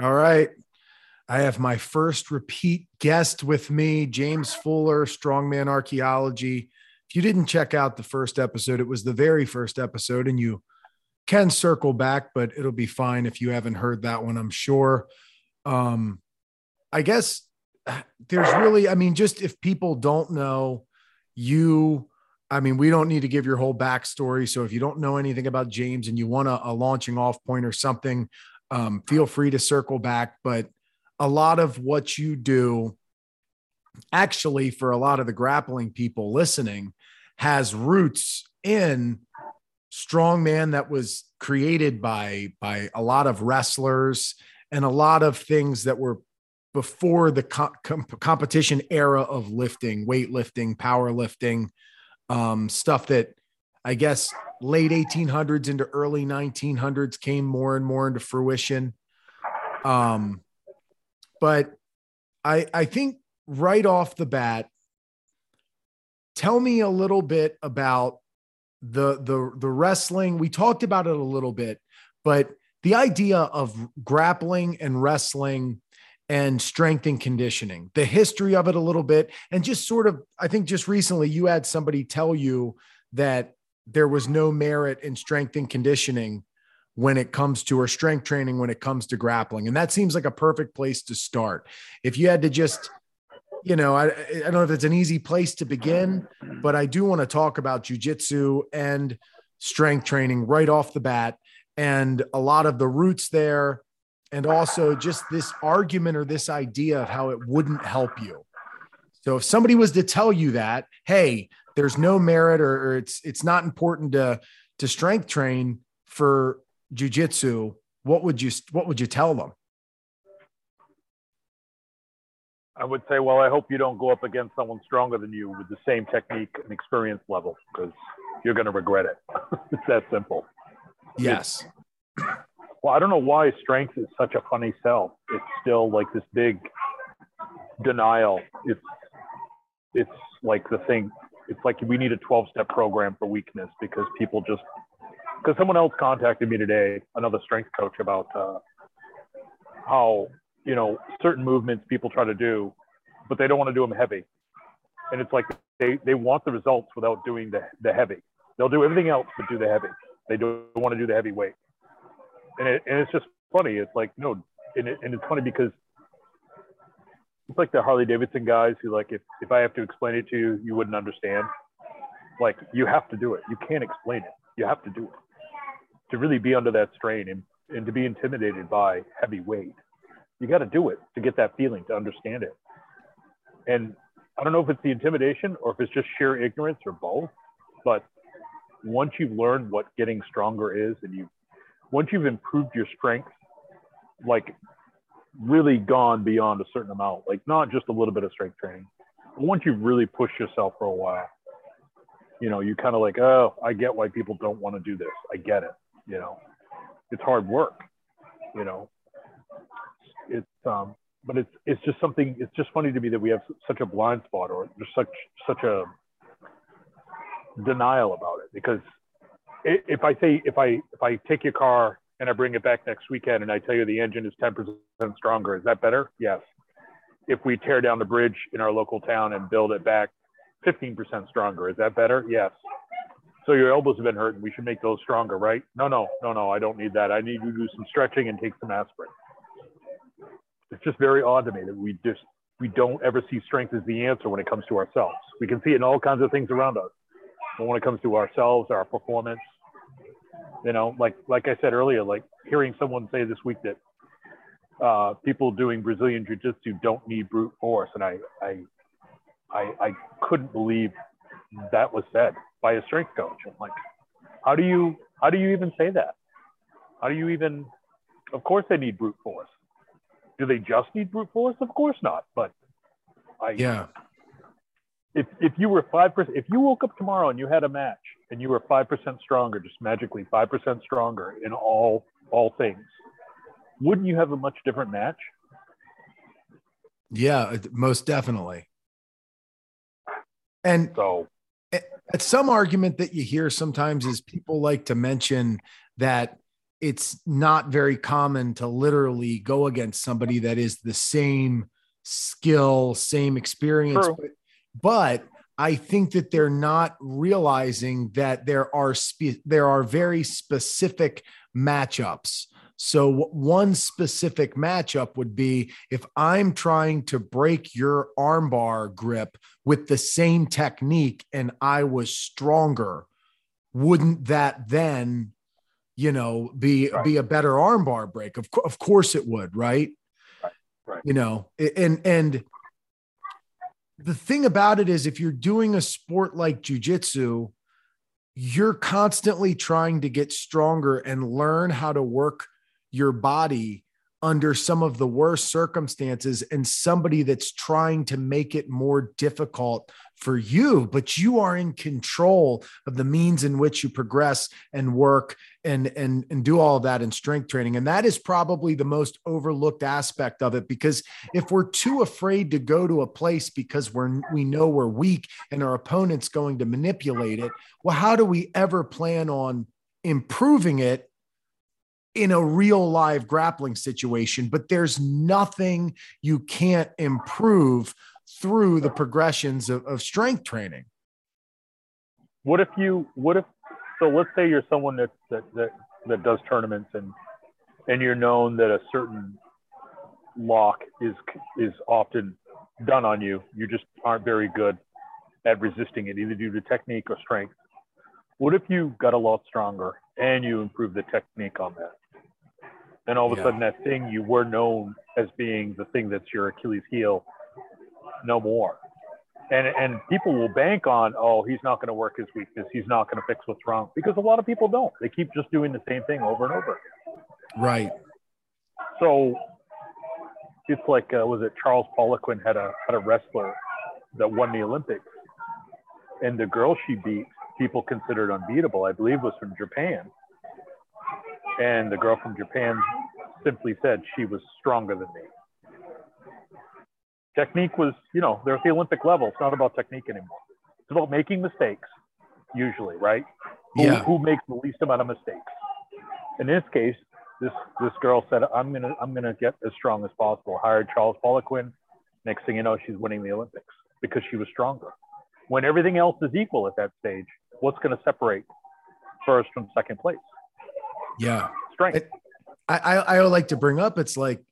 All right. I have my first repeat guest with me, James Fuller, Strongman Archaeology. If you didn't check out the first episode, it was the very first episode, and you can circle back, but it'll be fine if you haven't heard that one, I'm sure. Um, I guess there's really, I mean, just if people don't know you, I mean, we don't need to give your whole backstory. So if you don't know anything about James and you want a, a launching off point or something, um, feel free to circle back. But a lot of what you do, actually, for a lot of the grappling people listening, has roots in strongman that was created by by a lot of wrestlers and a lot of things that were before the co- com- competition era of lifting, weightlifting, powerlifting, um, stuff that I guess late 1800s into early 1900s came more and more into fruition. Um, but I I think right off the bat, tell me a little bit about the the the wrestling. We talked about it a little bit, but the idea of grappling and wrestling and strength and conditioning, the history of it a little bit, and just sort of, I think just recently you had somebody tell you that there was no merit in strength and conditioning when it comes to or strength training when it comes to grappling. And that seems like a perfect place to start. If you had to just, you know, I, I don't know if it's an easy place to begin, but I do want to talk about jujitsu and strength training right off the bat and a lot of the roots there. And also just this argument or this idea of how it wouldn't help you. So if somebody was to tell you that, hey, there's no merit or, or it's it's not important to to strength train for jujitsu, what would you what would you tell them? I would say, well, I hope you don't go up against someone stronger than you with the same technique and experience level because you're going to regret it. it's that simple. Yes. It's, well, I don't know why strength is such a funny sell. It's still like this big denial. It's it's like the thing. It's like we need a 12 step program for weakness because people just because someone else contacted me today, another strength coach, about uh, how you know certain movements people try to do, but they don't want to do them heavy, and it's like they they want the results without doing the the heavy. They'll do everything else but do the heavy. They don't want to do the heavy weight, and it, and it's just funny. It's like no, and, it, and it's funny because it's like the Harley Davidson guys who like if if I have to explain it to you, you wouldn't understand. Like you have to do it. You can't explain it. You have to do it to really be under that strain and, and to be intimidated by heavy weight. You got to do it to get that feeling, to understand it. And I don't know if it's the intimidation or if it's just sheer ignorance or both, but once you've learned what getting stronger is and you once you've improved your strength, like really gone beyond a certain amount, like not just a little bit of strength training, but once you've really pushed yourself for a while, you know, you kind of like, oh, I get why people don't want to do this. I get it you know it's hard work you know it's um but it's it's just something it's just funny to me that we have such a blind spot or just such such a denial about it because if i say if i if i take your car and i bring it back next weekend and i tell you the engine is 10% stronger is that better yes if we tear down the bridge in our local town and build it back 15% stronger is that better yes so your elbows have been hurt and we should make those stronger, right? No, no, no, no, I don't need that. I need you to do some stretching and take some aspirin. It's just very odd to me that we just we don't ever see strength as the answer when it comes to ourselves. We can see it in all kinds of things around us. But when it comes to ourselves, our performance, you know, like like I said earlier, like hearing someone say this week that uh, people doing Brazilian jiu-jitsu don't need brute force, and I I I, I couldn't believe that was said by a strength coach. I'm like, how do you how do you even say that? How do you even? Of course, they need brute force. Do they just need brute force? Of course not. But I yeah. If if you were five percent, if you woke up tomorrow and you had a match and you were five percent stronger, just magically five percent stronger in all all things, wouldn't you have a much different match? Yeah, uh, most definitely. And so it's some argument that you hear sometimes is people like to mention that it's not very common to literally go against somebody that is the same skill, same experience. But, but, I think that they're not realizing that there are spe- there are very specific matchups. So one specific matchup would be if I'm trying to break your armbar grip with the same technique and I was stronger, wouldn't that then you know be right. be a better armbar break of, of course it would right? right right you know and and the thing about it is if you're doing a sport like jujitsu you're constantly trying to get stronger and learn how to work your body under some of the worst circumstances and somebody that's trying to make it more difficult for you, but you are in control of the means in which you progress and work and and and do all of that in strength training. And that is probably the most overlooked aspect of it because if we're too afraid to go to a place because we're we know we're weak and our opponent's going to manipulate it, well, how do we ever plan on improving it in a real live grappling situation, but there's nothing you can't improve through the progressions of, of strength training. What if you, what if, so let's say you're someone that, that, that, that does tournaments and, and you're known that a certain lock is, is often done on you. You just aren't very good at resisting it, either due to technique or strength. What if you got a lot stronger and you improve the technique on that? and all of a yeah. sudden that thing you were known as being the thing that's your Achilles heel, no more. And and people will bank on, oh, he's not going to work his weakness. He's not going to fix what's wrong because a lot of people don't. They keep just doing the same thing over and over. Right. So it's like uh, was it Charles Poliquin had a had a wrestler that won the Olympics, and the girl she beat, people considered unbeatable. I believe was from Japan and the girl from Japan simply said she was stronger than me. Technique was, you know, they're at the Olympic level. It's not about technique anymore. It's about making mistakes, usually, right? Yeah. Who, who makes the least amount of mistakes? In this case, this this girl said, "I'm gonna I'm gonna get as strong as possible." Hired Charles Poliquin. Next thing you know, she's winning the Olympics because she was stronger. When everything else is equal at that stage, what's going to separate first from second place? Yeah. Strength. It, I, I, I like to bring up, it's like,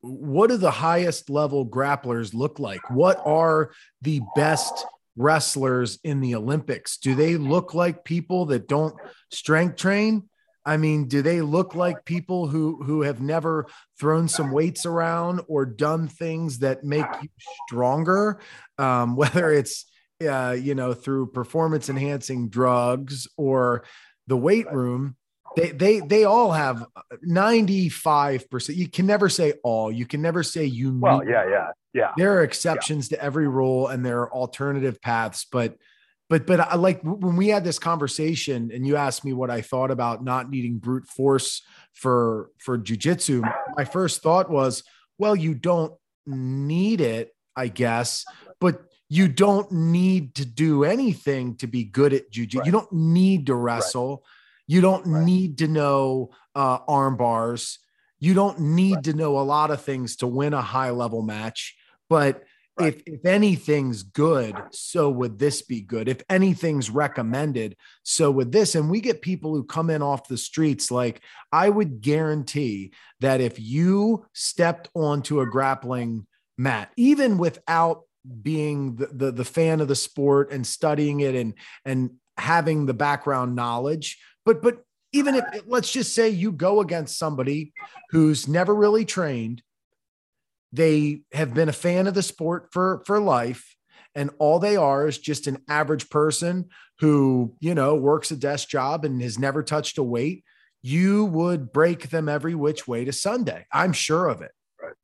what do the highest level grapplers look like? What are the best wrestlers in the Olympics? Do they look like people that don't strength train? I mean, do they look like people who who have never thrown some weights around or done things that make you stronger? Um, whether it's uh, you know through performance enhancing drugs or the weight room, they they they all have 95% you can never say all. You can never say you well yeah yeah yeah. There are exceptions yeah. to every rule and there are alternative paths but but but i like when we had this conversation and you asked me what i thought about not needing brute force for for jujitsu my first thought was well you don't need it i guess but you don't need to do anything to be good at jujitsu. Right. you don't need to wrestle. right you don't right. need to know uh, arm bars. You don't need right. to know a lot of things to win a high level match. But right. if, if anything's good, so would this be good. If anything's recommended, so would this. And we get people who come in off the streets. Like I would guarantee that if you stepped onto a grappling mat, even without being the, the, the fan of the sport and studying it and and having the background knowledge but but even if let's just say you go against somebody who's never really trained, they have been a fan of the sport for for life and all they are is just an average person who you know works a desk job and has never touched a weight you would break them every which way to sunday. I'm sure of it. Right.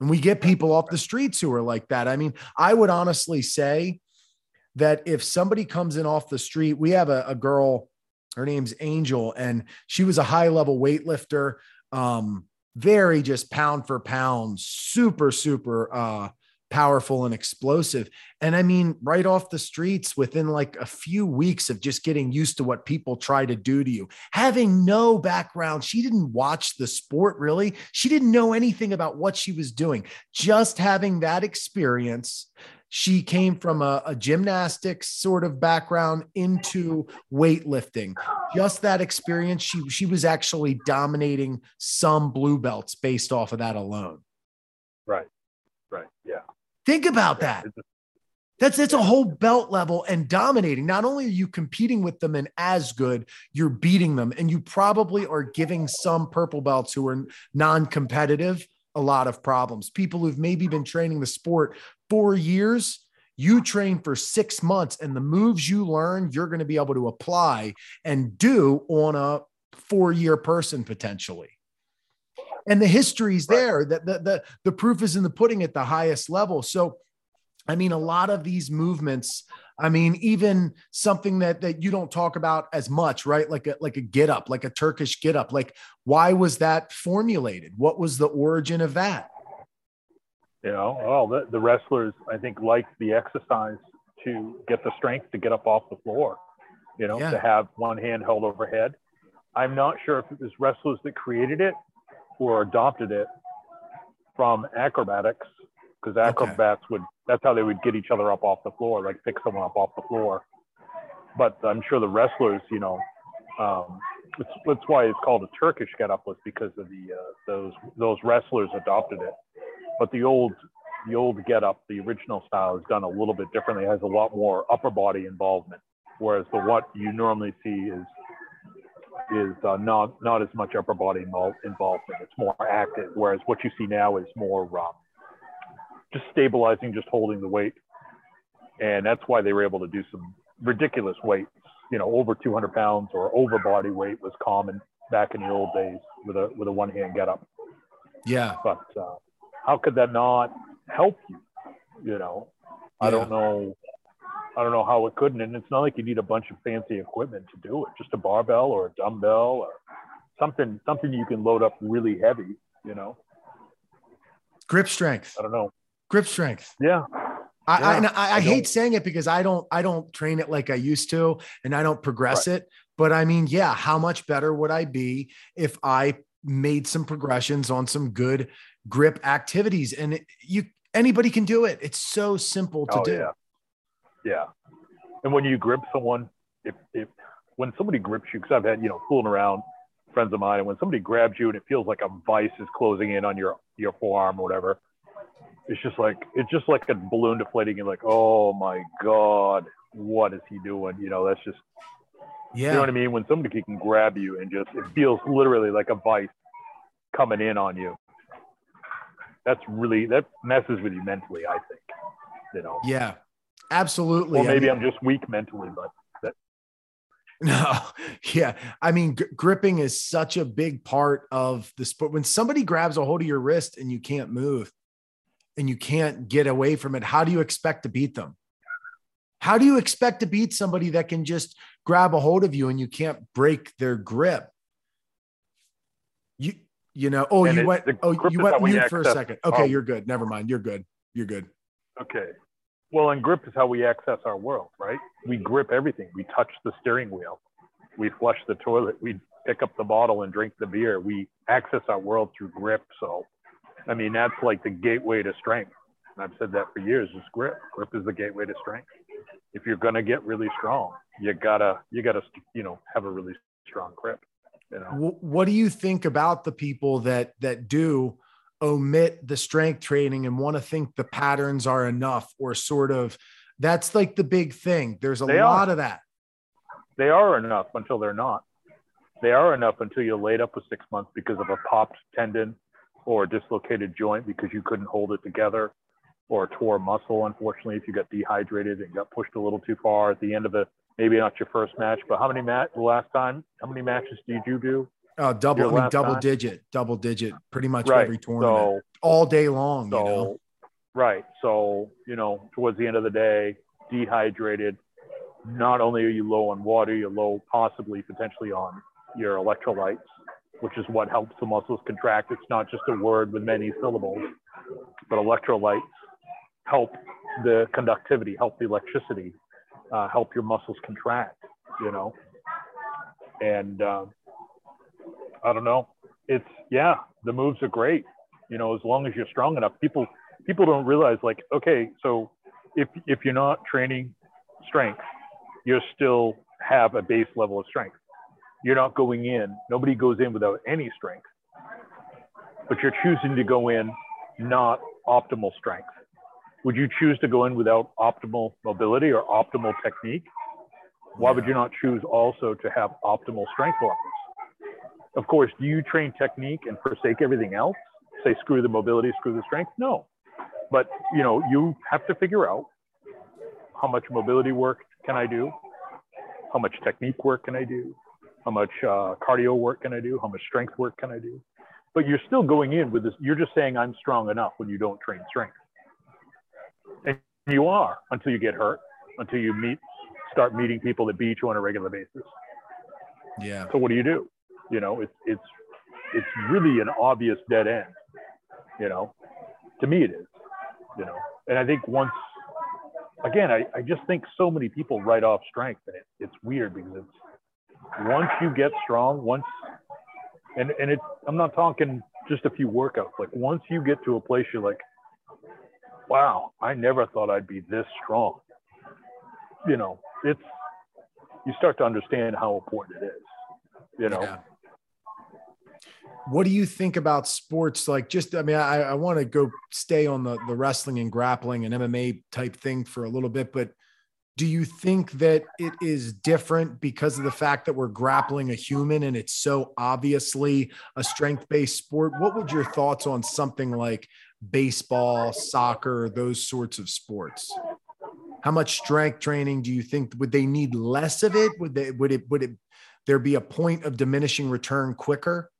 and we get people off the streets who are like that. I mean i would honestly say that if somebody comes in off the street we have a, a girl her name's Angel, and she was a high level weightlifter. Um, very just pound for pound, super, super uh, powerful and explosive. And I mean, right off the streets within like a few weeks of just getting used to what people try to do to you, having no background. She didn't watch the sport really. She didn't know anything about what she was doing. Just having that experience. She came from a, a gymnastics sort of background into weightlifting. Just that experience, she she was actually dominating some blue belts based off of that alone. Right. Right. Yeah. Think about that. That's it's a whole belt level and dominating. Not only are you competing with them and as good, you're beating them, and you probably are giving some purple belts who are non-competitive a lot of problems. People who've maybe been training the sport four years, you train for six months, and the moves you learn, you're going to be able to apply and do on a four-year person potentially. And the history's there that the, the the proof is in the pudding at the highest level. So i mean a lot of these movements i mean even something that that you don't talk about as much right? Like a like a get up like a turkish get up. Like why was that formulated? What was the origin of that? You know well the, the wrestlers i think liked the exercise to get the strength to get up off the floor you know yeah. to have one hand held overhead i'm not sure if it was wrestlers that created it or adopted it from acrobatics because acrobats okay. would that's how they would get each other up off the floor, like pick someone up off the floor. But I'm sure the wrestlers, you know, um, it's, that's why it's called a Turkish get up was because of the uh, those those wrestlers adopted it. But the old the old get up, the original style is done a little bit differently. It has a lot more upper body involvement, whereas the what you normally see is is uh, not not as much upper body involvement. It's more active, whereas what you see now is more um, just stabilizing, just holding the weight, and that's why they were able to do some ridiculous weights. You know, over 200 pounds or over body weight was common back in the old days with a with a one hand get up. Yeah, but uh, how could that not help you? You know, yeah. I don't know I don't know how it couldn't. And it's not like you need a bunch of fancy equipment to do it. Just a barbell or a dumbbell or something something you can load up really heavy. You know. Grip strength. I don't know. Grip strength. Yeah. I, yeah. I, I, I hate saying it because I don't I don't train it like I used to and I don't progress right. it. But I mean, yeah, how much better would I be if I made some progressions on some good grip activities? And it, you anybody can do it. It's so simple to oh, do. Yeah. Yeah. And when you grip someone, if, if when somebody grips you, because I've had, you know, fooling around friends of mine, and when somebody grabs you and it feels like a vice is closing in on your, your forearm or whatever, it's just like, it's just like a balloon deflating. You're like, oh my God, what is he doing? You know, that's just, yeah. you know what I mean? When somebody can grab you and just, it feels literally like a vice coming in on you. That's really, that messes with you mentally, I think, you know? Yeah. Absolutely. Or maybe I am just weak mentally, but. That... No, yeah. I mean, g- gripping is such a big part of the sport. When somebody grabs a hold of your wrist and you can't move and you can't get away from it, how do you expect to beat them? How do you expect to beat somebody that can just grab a hold of you and you can't break their grip? You, you know, oh, and you went, oh, you went mute for a second. Okay, you're good. Never mind. You're good. You're good. Okay. Well, and grip is how we access our world, right? We grip everything. We touch the steering wheel. We flush the toilet. We pick up the bottle and drink the beer. We access our world through grip. So, I mean, that's like the gateway to strength. And I've said that for years. Is grip. Grip is the gateway to strength. If you're gonna get really strong, you gotta you gotta you know have a really strong grip. You know. What do you think about the people that that do? omit the strength training and want to think the patterns are enough or sort of that's like the big thing there's a they lot are. of that they are enough until they're not they are enough until you're laid up for six months because of a popped tendon or a dislocated joint because you couldn't hold it together or a tore muscle unfortunately if you got dehydrated and got pushed a little too far at the end of it maybe not your first match but how many match the last time how many matches did you do Oh, double, I mean, double time? digit, double digit, pretty much right. every tournament, so, all day long. So, you know? right. So, you know, towards the end of the day, dehydrated. Not only are you low on water, you're low, possibly potentially on your electrolytes, which is what helps the muscles contract. It's not just a word with many syllables, but electrolytes help the conductivity, help the electricity, uh, help your muscles contract, you know. And um, I don't know. It's yeah, the moves are great. You know, as long as you're strong enough. People people don't realize like, okay, so if if you're not training strength, you still have a base level of strength. You're not going in. Nobody goes in without any strength. But you're choosing to go in not optimal strength. Would you choose to go in without optimal mobility or optimal technique? Why would you not choose also to have optimal strength levels? Of course, do you train technique and forsake everything else? Say screw the mobility, screw the strength? No. But you know, you have to figure out how much mobility work can I do? How much technique work can I do? How much uh, cardio work can I do? How much strength work can I do? But you're still going in with this. You're just saying I'm strong enough when you don't train strength. And you are until you get hurt, until you meet, start meeting people that beat you on a regular basis. Yeah. So what do you do? You know, it's it's it's really an obvious dead end. You know, to me it is. You know, and I think once again, I, I just think so many people write off strength, and it, it's weird because it's once you get strong, once and and it I'm not talking just a few workouts. Like once you get to a place you're like, wow, I never thought I'd be this strong. You know, it's you start to understand how important it is. You know. Yeah what do you think about sports like just i mean i, I want to go stay on the, the wrestling and grappling and mma type thing for a little bit but do you think that it is different because of the fact that we're grappling a human and it's so obviously a strength based sport? What would your thoughts on something like baseball soccer those sorts of sports? How much strength training do you think would they need less of it? Would they would it would it there be a point of diminishing return quicker?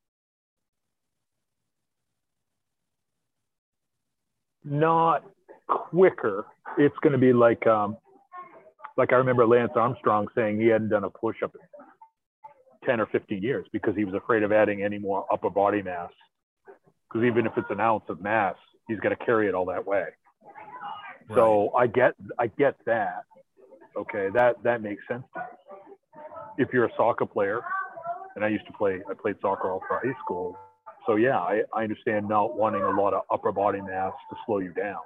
Not quicker. It's going to be like, um, like I remember Lance Armstrong saying he hadn't done a push up in 10 or 15 years because he was afraid of adding any more upper body mass. Because even if it's an ounce of mass, he's got to carry it all that way. Right. So I get, I get that. Okay, that that makes sense. If you're a soccer player, and I used to play, I played soccer all through high school so yeah, I, I understand not wanting a lot of upper body mass to slow you down.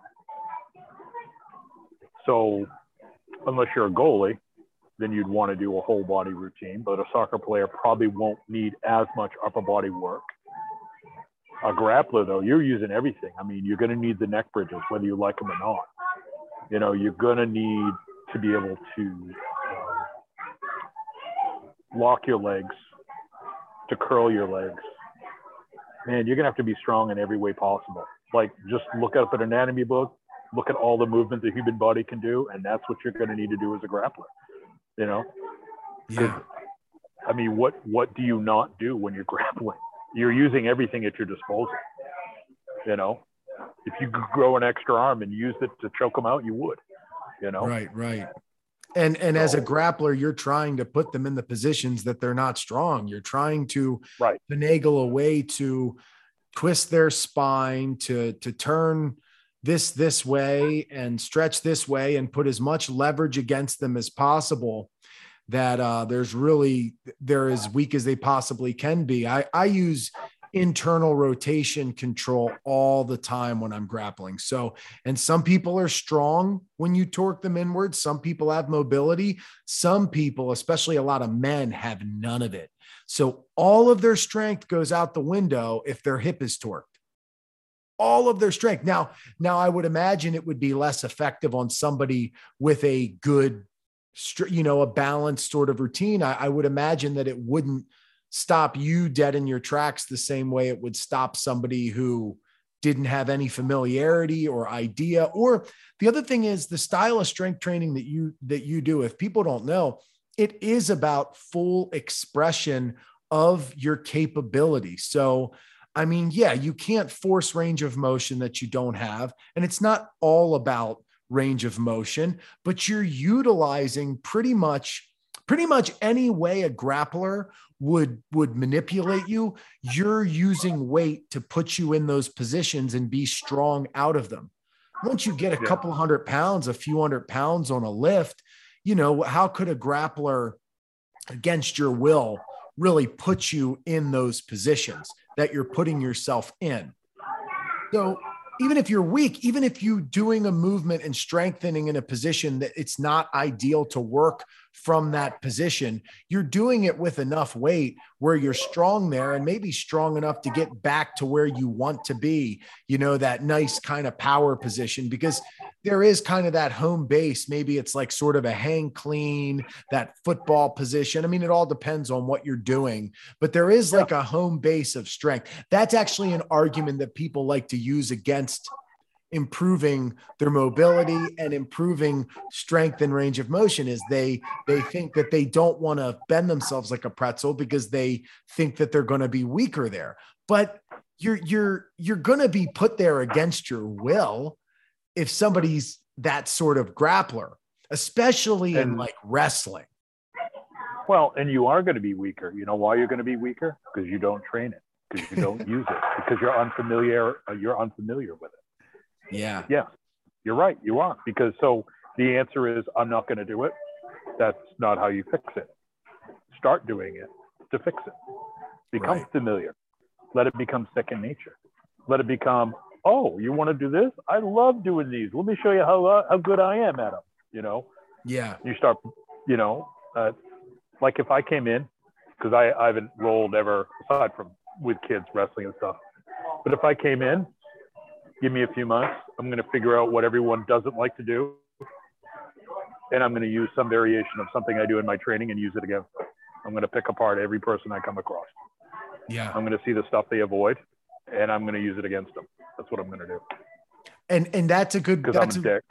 So unless you're a goalie, then you'd want to do a whole body routine. But a soccer player probably won't need as much upper body work. A grappler, though, you're using everything. I mean, you're going to need the neck bridges, whether you like them or not. You know, you're going to need to be able to um, lock your legs, to curl your legs, man, you're gonna have to be strong in every way possible. Like just look up an anatomy book, look at all the movement the human body can do, and that's what you're gonna need to do as a grappler. You know? Yeah. I mean, what what do you not do when you're grappling? You're using everything at your disposal. You know, if you could grow an extra arm and use it to choke them out, you would. You know. Right. Right and and so, as a grappler you're trying to put them in the positions that they're not strong you're trying to right. finagle a way to twist their spine to to turn this this way and stretch this way and put as much leverage against them as possible that uh, there's really they're as weak as they possibly can be i i use internal rotation control all the time when I'm grappling. So, and some people are strong when you torque them inward. Some people have mobility. Some people, especially a lot of men, have none of it. So, all of their strength goes out the window if their hip is torqued. All of their strength. Now, now I would imagine it would be less effective on somebody with a good, you know, a balanced sort of routine. I, I would imagine that it wouldn't stop you dead in your tracks the same way it would stop somebody who didn't have any familiarity or idea or the other thing is the style of strength training that you that you do if people don't know it is about full expression of your capability so i mean yeah you can't force range of motion that you don't have and it's not all about range of motion but you're utilizing pretty much pretty much any way a grappler would would manipulate you you're using weight to put you in those positions and be strong out of them once you get a yeah. couple hundred pounds, a few hundred pounds on a lift, you know, how could a grappler against your will really put you in those positions that you're putting yourself in? So even if you're weak, even if you're doing a movement and strengthening in a position that it's not ideal to work from that position, you're doing it with enough weight where you're strong there and maybe strong enough to get back to where you want to be, you know, that nice kind of power position because there is kind of that home base. Maybe it's like sort of a hang clean, that football position. I mean, it all depends on what you're doing, but there is like a home base of strength. That's actually an argument that people like to use against improving their mobility and improving strength and range of motion is they they think that they don't want to bend themselves like a pretzel because they think that they're going to be weaker there but you're you're you're going to be put there against your will if somebody's that sort of grappler, especially and, in like wrestling. Well, and you are going to be weaker. You know why you're going to be weaker? Because you don't train it, because you don't use it, because you're unfamiliar. Uh, you're unfamiliar with it. Yeah. Yeah, you're right. You are because so the answer is I'm not going to do it. That's not how you fix it. Start doing it to fix it. Become right. familiar. Let it become second nature. Let it become oh, you want to do this? I love doing these. Let me show you how uh, how good I am at them. You know. Yeah. You start, you know, uh, like if I came in, because I, I haven't rolled ever aside from with kids wrestling and stuff. But if I came in, give me a few months, I'm going to figure out what everyone doesn't like to do, and I'm going to use some variation of something I do in my training and use it again. I'm going to pick apart every person I come across. Yeah. I'm going to see the stuff they avoid, and I'm going to use it against them. That's what I'm going to do. And and that's a good because I'm a, a dick.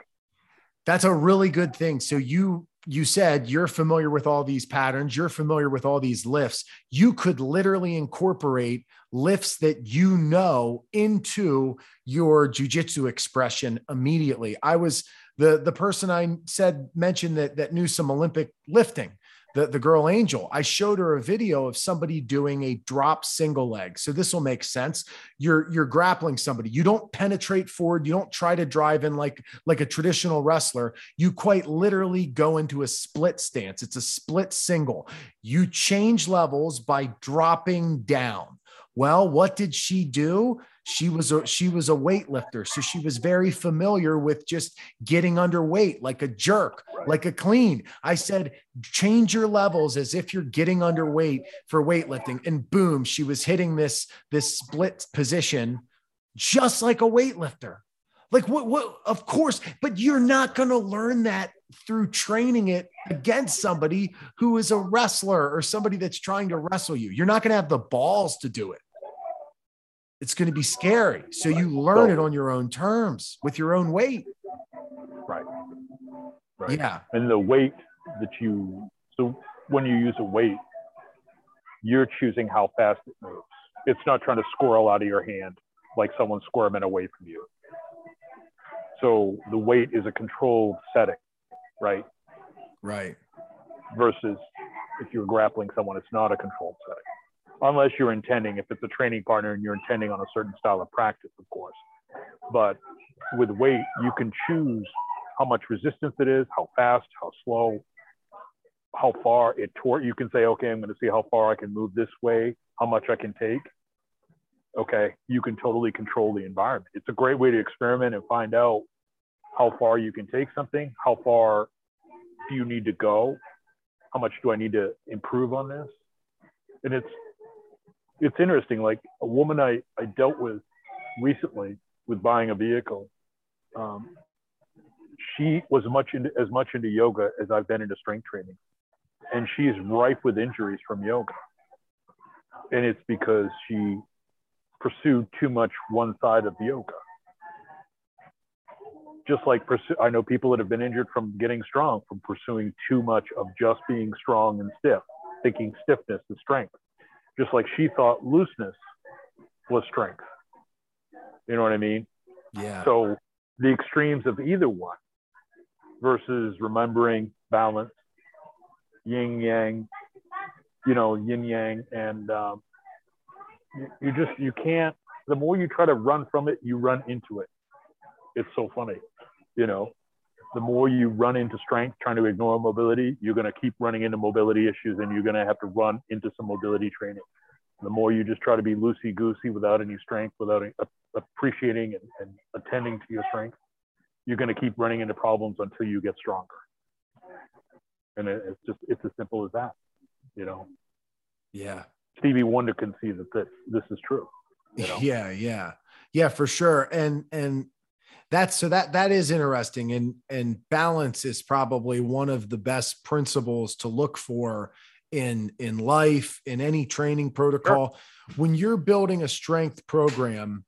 That's a really good thing. So you you said you're familiar with all these patterns, you're familiar with all these lifts. You could literally incorporate lifts that you know into your jujitsu expression immediately. I was the the person I said mentioned that that knew some Olympic lifting the, the girl angel. I showed her a video of somebody doing a drop single leg. So this will make sense. You're you're grappling somebody. You don't penetrate forward. You don't try to drive in like like a traditional wrestler. You quite literally go into a split stance. It's a split single. You change levels by dropping down. Well what did she do she was a she was a weightlifter so she was very familiar with just getting underweight like a jerk right. like a clean. I said change your levels as if you're getting underweight for weightlifting. And boom she was hitting this this split position just like a weightlifter. Like what what of course but you're not going to learn that through training it against somebody who is a wrestler or somebody that's trying to wrestle you. You're not going to have the balls to do it it's going to be scary. So you learn it on your own terms with your own weight. Right. Right. Yeah. And the weight that you, so when you use a weight, you're choosing how fast it moves. It's not trying to squirrel out of your hand like someone squirming away from you. So the weight is a controlled setting, right? Right. Versus if you're grappling someone, it's not a controlled setting unless you're intending, if it's a training partner and you're intending on a certain style of practice, of course. But with weight, you can choose how much resistance it is, how fast, how slow, how far it tore. You can say, okay, I'm going to see how far I can move this way, how much I can take. Okay, you can totally control the environment. It's a great way to experiment and find out how far you can take something, how far do you need to go, how much do I need to improve on this, and it's it's interesting. Like a woman I, I dealt with recently with buying a vehicle, um, she was much into, as much into yoga as I've been into strength training, and she is rife with injuries from yoga. And it's because she pursued too much one side of yoga. Just like pursue, I know people that have been injured from getting strong from pursuing too much of just being strong and stiff, thinking stiffness is strength just like she thought looseness was strength. You know what I mean? Yeah. So the extremes of either one versus remembering balance, yin yang, you know, yin yang, and um, you, you just you can't. The more you try to run from it, you run into it. It's so funny, you know. The more you run into strength trying to ignore mobility, you're going to keep running into mobility issues, and you're going to have to run into some mobility training. The more you just try to be loosey goosey without any strength, without appreciating and, and attending to your strength, you're going to keep running into problems until you get stronger. And it, it's just it's as simple as that, you know. Yeah. Stevie Wonder can see that this this is true. You know? Yeah, yeah, yeah, for sure. And and that's so that that is interesting. And and balance is probably one of the best principles to look for in in life in any training protocol. Sure. When you're building a strength program,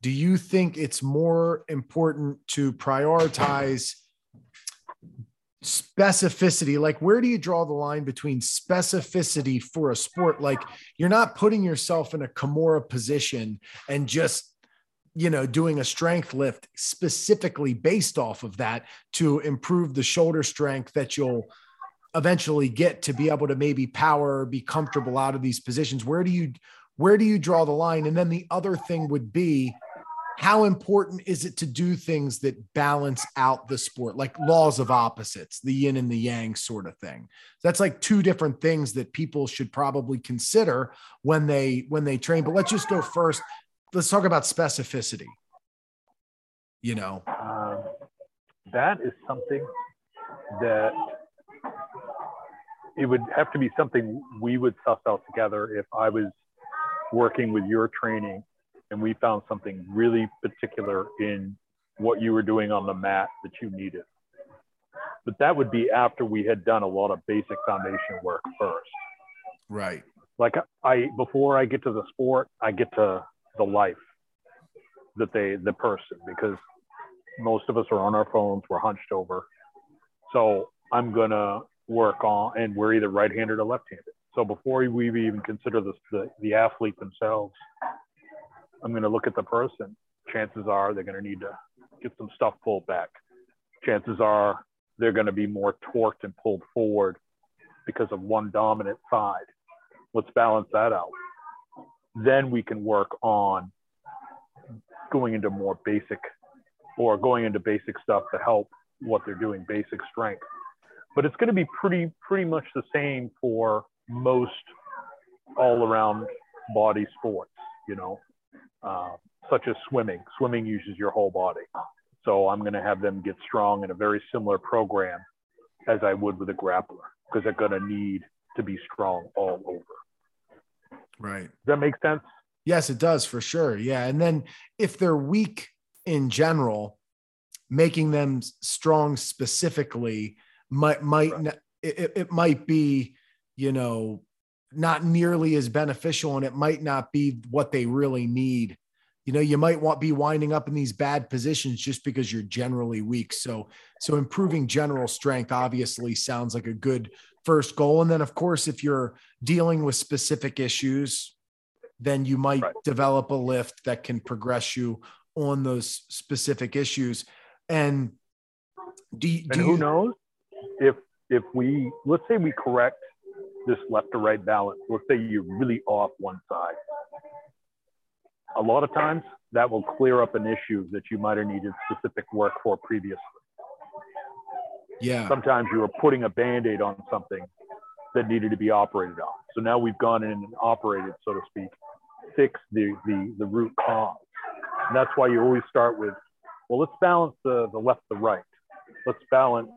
do you think it's more important to prioritize specificity like where do you draw the line between specificity for a sport like you're not putting yourself in a kimura position and just you know doing a strength lift specifically based off of that to improve the shoulder strength that you'll eventually get to be able to maybe power be comfortable out of these positions. Where do you where do you draw the line? And then the other thing would be how important is it to do things that balance out the sport like laws of opposites the yin and the yang sort of thing? That's like two different things that people should probably consider when they when they train. But let's just go first let's talk about specificity you know um, that is something that it would have to be something we would suss out together if i was working with your training and we found something really particular in what you were doing on the mat that you needed. But that would be after we had done a lot of basic foundation work first. Right. Like I before I get to the sport, I get to the life that they the person because most of us are on our phones, we're hunched over. So I'm gonna work on and we're either right-handed or left-handed. So before we even consider the, the, the athlete themselves, I'm to look at the person. Chances are they're to need to get some stuff pulled back. Chances are they're to be more torqued and pulled forward because of one dominant side. Let's balance that out. Then we can work on going into more basic or going into basic stuff to help what they're doing, basic strength. But it's going to be pretty pretty much the same for most all around body sports, you know uh, such as swimming. Swimming uses your whole body. So I'm going to have them get strong in a very similar program as I would with a grappler because they're going to need to be strong all over. Right. Does that make sense? Yes, it does for sure. Yeah. And then if they're weak in general, making them strong specifically might might right. it, it might be, you know, not nearly as beneficial and it might not be what they really need. You know, you might want be winding up in these bad positions just because you're generally weak. So, so improving general strength obviously sounds like a good first goal. And then, of course, if you're dealing with specific issues, then you might right. develop a lift that can progress you on those specific issues. And do, do and who you, knows if if we let's say we correct this left to right balance. Let's say you're really off one side. A lot of times that will clear up an issue that you might have needed specific work for previously. Yeah. Sometimes you were putting a band-aid on something that needed to be operated on. So now we've gone in and operated, so to speak, fix the, the, the root cause. And that's why you always start with, well, let's balance the, the left, the right. Let's balance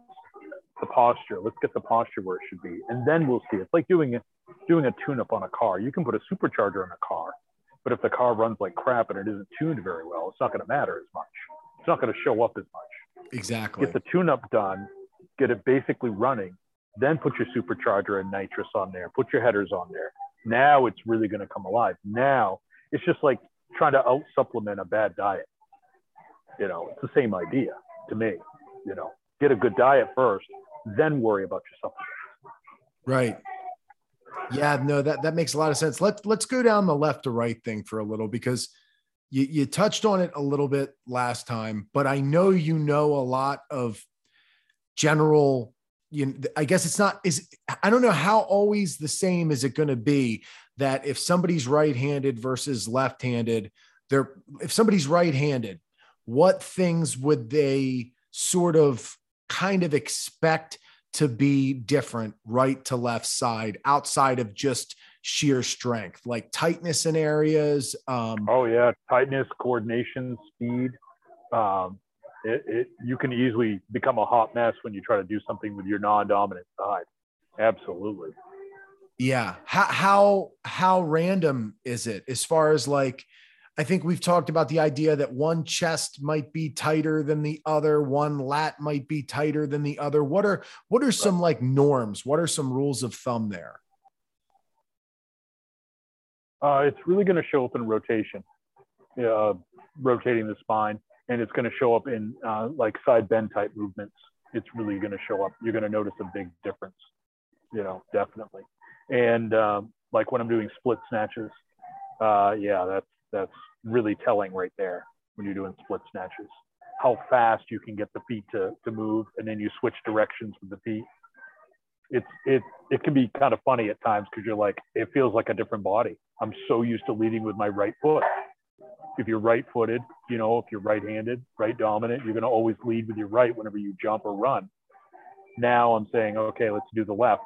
the posture. Let's get the posture where it should be, and then we'll see. It's like doing a doing a tune-up on a car. You can put a supercharger in a car, but if the car runs like crap and it isn't tuned very well, it's not going to matter as much. It's not going to show up as much. Exactly. Get the tune-up done, get it basically running, then put your supercharger and nitrous on there. Put your headers on there. Now it's really going to come alive. Now it's just like trying to out supplement a bad diet. You know, it's the same idea to me. You know, get a good diet first, then worry about your supplements. Right. Yeah, no, that, that makes a lot of sense. Let's let's go down the left to right thing for a little because you, you touched on it a little bit last time, but I know you know a lot of general you know, I guess it's not is I don't know how always the same is it going to be that if somebody's right-handed versus left-handed, they're if somebody's right-handed, what things would they sort of kind of expect to be different right to left side outside of just sheer strength? Like tightness in areas um, oh yeah. Tightness coordination speed um, it, it, you can easily become a hot mess when you try to do something with your non-dominant side absolutely yeah how how how random is it as far as like I think we've talked about the idea that one chest might be tighter than the other, one lat might be tighter than the other. What are what are some like norms? What are some rules of thumb there? Uh, it's really going to show up in rotation, uh, rotating the spine, and it's going to show up in uh, like side bend type movements. It's really going to show up. You're going to notice a big difference, you know, definitely. And um, like when I'm doing split snatches, uh, yeah, that's that's really telling right there when you're doing split snatches. How fast you can get the feet to, to move and then you switch directions with the feet. It's it it can be kind of funny at times because you're like, it feels like a different body. I'm so used to leading with my right foot. If you're right footed, you know, if you're right handed, right dominant, you're gonna always lead with your right whenever you jump or run. Now I'm saying, okay, let's do the left.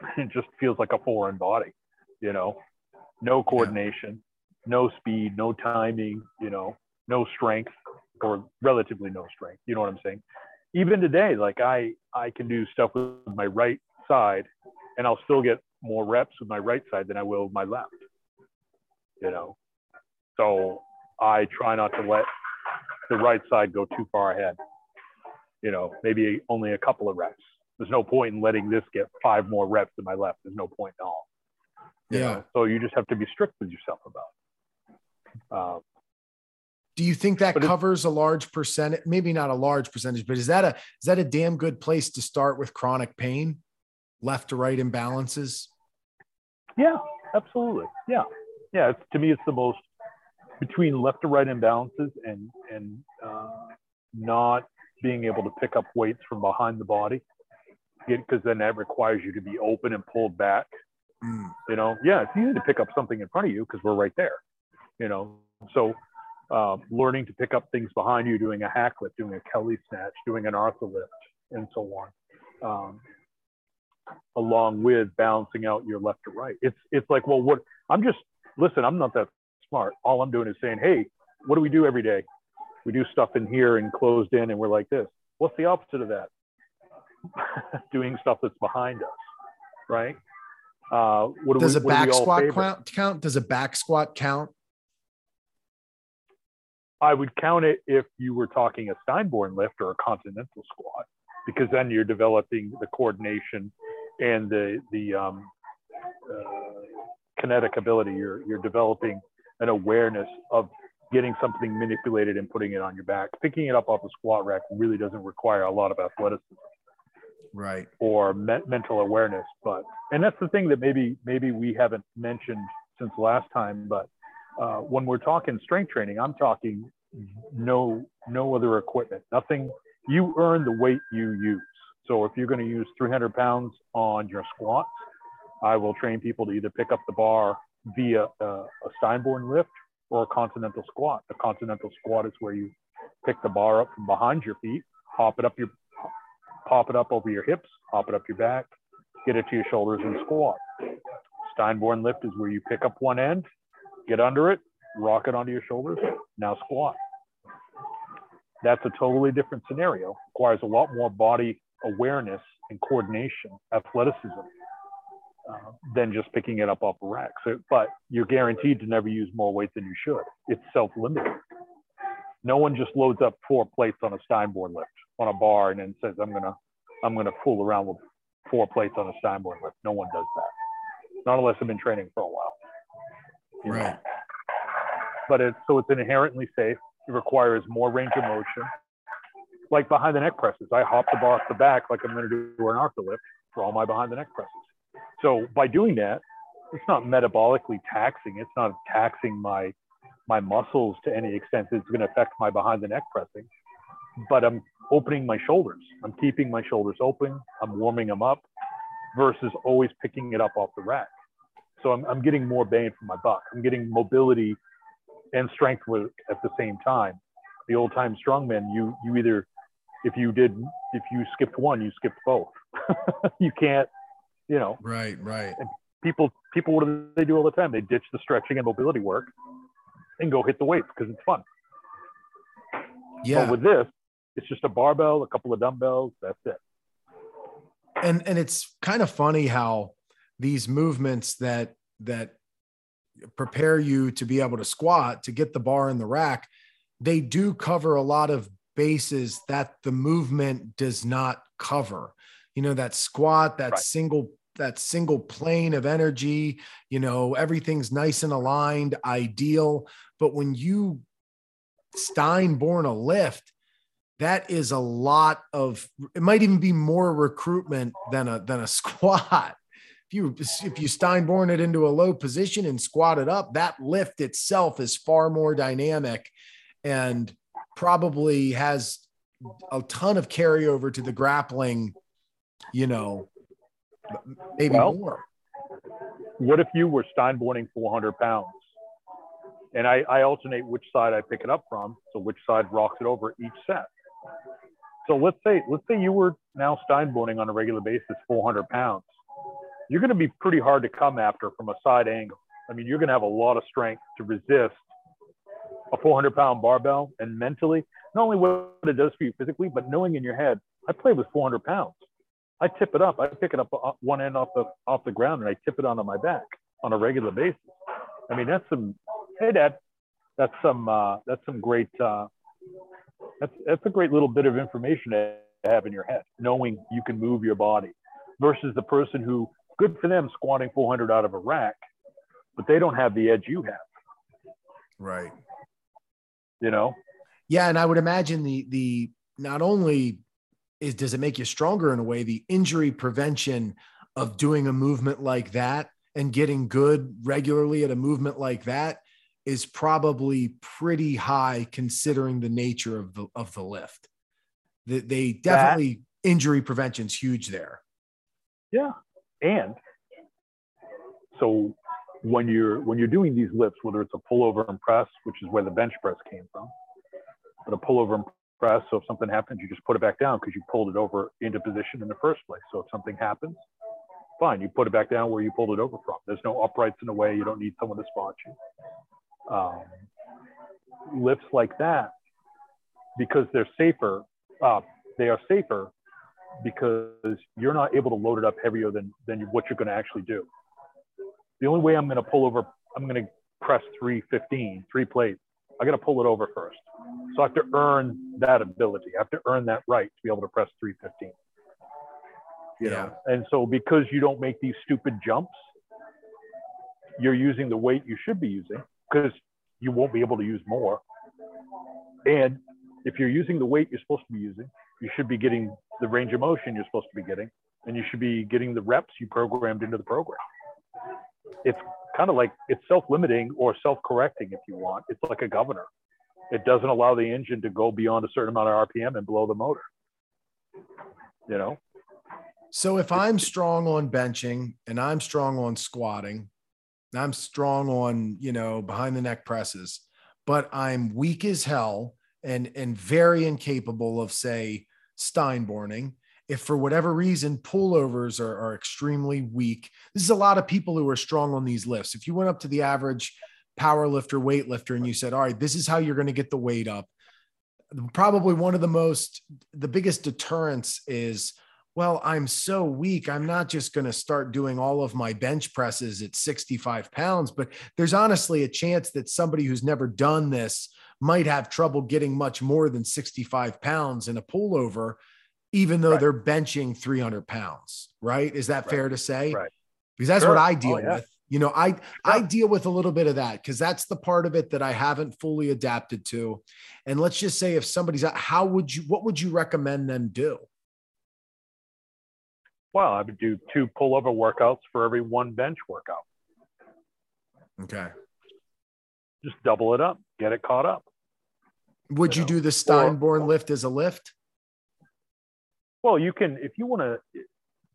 It just feels like a foreign body, you know, no coordination, no speed, no timing, you know, no strength or relatively no strength. You know what I'm saying? Even today, like I I can do stuff with my right side and I'll still get more reps with my right side than I will with my left. You know. So I try not to let the right side go too far ahead. You know, maybe only a couple of reps. There's no point in letting this get five more reps than my left. There's no point at all. You yeah. Know? So you just have to be strict with yourself about it. Um, do you think that covers a large percentage? Maybe not a large percentage, but is that a is that a damn good place to start with chronic pain, left to right imbalances? Yeah, absolutely. Yeah, yeah. It's, to me, it's the most between left to right imbalances and and uh, not being able to pick up weights from behind the body, because then that requires you to be open and pulled back. Mm. You know, yeah, it's easy to pick up something in front of you because we're right there you know. So uh, learning to pick up things behind you, doing a hack lift, doing a Kelly snatch, doing an Arthur lift, and so on, um, along with balancing out your left to right. It's it's like, well, what I'm just listen. I'm not that smart. All I'm doing is saying, hey, what do we do every day? We do stuff in here and closed in, and we're like this. What's the opposite of that? doing stuff that's behind us, right? Uh, what Does we, a back squat count, count? Does a back squat count? I would count it if you were talking a Steinborn lift or a continental squat, because then you're developing the coordination and the the um, uh, kinetic ability. You're you're developing an awareness of getting something manipulated and putting it on your back. Picking it up off a squat rack really doesn't require a lot of athleticism, right? Or me- mental awareness. But and that's the thing that maybe maybe we haven't mentioned since last time, but uh, when we're talking strength training, I'm talking no no other equipment, nothing. You earn the weight you use. So if you're going to use 300 pounds on your squats, I will train people to either pick up the bar via a, a Steinborn lift or a continental squat. A continental squat is where you pick the bar up from behind your feet, hop it up your, pop it up over your hips, hop it up your back, get it to your shoulders and squat. Steinborn lift is where you pick up one end, get under it, rock it onto your shoulders, now squat. That's a totally different scenario. Requires a lot more body awareness and coordination, athleticism, uh, than just picking it up off a rack. So, but you're guaranteed to never use more weight than you should. It's self-limiting. No one just loads up four plates on a Steinborn lift on a bar and then says, "I'm gonna, I'm gonna fool around with four plates on a Steinborn lift." No one does that. Not unless they've been training for a while. Right. Know? but it's so it's inherently safe. It requires more range of motion. Like behind the neck presses, I hop the bar off the back like I'm going to do an Arthur lift for all my behind the neck presses. So by doing that, it's not metabolically taxing. It's not taxing my my muscles to any extent it's going to affect my behind the neck pressing. But I'm opening my shoulders. I'm keeping my shoulders open. I'm warming them up versus always picking it up off the rack. So I'm, I'm getting more bang for my buck. I'm getting mobility and strength at the same time. the old time strongman, you you either if you did if you skipped one, you skipped both. you can't, you know. Right, right. people people what do they do all the time? They ditch the stretching and mobility work and go hit the weights because it's fun. Yeah. But with this, it's just a barbell, a couple of dumbbells, that's it. And and it's kind of funny how these movements that that prepare you to be able to squat to get the bar in the rack they do cover a lot of bases that the movement does not cover you know that squat that right. single that single plane of energy you know everything's nice and aligned ideal. But when you steinborn a lift that is a lot of it might even be more recruitment than a than a squat. If you if you Steinborn it into a low position and squat it up, that lift itself is far more dynamic and probably has a ton of carryover to the grappling, you know, maybe well, more. What if you were Steinborning 400 pounds? And I, I alternate which side I pick it up from. So which side rocks it over each set. So let's say let's say you were now Steinborning on a regular basis 400 pounds you're going to be pretty hard to come after from a side angle. I mean, you're going to have a lot of strength to resist a 400 pound barbell and mentally, not only what it does for you physically, but knowing in your head, I play with 400 pounds. I tip it up. I pick it up one end off the off the ground and I tip it onto my back on a regular basis. I mean, that's some. Hey, Dad, that's some. Uh, that's some great. Uh, that's that's a great little bit of information to have in your head, knowing you can move your body, versus the person who good for them squatting 400 out of a rack, but they don't have the edge you have. Right. You know? Yeah. And I would imagine the, the, not only is, does it make you stronger in a way, the injury prevention of doing a movement like that and getting good regularly at a movement like that is probably pretty high considering the nature of the, of the lift. That they definitely that, injury prevention's huge there. Yeah, and so when you're when you're doing these lifts, whether it's a pullover and press, which is where the bench press came from, but a pullover and press, so if something happens, you just put it back down because you pulled it over into position in the first place. So if something happens, fine, you put it back down where you pulled it over from. There's no uprights in the way. You don't need someone to spot you. Um, lifts like that, because they're safer, uh, they are safer because you're not able to load it up heavier than, than what you're going to actually do. The only way I'm going to pull over, I'm going to press 315, three plates. I got to pull it over first. So I have to earn that ability. I have to earn that right to be able to press 315. You yeah. know, and so because you don't make these stupid jumps, you're using the weight you should be using because you won't be able to use more. And if you're using the weight you're supposed to be using, you should be getting the range of motion you're supposed to be getting, and you should be getting the reps you programmed into the program. It's kind of like it's self-limiting or self-correcting if you want. It's like a governor. It doesn't allow the engine to go beyond a certain amount of RPM and blow the motor. You know. So if I'm strong on benching and I'm strong on squatting, and I'm strong on, you know, behind the neck presses, but I'm weak as hell and and very incapable of say Steinborning. If for whatever reason pullovers are, are extremely weak, this is a lot of people who are strong on these lifts. If you went up to the average power lifter, weightlifter, and you said, All right, this is how you're going to get the weight up, probably one of the most, the biggest deterrence is, well, I'm so weak. I'm not just going to start doing all of my bench presses at 65 pounds, but there's honestly a chance that somebody who's never done this might have trouble getting much more than 65 pounds in a pullover, even though right. they're benching 300 pounds. Right? Is that right. fair to say? Right. Because that's sure. what I oh, deal oh, yeah. with. You know, I I deal with a little bit of that because that's the part of it that I haven't fully adapted to. And let's just say if somebody's out, how would you what would you recommend them do? Well, I would do two pullover workouts for every one bench workout. Okay. Just double it up, get it caught up. Would you, you know? do the Steinborn or, lift as a lift? Well, you can if you want to.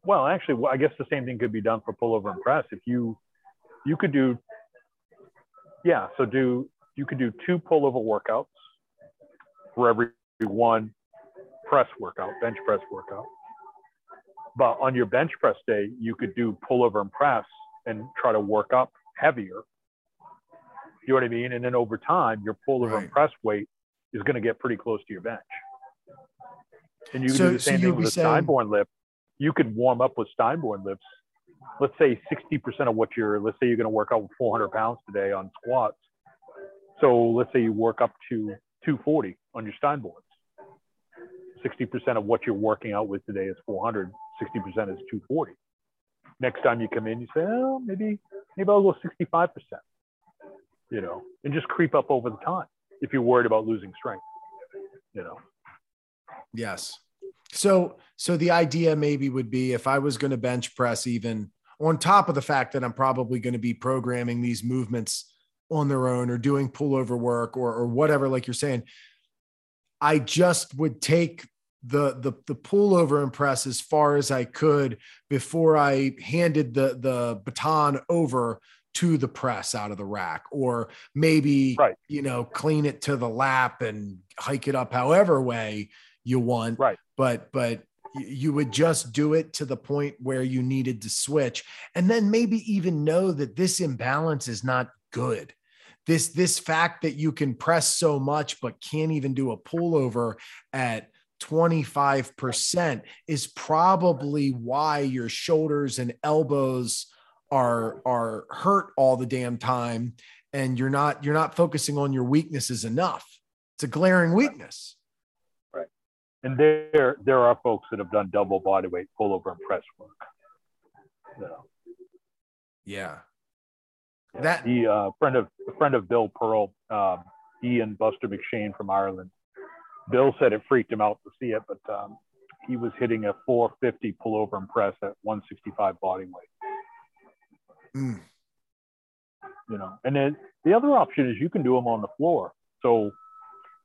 Well, actually, I guess the same thing could be done for pullover and press. If you you could do, yeah. So do you could do two pullover workouts for every one press workout, bench press workout. But on your bench press day, you could do pullover and press and try to work up heavier. You know what I mean? And then over time, your pullover Right. and press weight is going to get pretty close to your bench. And you can So- do the same you'd thing with a saying- Steinborn lift. You could warm up with Steinborn lifts. Let's say 60% of what you're, let's say you're going to work out with 400 pounds today on squats. So let's say you work up to 240 on your Steinborns. 60% of what you're working out with today is 400, 60% is 240. Next time you come in, you say, oh, maybe, maybe I'll go 65%, you know, and just creep up over the time if you're worried about losing strength, you know. Yes. So so the idea maybe would be if I was going to bench press even on top of the fact that I'm probably going to be programming these movements on their own or doing pullover work or or whatever like you're saying I just would take the the the pullover and press as far as I could before I handed the the baton over to the press out of the rack or maybe Right. you know clean it to the lap and hike it up however way you want Right. but but you would just do it to the point where you needed to switch. And then maybe even know that this imbalance is not good. This this fact that you can press so much but can't even do a pullover at 25% is probably why your shoulders and elbows are are hurt all the damn time. And you're not you're not focusing on your weaknesses enough. It's a glaring weakness And there, there are folks that have done double body weight pullover and press work. You know, yeah Yeah. That- he uh, friend of a friend of Bill Pearl, um, Ian Buster McShane from Ireland. Bill said it freaked him out to see it, but um, he was hitting a 450 pullover and press at 165 body weight. Mm, You know, and then the other option is you can do them on the floor. So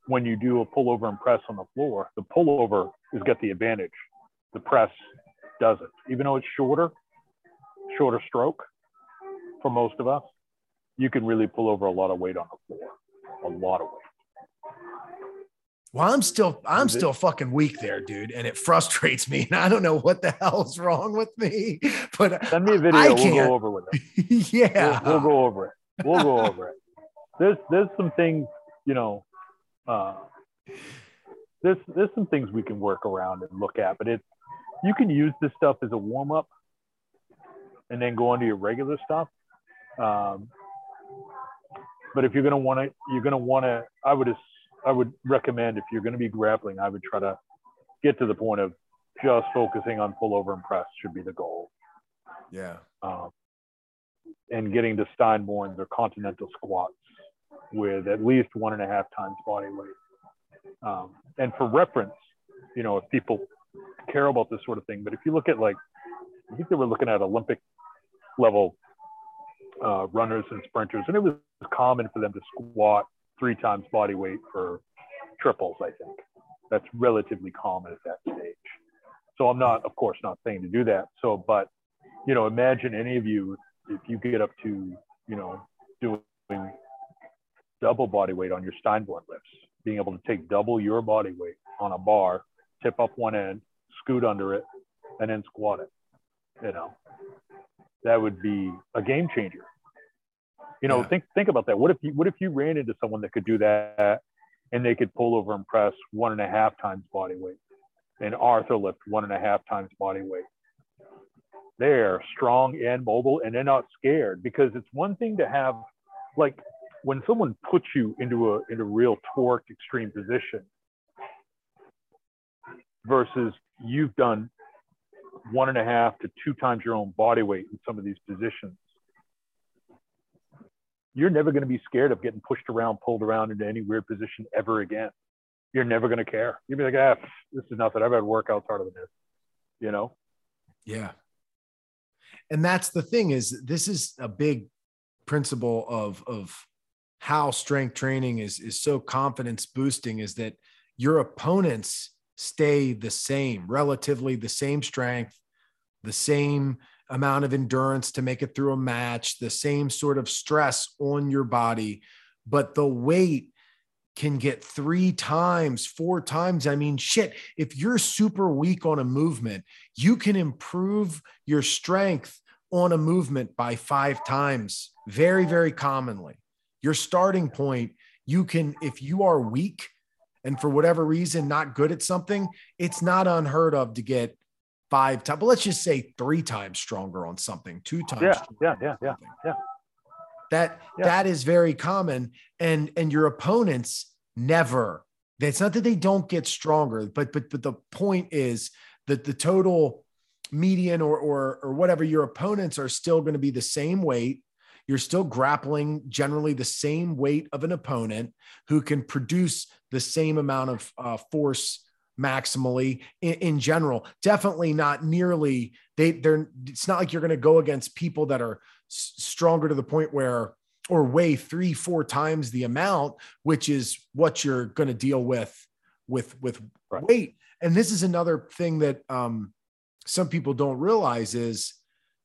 when you do a pullover and press on the floor, the pullover is got the advantage. The press doesn't, even though it's shorter, shorter stroke for most of us. You can really pull over a lot of weight on the floor, a lot of weight. well i'm still i'm Is it- still fucking weak there dude and it frustrates me and i don't know what the hell's wrong with me but Send me a video. I we'll can't. go over with it. yeah We'll, we'll go over it. We'll go over it. There's there's some things, you know, uh, there's there's some things we can work around and look at, but it's you can use this stuff as a warm up, and then go on to your regular stuff. Um, but if you're gonna want to, you're gonna want to. I would I would recommend if you're gonna be grappling, I would try to get to the point of just focusing on pullover and press should be the goal yeah um, and getting to Steinborns or continental squats with at least one and a half times body weight. Um, and for reference, you know, if people care about this sort of thing, but if you look at like, I think they were looking at Olympic level uh, runners and sprinters, and it was common for them to squat three times body weight for triples, I think. That's relatively common at that stage. So I'm not, of course, not saying to do that. So, but you know, imagine any of you if you get up to, you know, doing double body weight on your Steinborn lifts, being able to take double your body weight on a bar, tip up one end, scoot under it, and then squat it. You know, that would be a game changer. You know, Yeah. think think about that. What if you what if you ran into someone that could do that and they could pull over and press one and a half times body weight and Arthur lift one and a half times body weight? they're strong and mobile and they're not scared because it's one thing to have like when someone puts you into a into real torque extreme position versus you've done one and a half to two times your own body weight in some of these positions you're never going to be scared of getting pushed around pulled around into any weird position ever again. You're never going to care. You'll be like ah this is nothing. I've had workouts harder than this you know? Yeah. And that's the thing is this is a big principle of of how strength training is is so confidence boosting is that your opponents stay the same, relatively the same strength, the same amount of endurance to make it through a match, the same sort of stress on your body, but the weight can get three times, four times. I mean, shit, if you're super weak on a movement, you can improve your strength on a movement by five times very, very commonly. Your starting point, you can, if you are weak and for whatever reason not good at something, it's not unheard of to get five times, but let's just say three times stronger on something, two times. Yeah, yeah, yeah, yeah, yeah. That yeah. that is very common, and and your opponents never. It's not that they don't get stronger, but but but the point is that the total median or or or whatever your opponents are still going to be the same weight. You're still grappling generally the same weight of an opponent who can produce the same amount of uh, force maximally in, in, general. Definitely not nearly. They they're. It's not like you're going to go against people that are s- stronger to the point where or weigh three four times the amount, which is what you're going to deal with with with right. weight. And this is another thing that um, some people don't realize is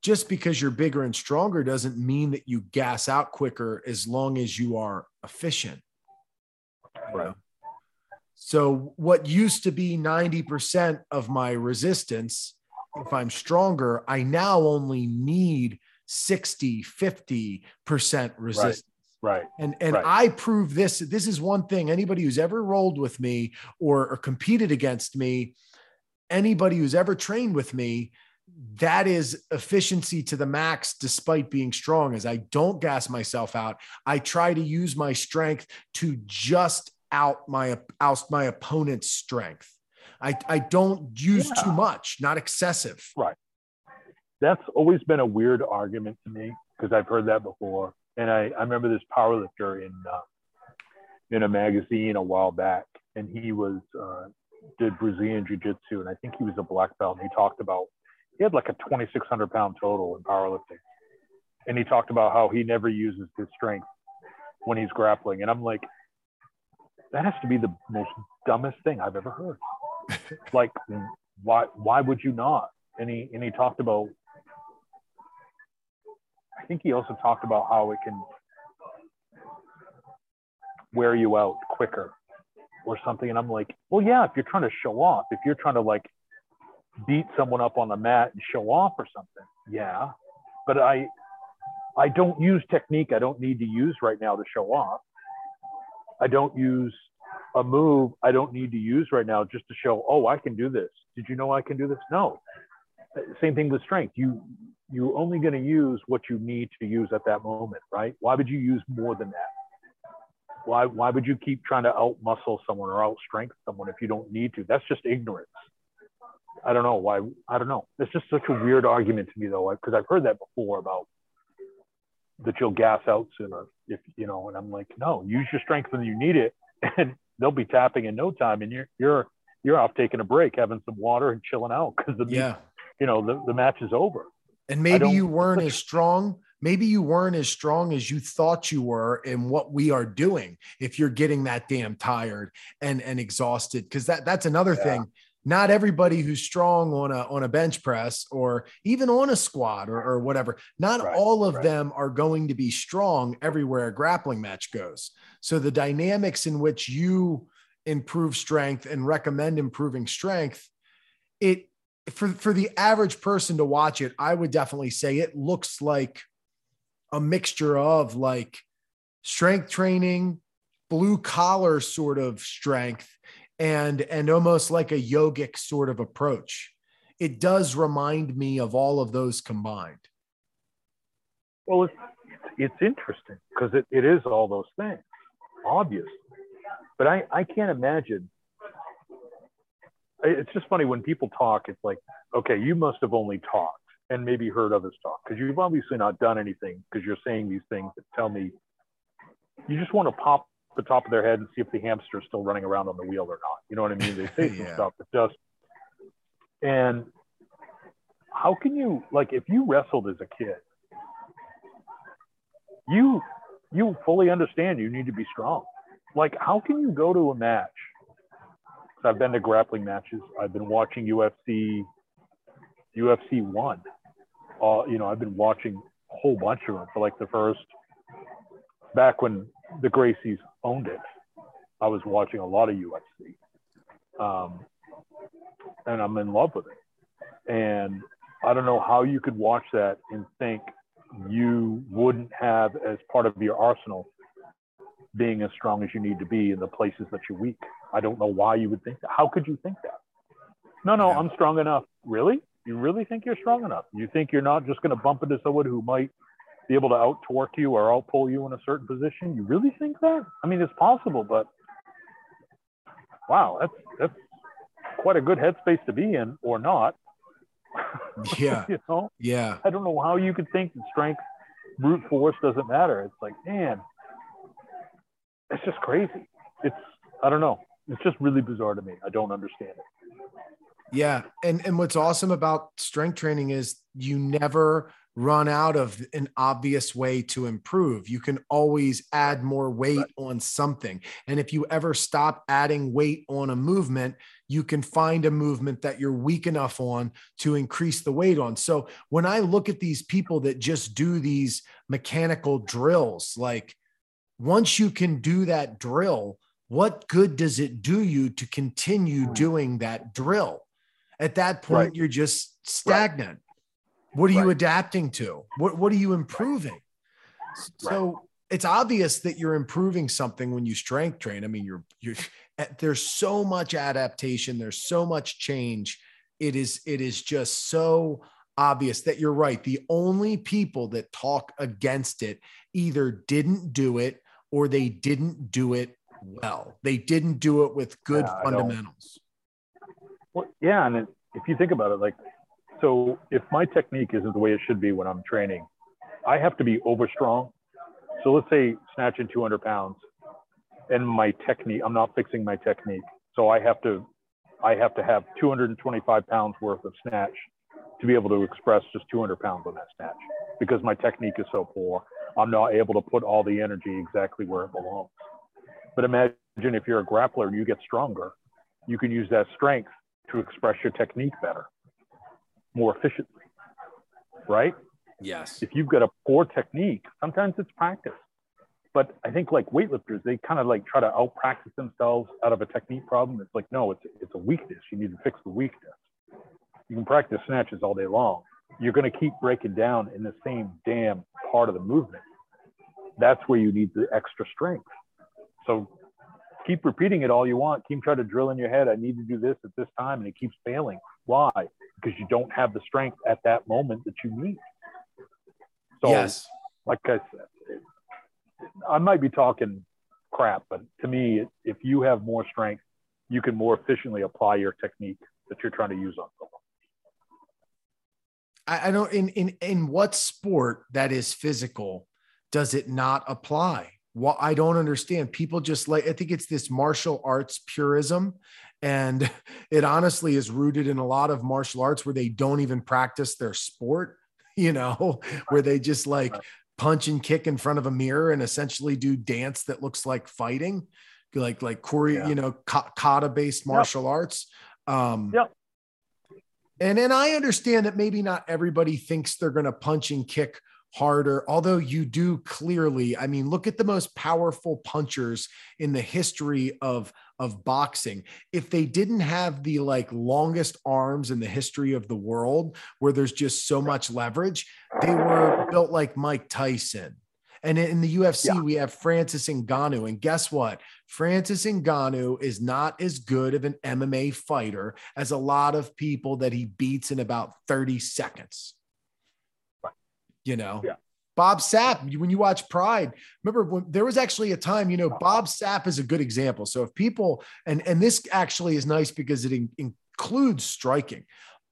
just because you're bigger and stronger doesn't mean that you gas out quicker as long as you are efficient. Right. So, what used to be 90% of my resistance, if I'm stronger, I now only need 60, 50% resistance. Right. right. And and right. I prove this. This is one thing. Anybody who's ever rolled with me or, or competed against me, anybody who's ever trained with me, that is efficiency to the max despite being strong as i don't gas myself out i try to use my strength to just out my out my opponent's strength. I, I don't use yeah. too much, not excessive. Right. That's always been a weird argument to me because I've heard that before. And I, I remember this powerlifter in uh, in a magazine a while back, and he was uh, did Brazilian Jiu Jitsu, and I think he was a black belt. And he talked about he had like a 2,600 pound total in powerlifting, and he talked about how he never uses his strength when he's grappling. And I'm like, that has to be the most dumbest thing I've ever heard. like, why why would you not? And he and he talked about. I think he also talked about how it can wear you out quicker or something. And I'm like, well, yeah, if you're trying to show off, if you're trying to like beat someone up on the mat and show off or something, yeah. But I I don't use technique I don't need to use right now to show off. I don't use a move I don't need to use right now just to show, oh, I can do this. Did you know I can do this? No. Same thing with strength. You you're only going to use what you need to use at that moment, right? Why would you use more than that? Why why would you keep trying to out muscle someone or out strength someone if you don't need to? That's just ignorance. I don't know why. I don't know. It's just such a weird argument to me though, because I've heard that before about that you'll gas out sooner if you know. And I'm like, no, use your strength when you need it, and they'll be tapping in no time, and you're you're you're off taking a break, having some water and chilling out because the yeah. you know the, the match is over. And maybe you weren't as strong. Maybe you weren't as strong as you thought you were in what we are doing. If you're getting that damn tired and and exhausted, because that that's another yeah. thing not everybody who's strong on a on a bench press or even on a squat or, or whatever not right, all of right. them are going to be strong everywhere a grappling match goes so the dynamics in which you improve strength and recommend improving strength it for for the average person to watch it i would definitely say it looks like a mixture of like strength training blue collar sort of strength and and almost like a yogic sort of approach. It does remind me of all of those combined. Well it's it's interesting because it, it is all those things obviously. But i i can't imagine it's just funny when people talk it's like okay you must have only talked and maybe heard others talk because you've obviously not done anything because you're saying these things that tell me you just want to pop the top of their head and see if the hamster is still running around on the wheel or not. You know what I mean? They say some yeah. stuff that just and how can you like if you wrestled as a kid, you you fully understand you need to be strong. Like how can you go to a match? I've been to grappling matches. I've been watching UFC UFC one. Uh, you know, I've been watching a whole bunch of them for like the first back when the Gracies owned it. I was watching a lot of UFC, um, and I'm in love with it. And I don't know how you could watch that and think you wouldn't have as part of your arsenal being as strong as you need to be in the places that you're weak. I don't know why you would think that. How could you think that? No, no, I'm strong enough. Really? You really think you're strong enough? You think you're not just going to bump into someone who might be able to out torque you or out pull you in a certain position? You really think that? I mean, it's possible, but wow, that's that's quite a good headspace to be in, or not. Yeah. you know? Yeah. I don't know how you could think that strength, brute force doesn't matter. It's like, man, it's just crazy. It's I don't know. It's just really bizarre to me. I don't understand it. Yeah. And and what's awesome about strength training is you never run out of an obvious way to improve. You can always add more weight right. on something. And if you ever stop adding weight on a movement, you can find a movement that you're weak enough on to increase the weight on. So when I look at these people that just do these mechanical drills, like once you can do that drill, what good does it do you to continue doing that drill? At that point, right. you're just stagnant. Right. What are right. you adapting to? What, what are you improving? So it's obvious that you're improving something when you strength train. I mean, you're, you're, eh, there's so much adaptation. There's so much change. It is, it is just so obvious that you're right. The only people that talk against it either didn't do it or they didn't do it well. They didn't do it with good yeah, fundamentals. Well, yeah, and it, if you think about it, like, so if my technique isn't the way it should be when I'm training, I have to be over strong. So let's say snatching 200 pounds, and my technique, I'm not fixing my technique, so I have to, I have to have 225 pounds worth of snatch to be able to express just 200 pounds on that snatch because my technique is so poor. I'm not able to put all the energy exactly where it belongs. But imagine if you're a grappler and you get stronger, you can use that strength to express your technique better, more efficiently, right? Yes. If you've got a poor technique, sometimes it's practice. But I think like weightlifters, they kind of like try to out practice themselves out of a technique problem. It's like, no, it's, it's a weakness. You need to fix the weakness. You can practice snatches all day long, you're going to keep breaking down in the same damn part of the movement. That's where you need the extra strength. So keep repeating it all you want. Keep trying to drill in your head, I need to do this at this time, and it keeps failing. Why? Because you don't have the strength at that moment that you need. So, yes. like I said, I might be talking crap, but to me, if you have more strength, you can more efficiently apply your technique that you're trying to use on someone. I, I don't in in in what sport that is physical does it not apply? Well, I don't understand. People just like I think it's this martial arts purism, and it honestly is rooted in a lot of martial arts where they don't even practice their sport. You know, where they just like punch and kick in front of a mirror and essentially do dance that looks like fighting, like like Korea, yeah. you know, kata based martial yep. arts. Um, yep. And then I understand that maybe not everybody thinks they're going to punch and kick harder, although you do clearly. I mean, look at the most powerful punchers in the history of of boxing. If they didn't have the like longest arms in the history of the world, where there's just so much leverage, they were built like Mike Tyson. And in the UFC, yeah. we have Francis Ngannou. And guess what? Francis Ngannou is not as good of an MMA fighter as a lot of people that he beats in about 30 seconds. You know? Yeah. Bob Sapp, when you watch Pride, remember when there was actually a time, you know, oh. Bob Sapp is a good example. So if people, and and this actually is nice because it in, includes striking.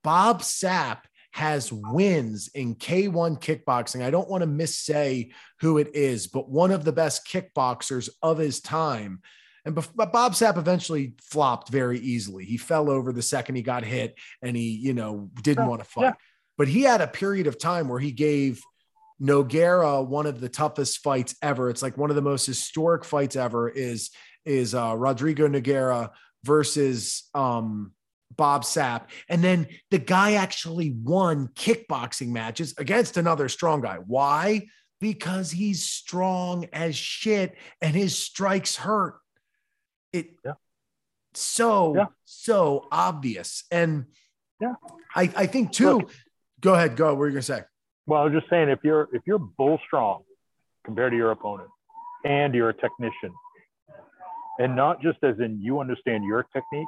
Bob Sapp has wins in K1 kickboxing. I don't want to missay who it is, but one of the best kickboxers of his time. And but Bob Sapp eventually flopped very easily. He fell over the second he got hit and he, you know, didn't oh, want to fight. Yeah. But he had a period of time where he gave Nogueira one of the toughest fights ever. It's like one of the most historic fights ever is is uh, Rodrigo Nogueira versus um, Bob Sapp. And then the guy actually won kickboxing matches against another strong guy. Why? Because he's strong as shit and his strikes hurt. it Yeah. so Yeah. so obvious. And Yeah. I, I think too. Go ahead, go. What were you gonna say? Well, I was just saying, if you're if you're bull strong compared to your opponent, and you're a technician, and not just as in you understand your technique,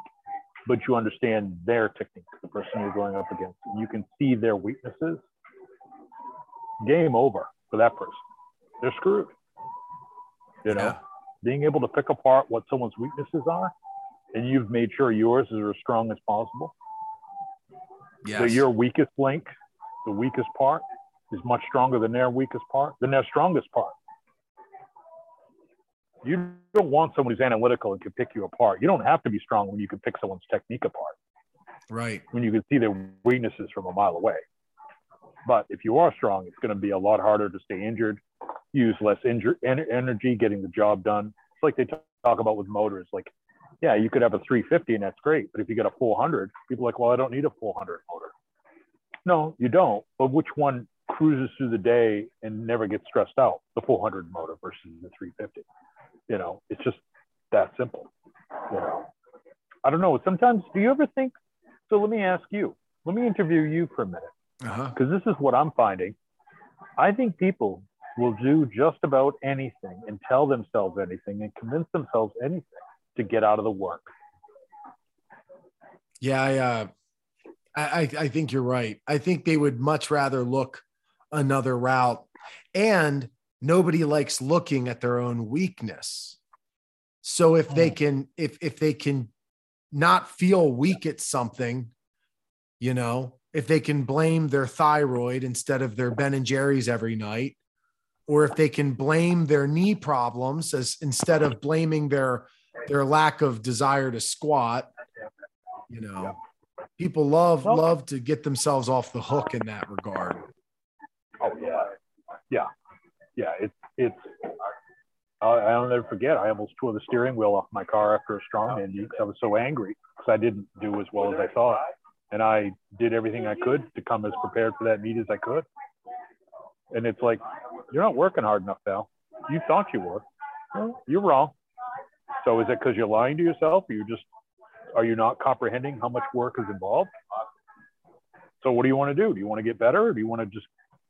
but you understand their technique, the person you're going up against, and you can see their weaknesses. Game over for that person. They're screwed. You know, Yeah. being able to pick apart what someone's weaknesses are, and you've made sure yours is as strong as possible. Yes. So your weakest link, the weakest part, is much stronger than their weakest part, than their strongest part. You don't want someone who's analytical and can pick you apart. You don't have to be strong when you can pick someone's technique apart, right. when you can see their weaknesses from a mile away. But if you are strong, it's going to be a lot harder to stay injured, use less injur- en- energy getting the job done. It's like they t- talk about with motors. Like, yeah, you could have a 350 and that's great. But if you get a 400, people are like, well, I don't need a 400 motor. No, you don't. But which one cruises through the day and never gets stressed out? The 400 motor versus the 350. You know, it's just that simple. You know, I don't know. Sometimes, do you ever think? So let me ask you. Let me interview you for a minute Uh-huh. because this is what I'm finding. I think people will do just about anything and tell themselves anything and convince themselves anything to get out of the work. Yeah, I, uh, I, I think you're right. I think they would much rather look another route, and nobody likes looking at their own weakness. So if they can, if if they can not feel weak at something, you know, if they can blame their thyroid instead of their Ben and Jerry's every night, or if they can blame their knee problems as instead of blaming their their lack of desire to squat, you know, people love love to get themselves off the hook in that regard. Oh yeah, yeah, yeah. It's it's. I, I'll never forget. I almost tore the steering wheel off my car after a strongman meet I was so angry because I didn't do as well as I thought, and I did everything I could to come as prepared for that meet as I could. And it's like, you're not working hard enough, pal. You thought you were. Well, you're wrong. So is it because you're lying to yourself, or you just are you not comprehending how much work is involved? So what do you want to do? Do you want to get better, or do you want to just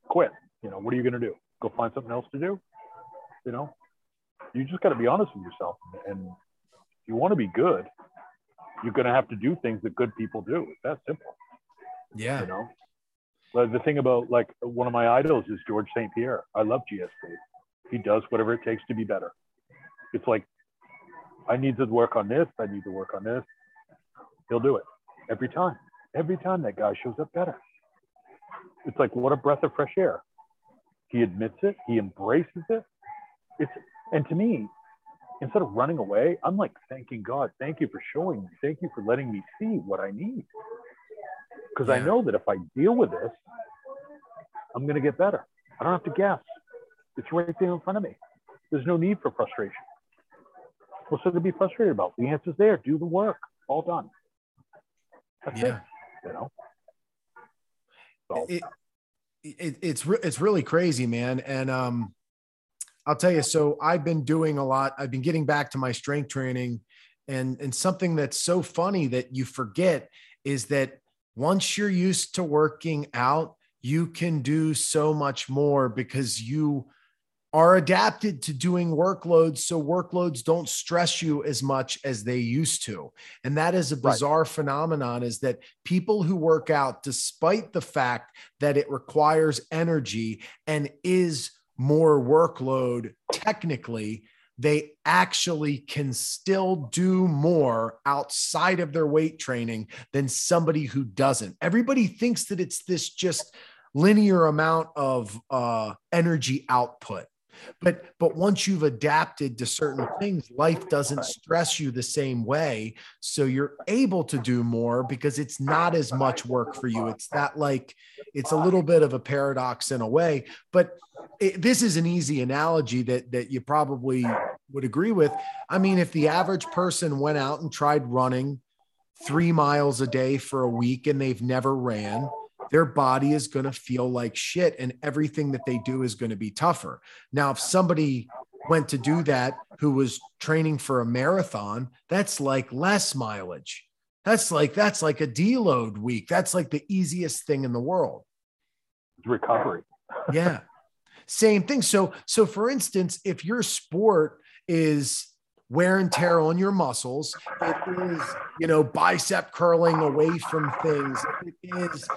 quit? You know, what are you going to do? Go find something else to do? You know, you just got to be honest with yourself. And if you want to be good, you're going to have to do things that good people do. It's that simple, Yeah. you know. But the thing about like one of my idols is George St. Pierre. I love GSP. He does whatever it takes to be better. It's like, I need to work on this. I need to work on this. He'll do it every time. Every time that guy shows up better. It's like, what a breath of fresh air. He admits it, he embraces it. It's, and to me, instead of running away, I'm like, thanking God, thank you for showing me, thank you for letting me see what I need. Because I know that if I deal with this, I'm going to get better. I don't have to guess. It's right there in front of me. There's no need for frustration. What's there to be frustrated about? The answer's there. Do the work. All done. That's Yeah. it. You know. So it, it it's re- it's really crazy, man. And um, I'll tell you. So I've been doing a lot. I've been getting back to my strength training, and and something that's so funny that you forget is that once you're used to working out, you can do so much more because you are adapted to doing workloads so workloads don't stress you as much as they used to. And that is a Right. bizarre phenomenon is that people who work out despite the fact that it requires energy and is more workload technically they actually can still do more outside of their weight training than somebody who doesn't. Everybody thinks that it's this just linear amount of uh, energy output but but once you've adapted to certain things life doesn't stress you the same way. So you're able to do more because it's not as much work for you. It's that like it's a little bit of a paradox in a way. But it, this is an easy analogy that that you probably would agree with. I mean if the average person went out and tried running 3 miles a day for a week and they've never ran their body is going to feel like shit and everything that they do is going to be tougher. Now, if somebody went to do that who was training for a marathon, that's like less mileage. That's like that's like a deload week. That's like the easiest thing in the world. Recovery. yeah. Same thing. So so for instance, if your sport is wear and tear on your muscles. It is, you know, bicep curling away from things. It is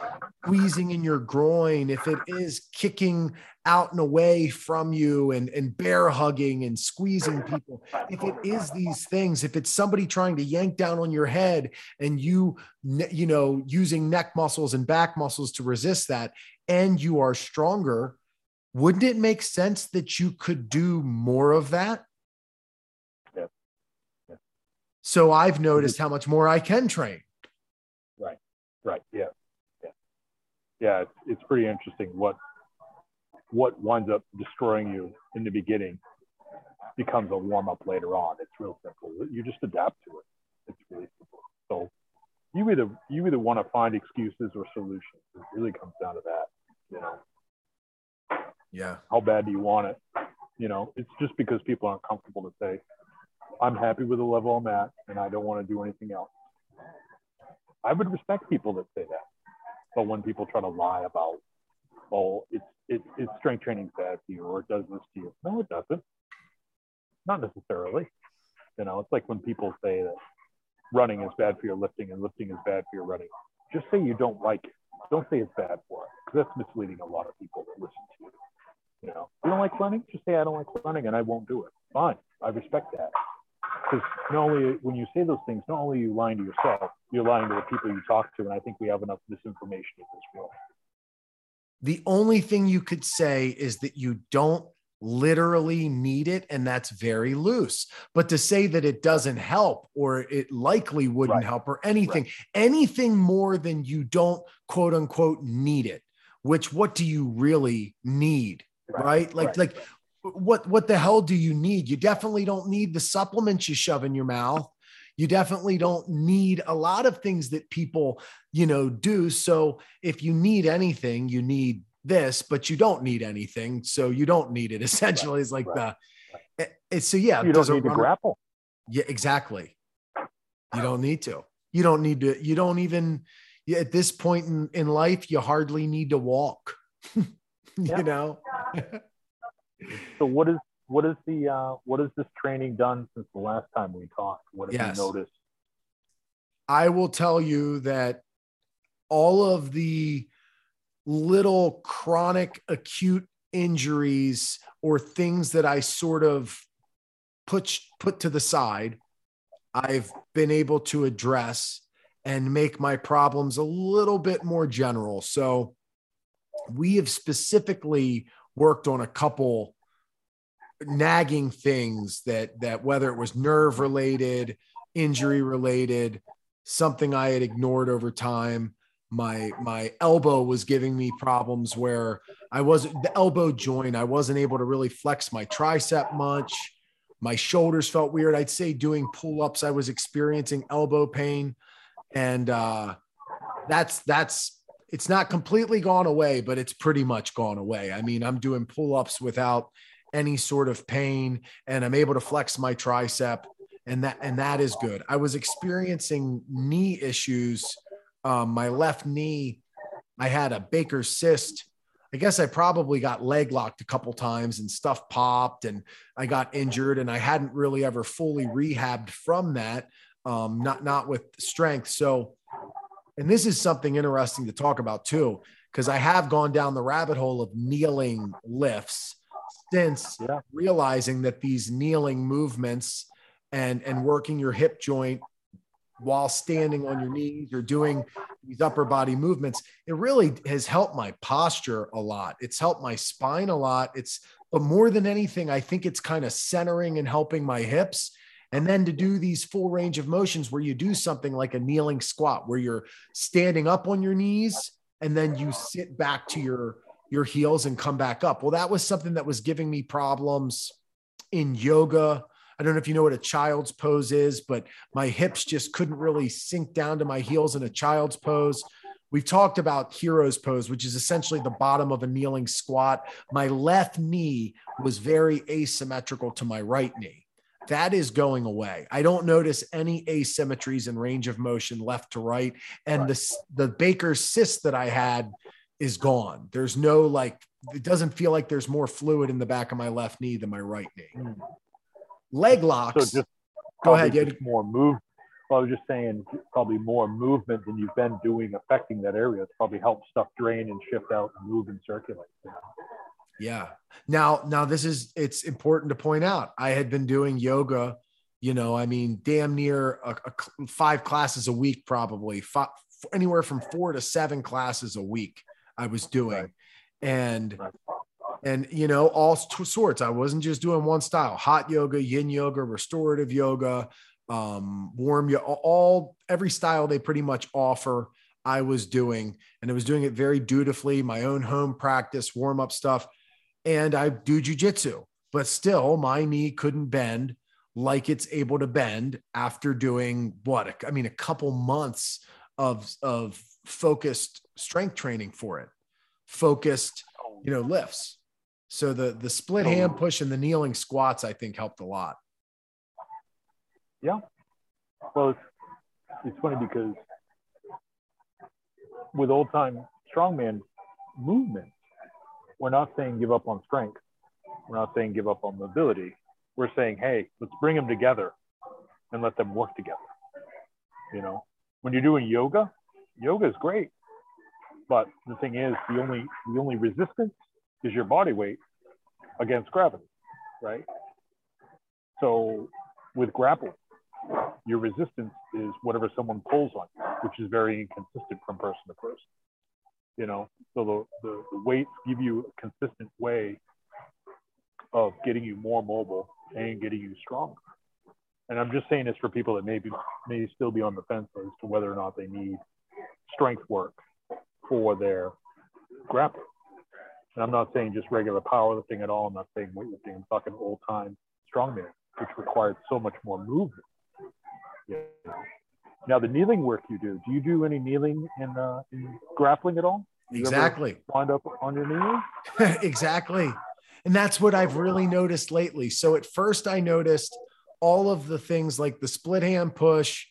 squeezing in your groin, if it is kicking out and away from you and, and bear hugging and squeezing people, if it is these things, if it's somebody trying to yank down on your head and you, you know, using neck muscles and back muscles to resist that, and you are stronger, wouldn't it make sense that you could do more of that? So I've noticed mm-hmm. how much more I can train. Right. Right. Yeah. Yeah. Yeah. It's, it's pretty interesting what what winds up destroying you in the beginning becomes a warm up later on. It's real simple. You just adapt to it. It's really simple. So you either you either want to find excuses or solutions. It really comes down to that. You know. Yeah. How bad do you want it? You know, it's just because people aren't comfortable to say, I'm happy with the level I'm at and I don't want to do anything else. I would respect people that say that. But when people try to lie about, oh, it's it, it's strength training bad for you or it does this to you. No, it doesn't. Not necessarily. You know, it's like when people say that running is bad for your lifting and lifting is bad for your running. Just say you don't like it. Don't say it's bad for it because that's misleading a lot of people that listen to you. You know, you don't like running? Just say I don't like running and I won't do it. Fine. I respect that because not only when you say those things, not only are you lying to yourself, you're lying to the people you talk to. And I think we have enough misinformation in this world. The only thing you could say is that you don't literally need it, and that's very loose. But to say that it doesn't help or it likely wouldn't right. help or anything, right. anything more than you don't quote unquote need it, which what do you really need? Right. right? Like, like what what the hell do you need? You definitely don't need the supplements you shove in your mouth. You definitely don't need a lot of things that people, you know, do. So if you need anything, you need this, but you don't need anything. So you don't need it. Essentially, right, is like right, the right. It's so yeah. You don't need to grapple. Yeah, exactly. You don't need to. You don't need to. You don't even. At this point in, in life, you hardly need to walk. you know. So what is what is the uh, what has this training done since the last time we talked? What have yes. you noticed? I will tell you that all of the little chronic acute injuries or things that I sort of put put to the side, I've been able to address and make my problems a little bit more general. So we have specifically worked on a couple nagging things that that whether it was nerve related, injury related, something I had ignored over time. My my elbow was giving me problems where I wasn't the elbow joint. I wasn't able to really flex my tricep much. My shoulders felt weird. I'd say doing pull ups, I was experiencing elbow pain, and uh, that's that's it's not completely gone away, but it's pretty much gone away. I mean, I'm doing pull ups without any sort of pain and I'm able to flex my tricep and that and that is good. I was experiencing knee issues. Um, my left knee, I had a Baker's cyst. I guess I probably got leg locked a couple times and stuff popped and I got injured and I hadn't really ever fully rehabbed from that. Um, not not with strength. So and this is something interesting to talk about too, because I have gone down the rabbit hole of kneeling lifts since yeah. realizing that these kneeling movements and and working your hip joint while standing on your knees or doing these upper body movements it really has helped my posture a lot it's helped my spine a lot it's but more than anything i think it's kind of centering and helping my hips and then to do these full range of motions where you do something like a kneeling squat, where you're standing up on your knees and then you sit back to your your heels and come back up. Well, that was something that was giving me problems in yoga. I don't know if you know what a child's pose is, but my hips just couldn't really sink down to my heels in a child's pose. We we've talked about hero's pose, which is essentially the bottom of a kneeling squat. My left knee was very asymmetrical to my right knee. That is going away. I don't notice any asymmetries in range of motion left to right. And right. the, the Baker's cyst that I had is gone. There's no like, it doesn't feel like there's more fluid in the back of my left knee than my right knee. Hmm. Leg locks. So go ahead. Just more move. Well, I was just saying, probably more movement than you've been doing affecting that area. It's probably helped stuff drain and shift out and move and circulate. Yeah. Now, now this is it's important to point out. I had been doing yoga, you know, I mean, damn near a, a five classes a week, probably five, anywhere from four to seven classes a week. I was doing, and and you know all sorts. I wasn't just doing one style: hot yoga, yin yoga, restorative yoga, um, warm yoga, all every style they pretty much offer. I was doing, and I was doing it very dutifully. My own home practice, warm up stuff and I do jujitsu, but still my knee couldn't bend like it's able to bend after doing what? I mean, a couple months of, of focused strength training for it, focused, oh. you know, lifts. So the, the split oh. hand push and the kneeling squats, I think helped a lot. Yeah. Well, it's, it's funny because with old time strongman movement, we're not saying give up on strength. We're not saying give up on mobility. We're saying, hey, let's bring them together and let them work together. You know, when you're doing yoga, yoga is great, but the thing is, the only the only resistance is your body weight against gravity, right? So with grapple, your resistance is whatever someone pulls on you, which is very inconsistent from person to person you know so the, the, the weights give you a consistent way of getting you more mobile and getting you stronger. And i'm just saying this for people that maybe may still be on the fence as to whether or not they need strength work for their grappling. And i'm not saying just regular powerlifting at all. I'm not saying weightlifting. I'm talking old time strongman which required so much more movement you know? Now, the kneeling work you do, do you do any kneeling in, uh, in grappling at all? Exactly. Wind up on your knees? exactly. And that's what I've really noticed lately. So at first, I noticed all of the things like the split hand push,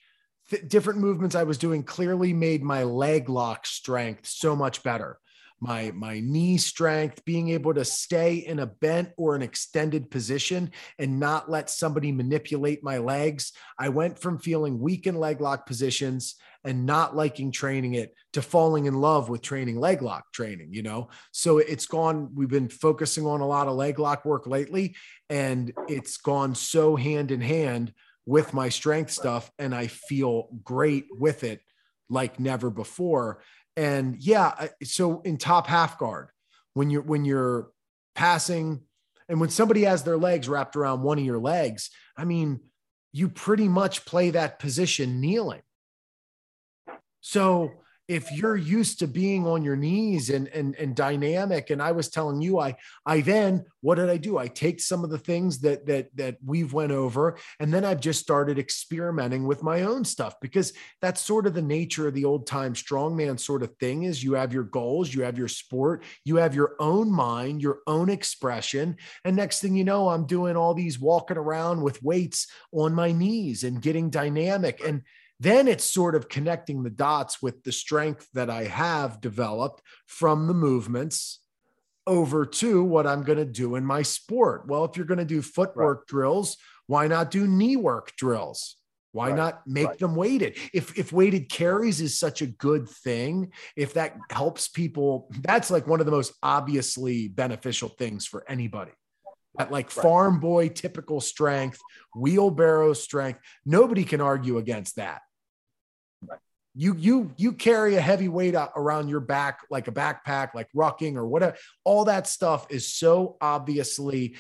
th- different movements I was doing clearly made my leg lock strength so much better my my knee strength being able to stay in a bent or an extended position and not let somebody manipulate my legs. I went from feeling weak in leg lock positions and not liking training it to falling in love with training leg lock training you know? So it's gone we've been focusing on a lot of leg lock work lately and it's gone so hand in hand with my strength stuff and i feel great with it like never before and yeah, so in top half guard, when you're when you're passing and when somebody has their legs wrapped around one of your legs, I mean, you pretty much play that position kneeling. So if you're used to being on your knees and and and dynamic and i was telling you i i then what did i do? I take some of the things that that that we've went over and then i've just started experimenting with my own stuff because that's sort of the nature of the old time strongman sort of thing is you have your goals you have your sport you have your own mind your own expression and next thing you know i'm doing all these walking around with weights on my knees and getting dynamic and then it's sort of connecting the dots with the strength that I have developed from the movements over to what I'm going to do in my sport. Well, if you're going to do footwork right. drills, why not do knee work drills? Why right. not make right. them weighted? If if weighted carries is such a good thing, if that helps people, that's like one of the most obviously beneficial things for anybody at like farm boy typical strength, wheelbarrow strength. Nobody can argue against that. You you you carry a heavy weight around your back like a backpack, like rucking or whatever. All that stuff is so obviously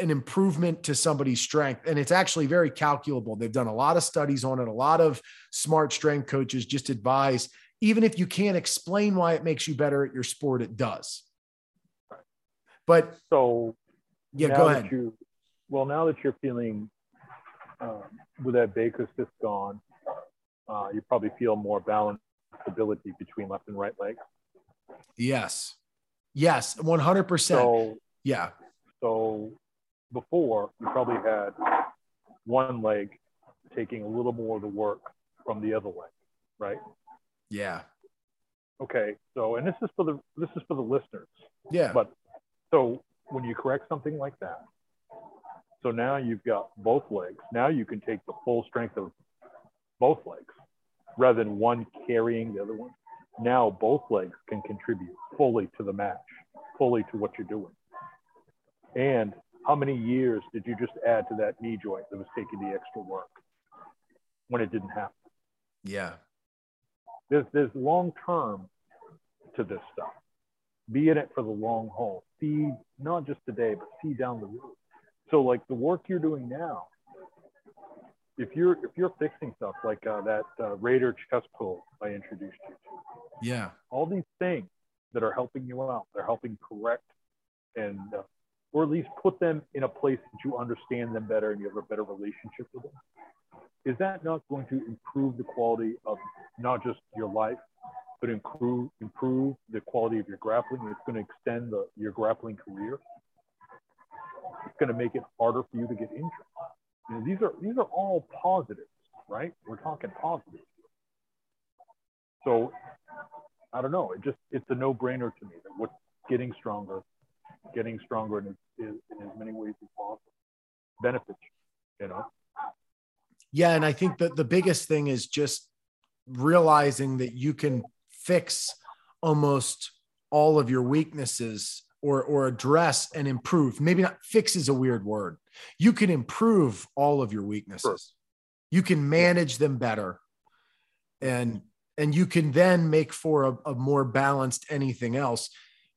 an improvement to somebody's strength and it's actually very calculable they've done a lot of studies on it a lot of smart strength coaches just advise even if you can't explain why it makes you better at your sport it does but so yeah, go ahead. Well, now that you're feeling um, with that Baker's cyst gone, uh, you probably feel more balance stability between left and right legs. Yes. Yes, 100%. So, yeah. so before you probably had one leg taking a little more of the work from the other leg, right? Yeah. Okay. So, and this is for the this is for the listeners. Yeah. But so when you correct something like that, so now you've got both legs. Now you can take the full strength of both legs rather than one carrying the other one. Now both legs can contribute fully to the match, fully to what you're doing. And how many years did you just add to that knee joint that was taking the extra work when it didn't happen? yeah. There's there's long term to this stuff. Be in it for the long haul. See not just today, but see down the road. So like the work you're doing now, if you're if you're fixing stuff like uh, that uh, Rader chest pull I introduced you to, Yeah. all these things that are helping you out, they're helping correct and uh, or at least put them in a place that you understand them better and you have a better relationship with them. Is that not going to improve the quality of not just your life, but improve improve the quality of your grappling? It's going to extend the, your grappling career. It's going to make it harder for you to get injured. You know, these are these are all positives, right? We're talking positives. So I don't know. It just it's a no-brainer to me that what getting stronger, getting stronger in, in, in as many ways as possible benefits. You know. Yeah. And I think that the biggest thing is just realizing that you can fix almost all of your weaknesses or, or address and improve. Maybe not fix is a weird word. You can improve all of your weaknesses. Sure. You can manage them better. And and you can then make for a, a more balanced anything else.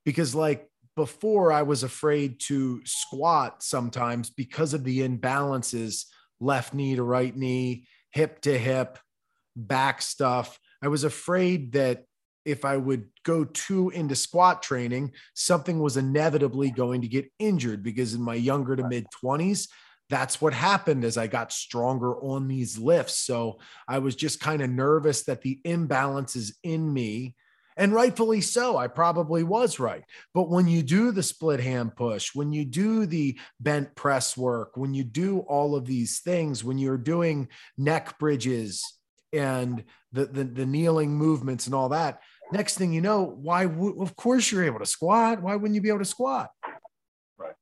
Because like before, I was afraid to squat sometimes because of the imbalances left knee to right knee, hip to hip, back stuff. I was afraid that if I would go too into squat training, something was inevitably going to get injured because in my younger to mid 20s, that's what happened as I got stronger on these lifts. So I was just kind of nervous that the imbalances in me, and rightfully so, I probably was right. But when you do the split hand push, when you do the bent press work, when you do all of these things, when you're doing neck bridges and the, the, the kneeling movements and all that, next thing you know, why? W- of course you're able to squat. Why wouldn't you be able to squat? Right.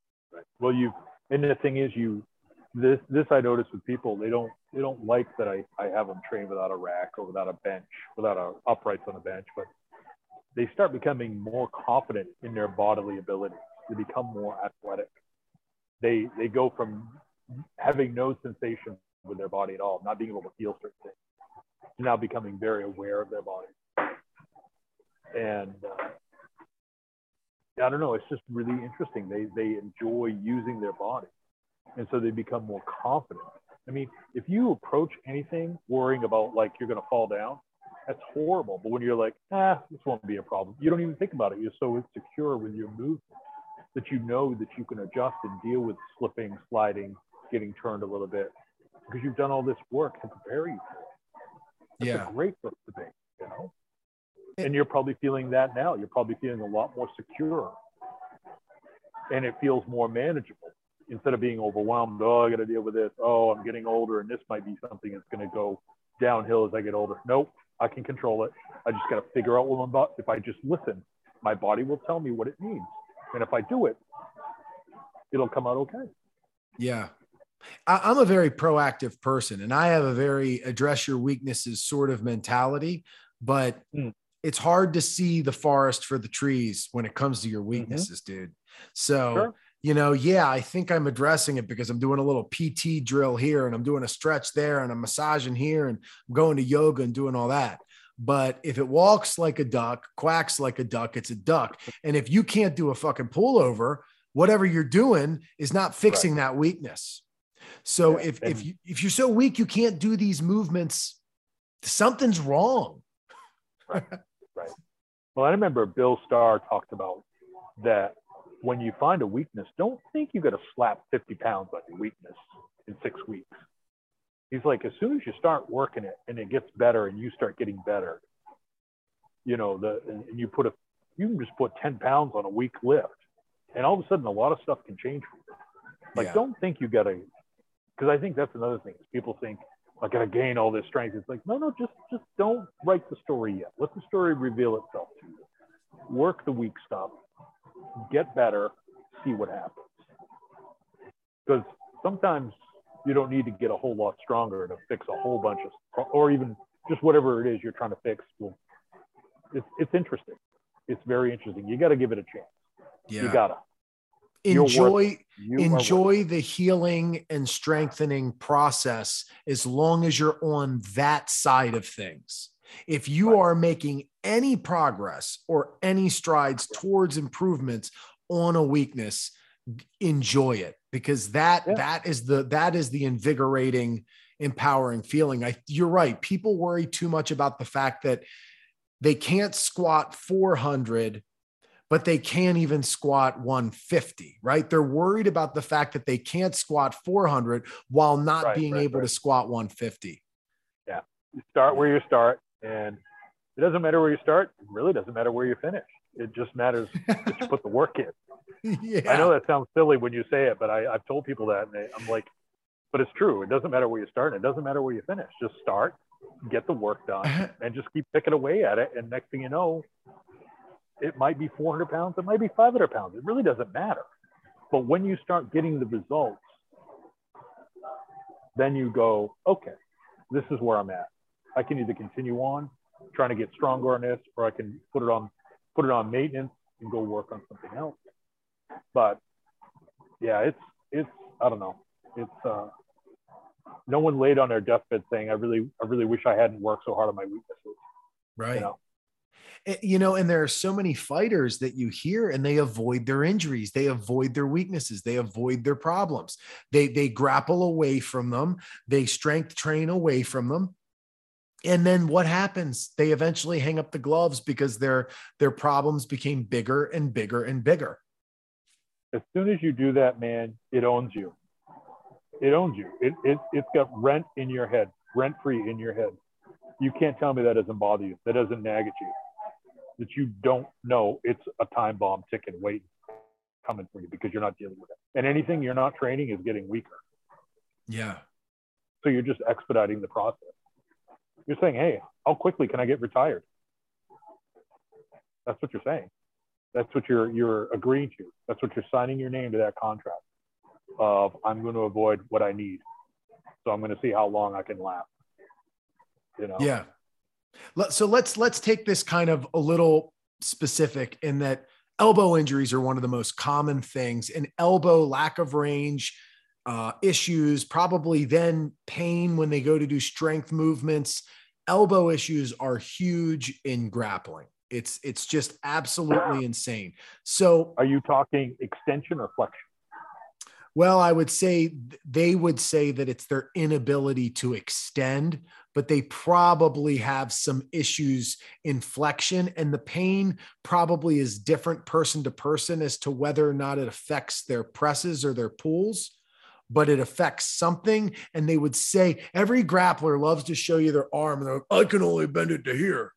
Well, you and the thing is, you this this I notice with people they don't they don't like that I I have them train without a rack or without a bench without a uprights on a bench, but they start becoming more confident in their bodily ability. They become more athletic. They they go from having no sensation with their body at all, not being able to feel certain things, to now becoming very aware of their body. And uh, I don't know, it's just really interesting. They they enjoy using their body, and so they become more confident. I mean, if you approach anything worrying about like you're going to fall down, that's horrible. But when you're like, ah, this won't be a problem, you don't even think about it. You're so insecure with your movement that you know that you can adjust and deal with slipping, sliding, getting turned a little bit because you've done all this work to prepare you for it. That's Yeah. a great book to be, you know. And you're probably feeling that now. You're probably feeling a lot more secure, and it feels more manageable instead of being overwhelmed. Oh, I got to deal with this. Oh, I'm getting older, and this might be something that's going to go downhill as I get older. Nope, I can control it. I just got to figure out what I'm about. If I just listen, my body will tell me what it needs, and if I do it, it'll come out okay. Yeah. I, I'm a very proactive person and I have a very address your weaknesses sort of mentality, but Mm. It's hard to see the forest for the trees when it comes to your mm-hmm. weaknesses, dude. So, Sure. you know, yeah, I think I'm addressing it because I'm doing a little PT drill here and I'm doing a stretch there and I'm massaging here and I'm going to yoga and doing all that. But if it walks like a duck, quacks like a duck, it's a duck. And if you can't do a fucking pullover, whatever you're doing is not fixing that weakness. So Yeah, if if you if you're so weak you can't do these movements, something's wrong. Well, I remember Bill Starr talked about that when you find a weakness, don't think you got to slap 50 pounds on your weakness in six weeks. He's like, as soon as you start working it and it gets better and you start getting better, you know, the and you put a you can just put 10 pounds on a weak lift, and all of a sudden a lot of stuff can change for you. Like, Yeah. don't think you gotta, because I think that's another thing. is People think I gotta gain all this strength. It's like, no, no, just just don't write the story yet. Let the story reveal itself to you. Work the weak stuff, get better, see what happens. Because sometimes you don't need to get a whole lot stronger to fix a whole bunch of, or even just whatever it is you're trying to fix. Will it's it's interesting. It's very interesting. You got to give it a chance. Yeah. You gotta. Enjoy You enjoy the healing and strengthening process as long as you're on that side of things. If you Right. are making any progress or any strides towards improvements on a weakness, enjoy it because that Yeah. that is the that is the invigorating empowering feeling. I you're right. People worry too much about the fact that they can't squat 400 but they can't even squat 150, right? They're worried about the fact that they can't squat 400 while not Right, being right, able to squat 150. Yeah. you start where you start, and it doesn't matter where you start. It really doesn't matter where you finish. It just matters that you put the work in. yeah. I know that sounds silly when you say it, but I, I've told people that, and they, I'm like, but it's true. It doesn't matter where you start, and it doesn't matter where you finish. Just start, get the work done, and just keep picking away at it. And next thing you know, it might be 400 pounds, it might be 500 pounds. It really doesn't matter. But when you start getting the results, then you go, okay, this is where I'm at. I can either continue on trying to get stronger on this, or I can put it on put it on maintenance and go work on something else. But yeah, it's it's I don't know. It's uh no one laid on their deathbed saying, I really I really wish I hadn't worked so hard on my weaknesses. right. You know? Eh, You know, and there are so many fighters that you hear and they avoid their injuries, they avoid their weaknesses, they avoid their problems. They they grapple away from them, they strength train away from them. And then what happens? They eventually hang up the gloves because their their problems became bigger and bigger and bigger. As soon as you do that, man, it owns you. It owns you. It, it it's got rent in your head, rent free in your head. You can't tell me that doesn't bother you. That doesn't nag at you. That you don't know it's a time bomb ticking, waiting, coming for you because you're not dealing with it. And anything you're not training is getting weaker. Yeah. So you're just expediting the process. You're saying, hey, how quickly can I get retired? That's what you're saying. That's what you're you're agreeing to. That's what you're signing your name to that contract of I'm going to avoid what I need. So I'm going to see how long I can last. You know? Yeah. So let's let's take this kind of a little specific in that elbow injuries are one of the most common things. And elbow lack of range uh, issues, probably then pain when they go to do strength movements. Elbow issues are huge in grappling. It's it's just absolutely insane. So Are you talking extension or flexion? well, I would say they would say that it's their inability to extend, but they probably have some issues in flexion. And the pain probably is different person to person as to whether or not it affects their presses or their pulls, but it affects something. And they would say every grappler loves to show you their arm and they're like, I can only bend it to here.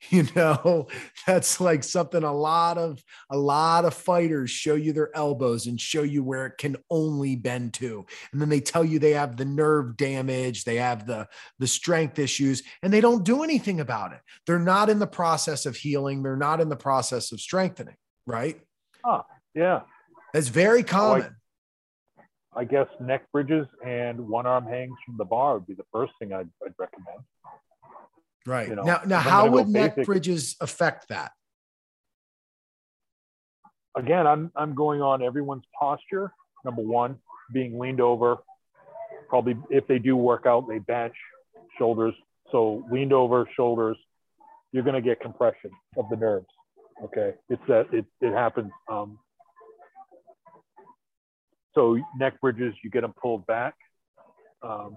You know, that's like something a lot of a lot of fighters show you their elbows and show you where it can only bend to. And then they tell you they have the nerve damage they have the the strength issues and they don't do anything about it. They're not in the process of healing. They're not in the process of strengthening right? Yeah. that's very oh, common. I guess neck bridges and one arm hangs from the bar would be the first thing I'd, I'd recommend. Right you know, now now how would neck basic- bridges affect that again, I'm I'm going on everyone's posture. Number one, being leaned over. Probably if they do work out, they bench, shoulders. So leaned over, shoulders. You're going to get compression of the nerves. Okay, it's that it it happens. Um, so neck bridges, you get them pulled back. Um,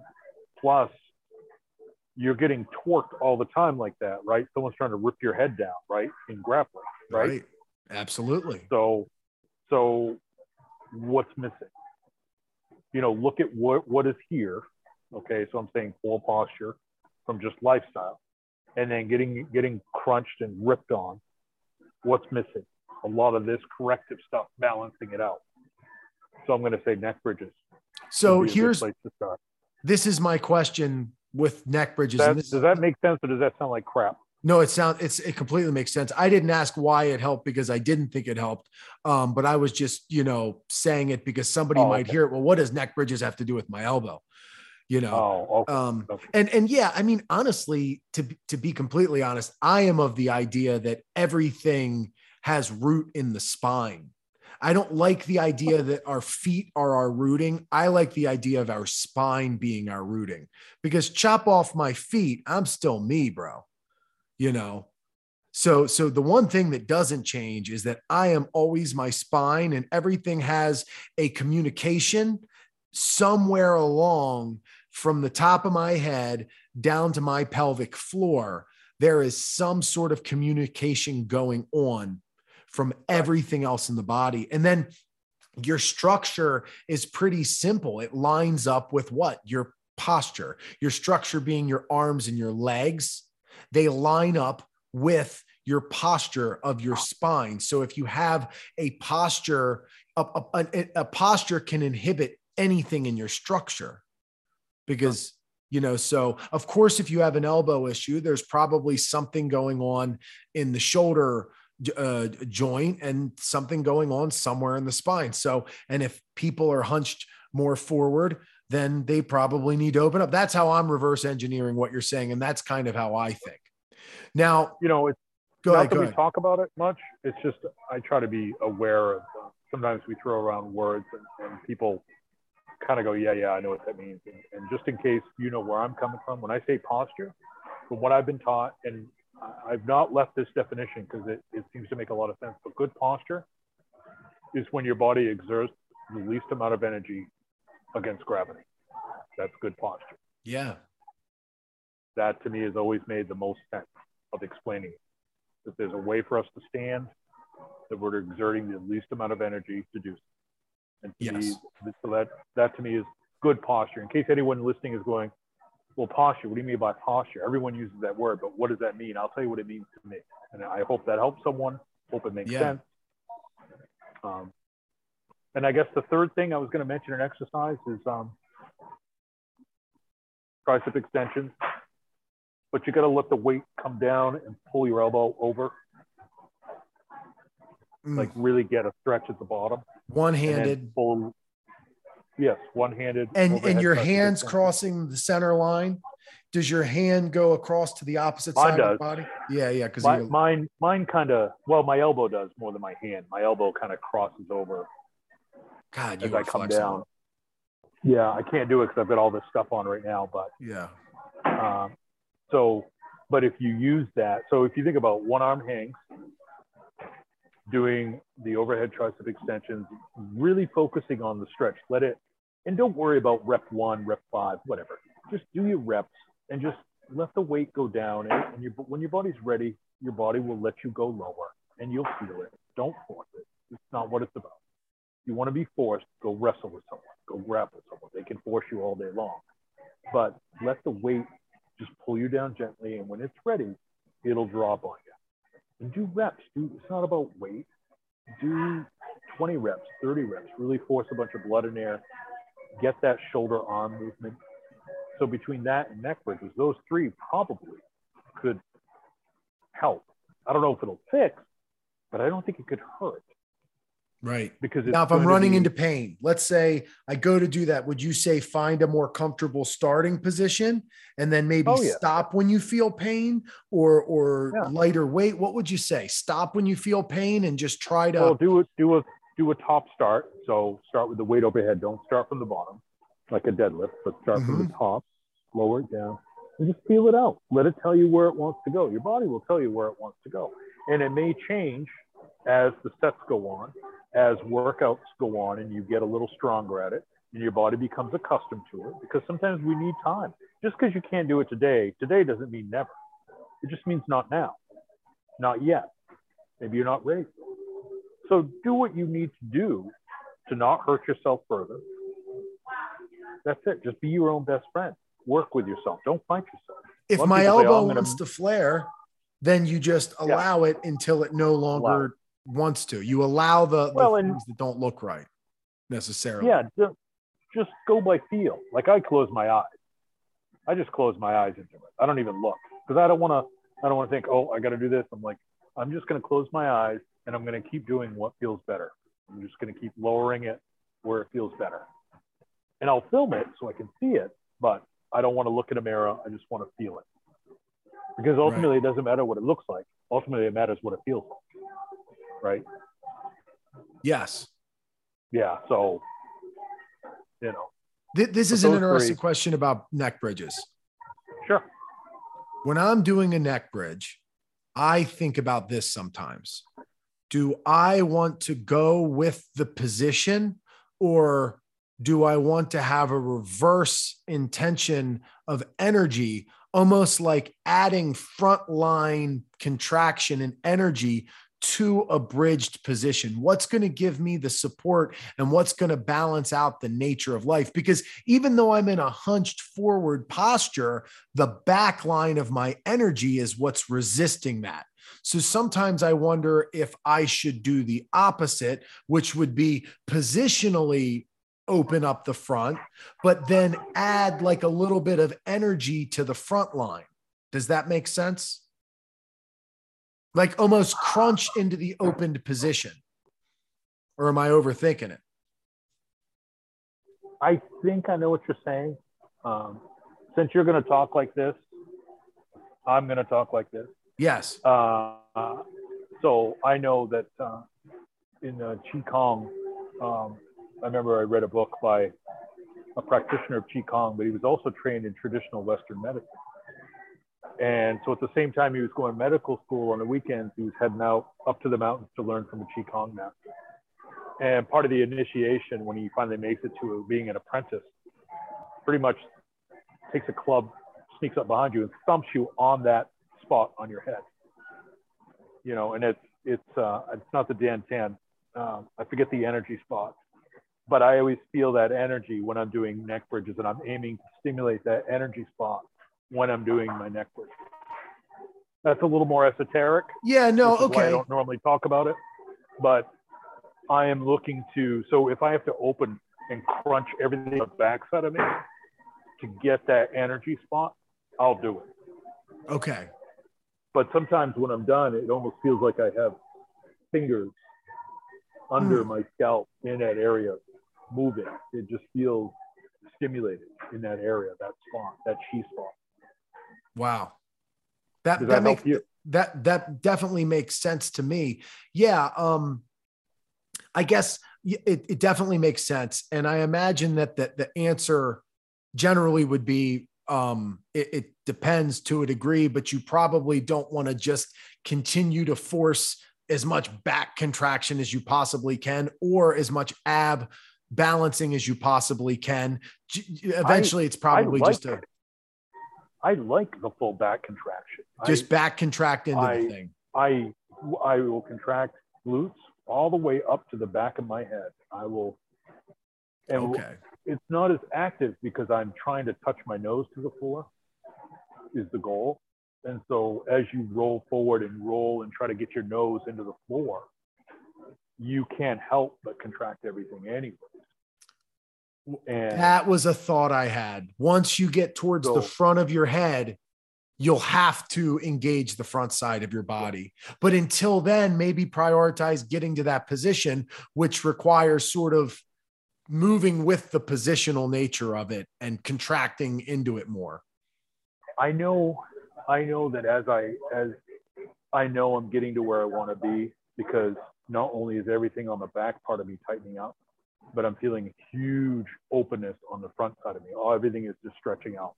plus, you're getting torqued all the time like that, right? Someone's trying to rip your head down, right? In grappling, right? absolutely So, so what's missing? You know, look at what what is here. Okay, so I'm saying poor posture from just lifestyle. and then getting getting crunched and ripped on. What's missing? A lot of this corrective stuff, balancing it out. So I'm going to say neck bridges. So here's this is my question with neck bridges. That, does that make sense, or does that sound like crap? No, it sounds it's it completely makes sense. I didn't ask why it helped because I didn't think it helped. Um, but I was just, you know, saying it because somebody oh, might okay. hear it. Well, what does neck bridges have to do with my elbow? You know. Oh, okay. Um, okay. and and yeah, I mean, honestly, to to be completely honest, I am of the idea that everything has root in the spine. I don't like the idea that our feet are our rooting. I like the idea of our spine being our rooting. Because chop off my feet, I'm still me, bro. You know? So so the one thing that doesn't change is that i am always my spine and everything has a communication somewhere along from the top of my head down to my pelvic floor. There is some sort of communication going on from everything else in the body. And then your structure is pretty simple. It lines up with what? Your posture your structure being your arms and your legs. They line up with your posture of your spine. So if you have a posture, a, a, a posture can inhibit anything in your structure because you know so of course if you have an elbow issue there's probably something going on in the shoulder uh, joint and something going on somewhere in the spine so and if people are hunched more forward then they probably need to open up. That's how I'm reverse engineering what you're saying. And that's kind of how I think. Now, you know, it's go not ahead, that we ahead. talk about it much. It's just, I try to be aware of, uh, sometimes we throw around words and, and people kind of go, yeah, yeah, I know what that means. And, and, just in case you know where I'm coming from, when I say posture, from what I've been taught, and I've not left this definition because it, it seems to make a lot of sense, but good posture is when your body exerts the least amount of energy against gravity. That's good posture. Yeah. That to me has always made the most sense of explaining. That there's a way for us to stand, that we're exerting the least amount of energy to do so. And to yes. me, so that, that to me is good posture. In case anyone listening is going, well, posture, what do you mean by posture? Everyone uses that word, but what does that mean? I'll tell you what it means to me. And I hope that helps someone. Hope it makes yeah. sense. Um, and I guess the third thing I was going to mention in exercise is um, tricep extensions. But you got to let the weight come down and pull your elbow over. Mm. Like really get a stretch at the bottom. One handed. Pull, yes, one handed. And and your hands crossing the center line. Does your hand go across to the opposite mine side does. of the body? Yeah, yeah. Because mine, mine kind of. Well, my elbow does more than my hand. My elbow kind of crosses over God, you I come down. Yeah, I can't do it because I've got all this stuff on right now. But yeah. Um, so, but if you use that, so if you think about one arm hangs, doing the overhead tricep extensions, really focusing on the stretch. Let it, and don't worry about rep one, rep five, whatever. Just do your reps and just let the weight go down. And, and your, when your body's ready, your body will let you go lower and you'll feel it. Don't force it. It's not what it's about you want to be forced, go wrestle with someone, go grapple with someone. They can force you all day long. But let the weight just pull you down gently. And when it's ready, it'll drop on you. And do reps. Do, it's not about weight. Do 20 reps, 30 reps. Really force a bunch of blood in there. Get that shoulder arm movement. So between that and neck bridges, those three probably could help. I don't know if it'll fix, but I don't think it could hurt. Right. Because now, if I'm running be... into pain, let's say I go to do that, would you say find a more comfortable starting position and then maybe oh, yeah. stop when you feel pain or or yeah. lighter weight? What would you say? Stop when you feel pain and just try to well, do it, do a do a top start. So start with the weight overhead. Don't start from the bottom like a deadlift, but start mm-hmm. from the mm-hmm. top, lower it down, and just feel it out. Let it tell you where it wants to go. Your body will tell you where it wants to go, and it may change as the sets go on as workouts go on and you get a little stronger at it and your body becomes accustomed to it because sometimes we need time. Just because you can't do it today, today doesn't mean never. It just means not now, not yet. Maybe you're not ready. So do what you need to do to not hurt yourself further. That's it. Just be your own best friend. Work with yourself. Don't fight yourself. if my people say, "Oh, elbow gonna- wants to flare, then you just allow it until it no longer wants to. You allow the, the Well, and- things that don't look right necessarily. Yeah, ju- just go by feel. Like I close my eyes. I just close my eyes into it. I don't even look because I don't want to. I don't want to think. Oh, I got to do this. I'm like, I'm just going to close my eyes and I'm going to keep doing what feels better. I'm just going to keep lowering it where it feels better, and I'll film it so I can see it. But I don't want to look in a mirror. I just want to feel it because ultimately it doesn't matter what it looks like. Ultimately, it matters what it feels like. Right? Yes. Yeah. So, you know, Th- this is an interesting three- question about neck bridges. sure. when I'm doing a neck bridge, I think about this sometimes. Do I want to go with the position or do I want to have a reverse intention of energy, almost like adding front line contraction and energy to a bridged position? What's going to give me the support and what's going to balance out the nature of life? Because even though I'm in a hunched forward posture, the back line of my energy is what's resisting that. So sometimes I wonder if I should do the opposite, which would be positionally open up the front, but then add like a little bit of energy to the front line. Does that make sense? Like almost crunch into the opened position. Or am I overthinking it? I think I know what you're saying. Um, since you're going to talk like this, I'm going to talk like this. Yes. Uh, so I know that uh, in uh, Qigong, um, I remember I read a book by a practitioner of Qigong, but he was also trained in traditional Western medicine. And so at the same time he was going to medical school on the weekends, he was heading out up to the mountains to learn from a Qigong master. And part of the initiation, when he finally makes it to being an apprentice, pretty much takes a club, sneaks up behind you, and thumps you on that spot on your head. You know, and it's it's uh, it's not the Dan Tan. Um, I forget the energy spot, but I always feel that energy when I'm doing neck bridges, and I'm aiming to stimulate that energy spot when I'm doing my neck bridge. That's a little more esoteric. Yeah, no, okay. I don't normally talk about it, but I am looking to. So if I have to open and crunch everything on the backside of me to get that energy spot, I'll do it. Okay. But sometimes when I'm done, it almost feels like I have fingers under Hmm. my scalp in that area moving. It just feels stimulated in that area, that spot, that she spot. Wow. That Does that, that makes you? that that definitely makes sense to me. Yeah. Um, I guess it, it definitely makes sense. And I imagine that the, the answer generally would be um, it, it depends to a degree, but you probably don't want to just continue to force as much back contraction as you possibly can or as much ab balancing as you possibly can. Eventually, it's probably like just a it. I like the full back contraction. just back contract into I- the thing. I, I I will contract glutes all the way up to the back of my head. I will, and Okay. It's not as active because I'm trying to touch my nose to the floor is the goal. And so as you roll forward and roll and try to get your nose into the floor, you can't help but contract everything anyway. And That was a thought I had. Once you get towards the front of your head, you'll have to engage the front side of your body. But until then, maybe prioritize getting to that position, which requires sort of moving with the positional nature of it and contracting into it more. I know, I know that as I as I know I'm getting to where I want to be because not only is everything on the back part of me tightening up, but I'm feeling huge openness on the front side of me. Oh, everything is just stretching out.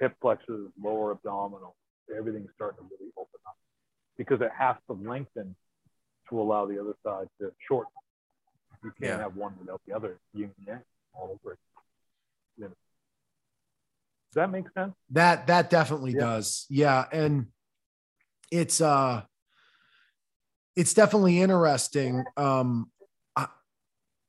Hip flexors, lower abdominal, everything's starting to really open up because it has to lengthen to allow the other side to shorten. You can't Yeah. have one without the other. Yin and yang all over it. You know. Does that make sense? That that definitely Yeah. does. Yeah, and it's uh it's definitely interesting. Um I,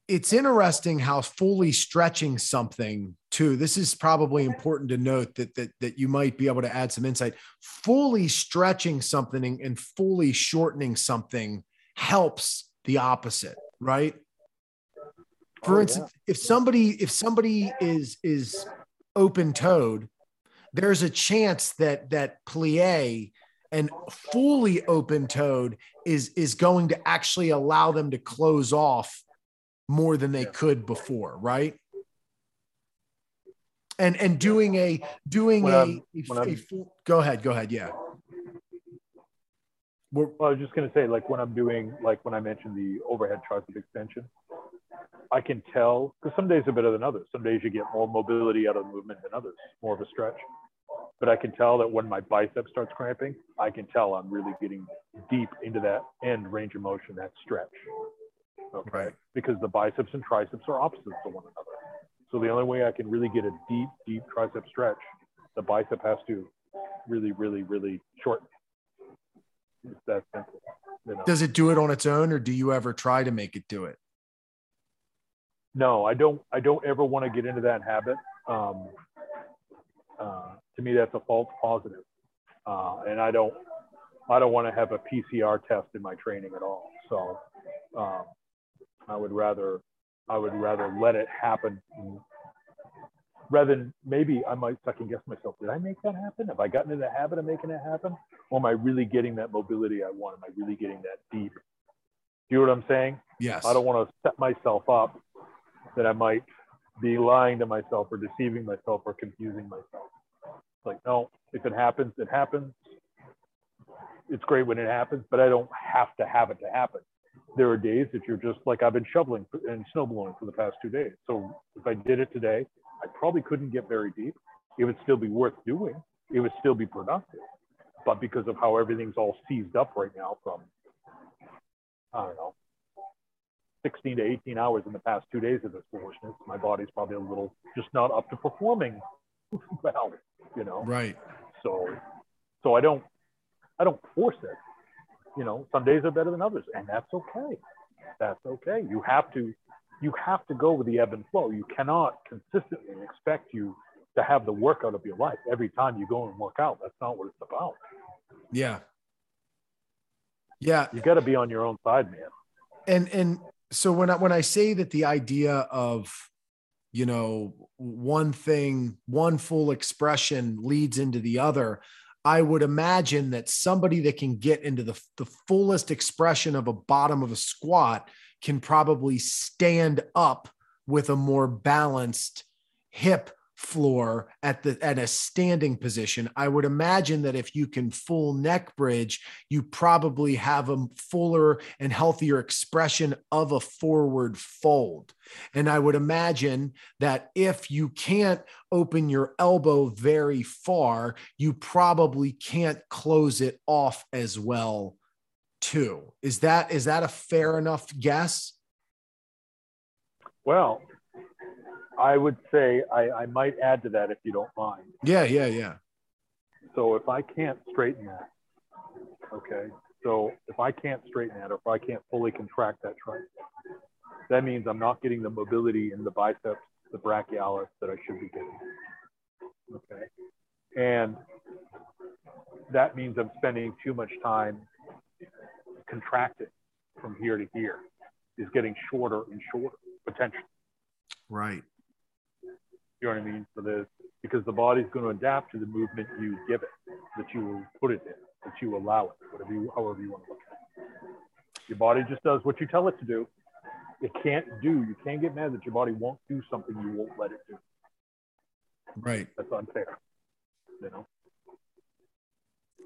it's interesting how fully stretching something too. This is probably important to note that that that you might be able to add some insight. Fully stretching something and fully shortening something helps the opposite, right? For oh, instance, yeah. if somebody if somebody is is open toed, there's a chance that that plie and fully open toed is is going to actually allow them to close off more than they could before, right? And and doing a doing when a, a, a full, go ahead, go ahead, yeah. Well, I was just going to say, like when I'm doing, like when I mentioned the overhead tricep extension, I can tell because some days are better than others. Some days you get more mobility out of the movement than others, more of a stretch. But I can tell that when my bicep starts cramping, I can tell I'm really getting deep into that end range of motion, that stretch. Okay. Right. Because the biceps and triceps are opposites to one another. So the only way I can really get a deep, deep tricep stretch, the bicep has to really, really, really shorten. It's that simple. You know? Does it do it on its own, or do you ever try to make it do it? No, I don't. I don't ever want to get into that habit. Um, uh, to me, that's a false positive, uh, and I don't. I don't want to have a PCR test in my training at all. So, um, I would rather I would rather let it happen rather than maybe I might second guess myself. Did I make that happen? Have I gotten in the habit of making it happen? Or am I really getting that mobility I want? Am I really getting that deep? Do you know what I'm saying? Yes. I don't want to set myself up that I might be lying to myself or deceiving myself or confusing myself. It's like, no, if it happens, it happens. It's great when it happens, but I don't have to have it to happen there are days that you're just like I've been shoveling and snowblowing for the past two days. So if I did it today, I probably couldn't get very deep. It would still be worth doing. It would still be productive. But because of how everything's all seized up right now from, I don't know, 16 to 18 hours in the past two days of this foolishness, my body's probably a little just not up to performing well, you know? Right. So, so I don't, I don't force it you know, some days are better than others, and that's okay. That's okay. You have to, you have to go with the ebb and flow. You cannot consistently expect you to have the workout of your life every time you go and work out. That's not what it's about. Yeah. Yeah. You got to be on your own side, man. And and so when I when I say that the idea of you know one thing one full expression leads into the other I would imagine that somebody that can get into the, the fullest expression of a bottom of a squat can probably stand up with a more balanced hip floor at the at a standing position. I would imagine that if you can full neck bridge you probably have a fuller and healthier expression of a forward fold. And i would imagine that if you can't open your elbow very far you probably can't close it off as well too. Is that is that a fair enough guess? Well I would say I, I might add to that if you don't mind. Yeah, yeah, yeah. So if I can't straighten that, okay. So if I can't straighten that, or if I can't fully contract that tricep, that means I'm not getting the mobility in the biceps, the brachialis that I should be getting. Okay. And that means I'm spending too much time contracting from here to here, is getting shorter and shorter potentially. Right. You know what I mean? For this, because the body's going to adapt to the movement you give it, that you put it in, that you allow it, whatever you, however you want to look at it. Your body just does what you tell it to do. It can't do. You can't get mad that your body won't do something you won't let it do. Right. That's unfair. You know.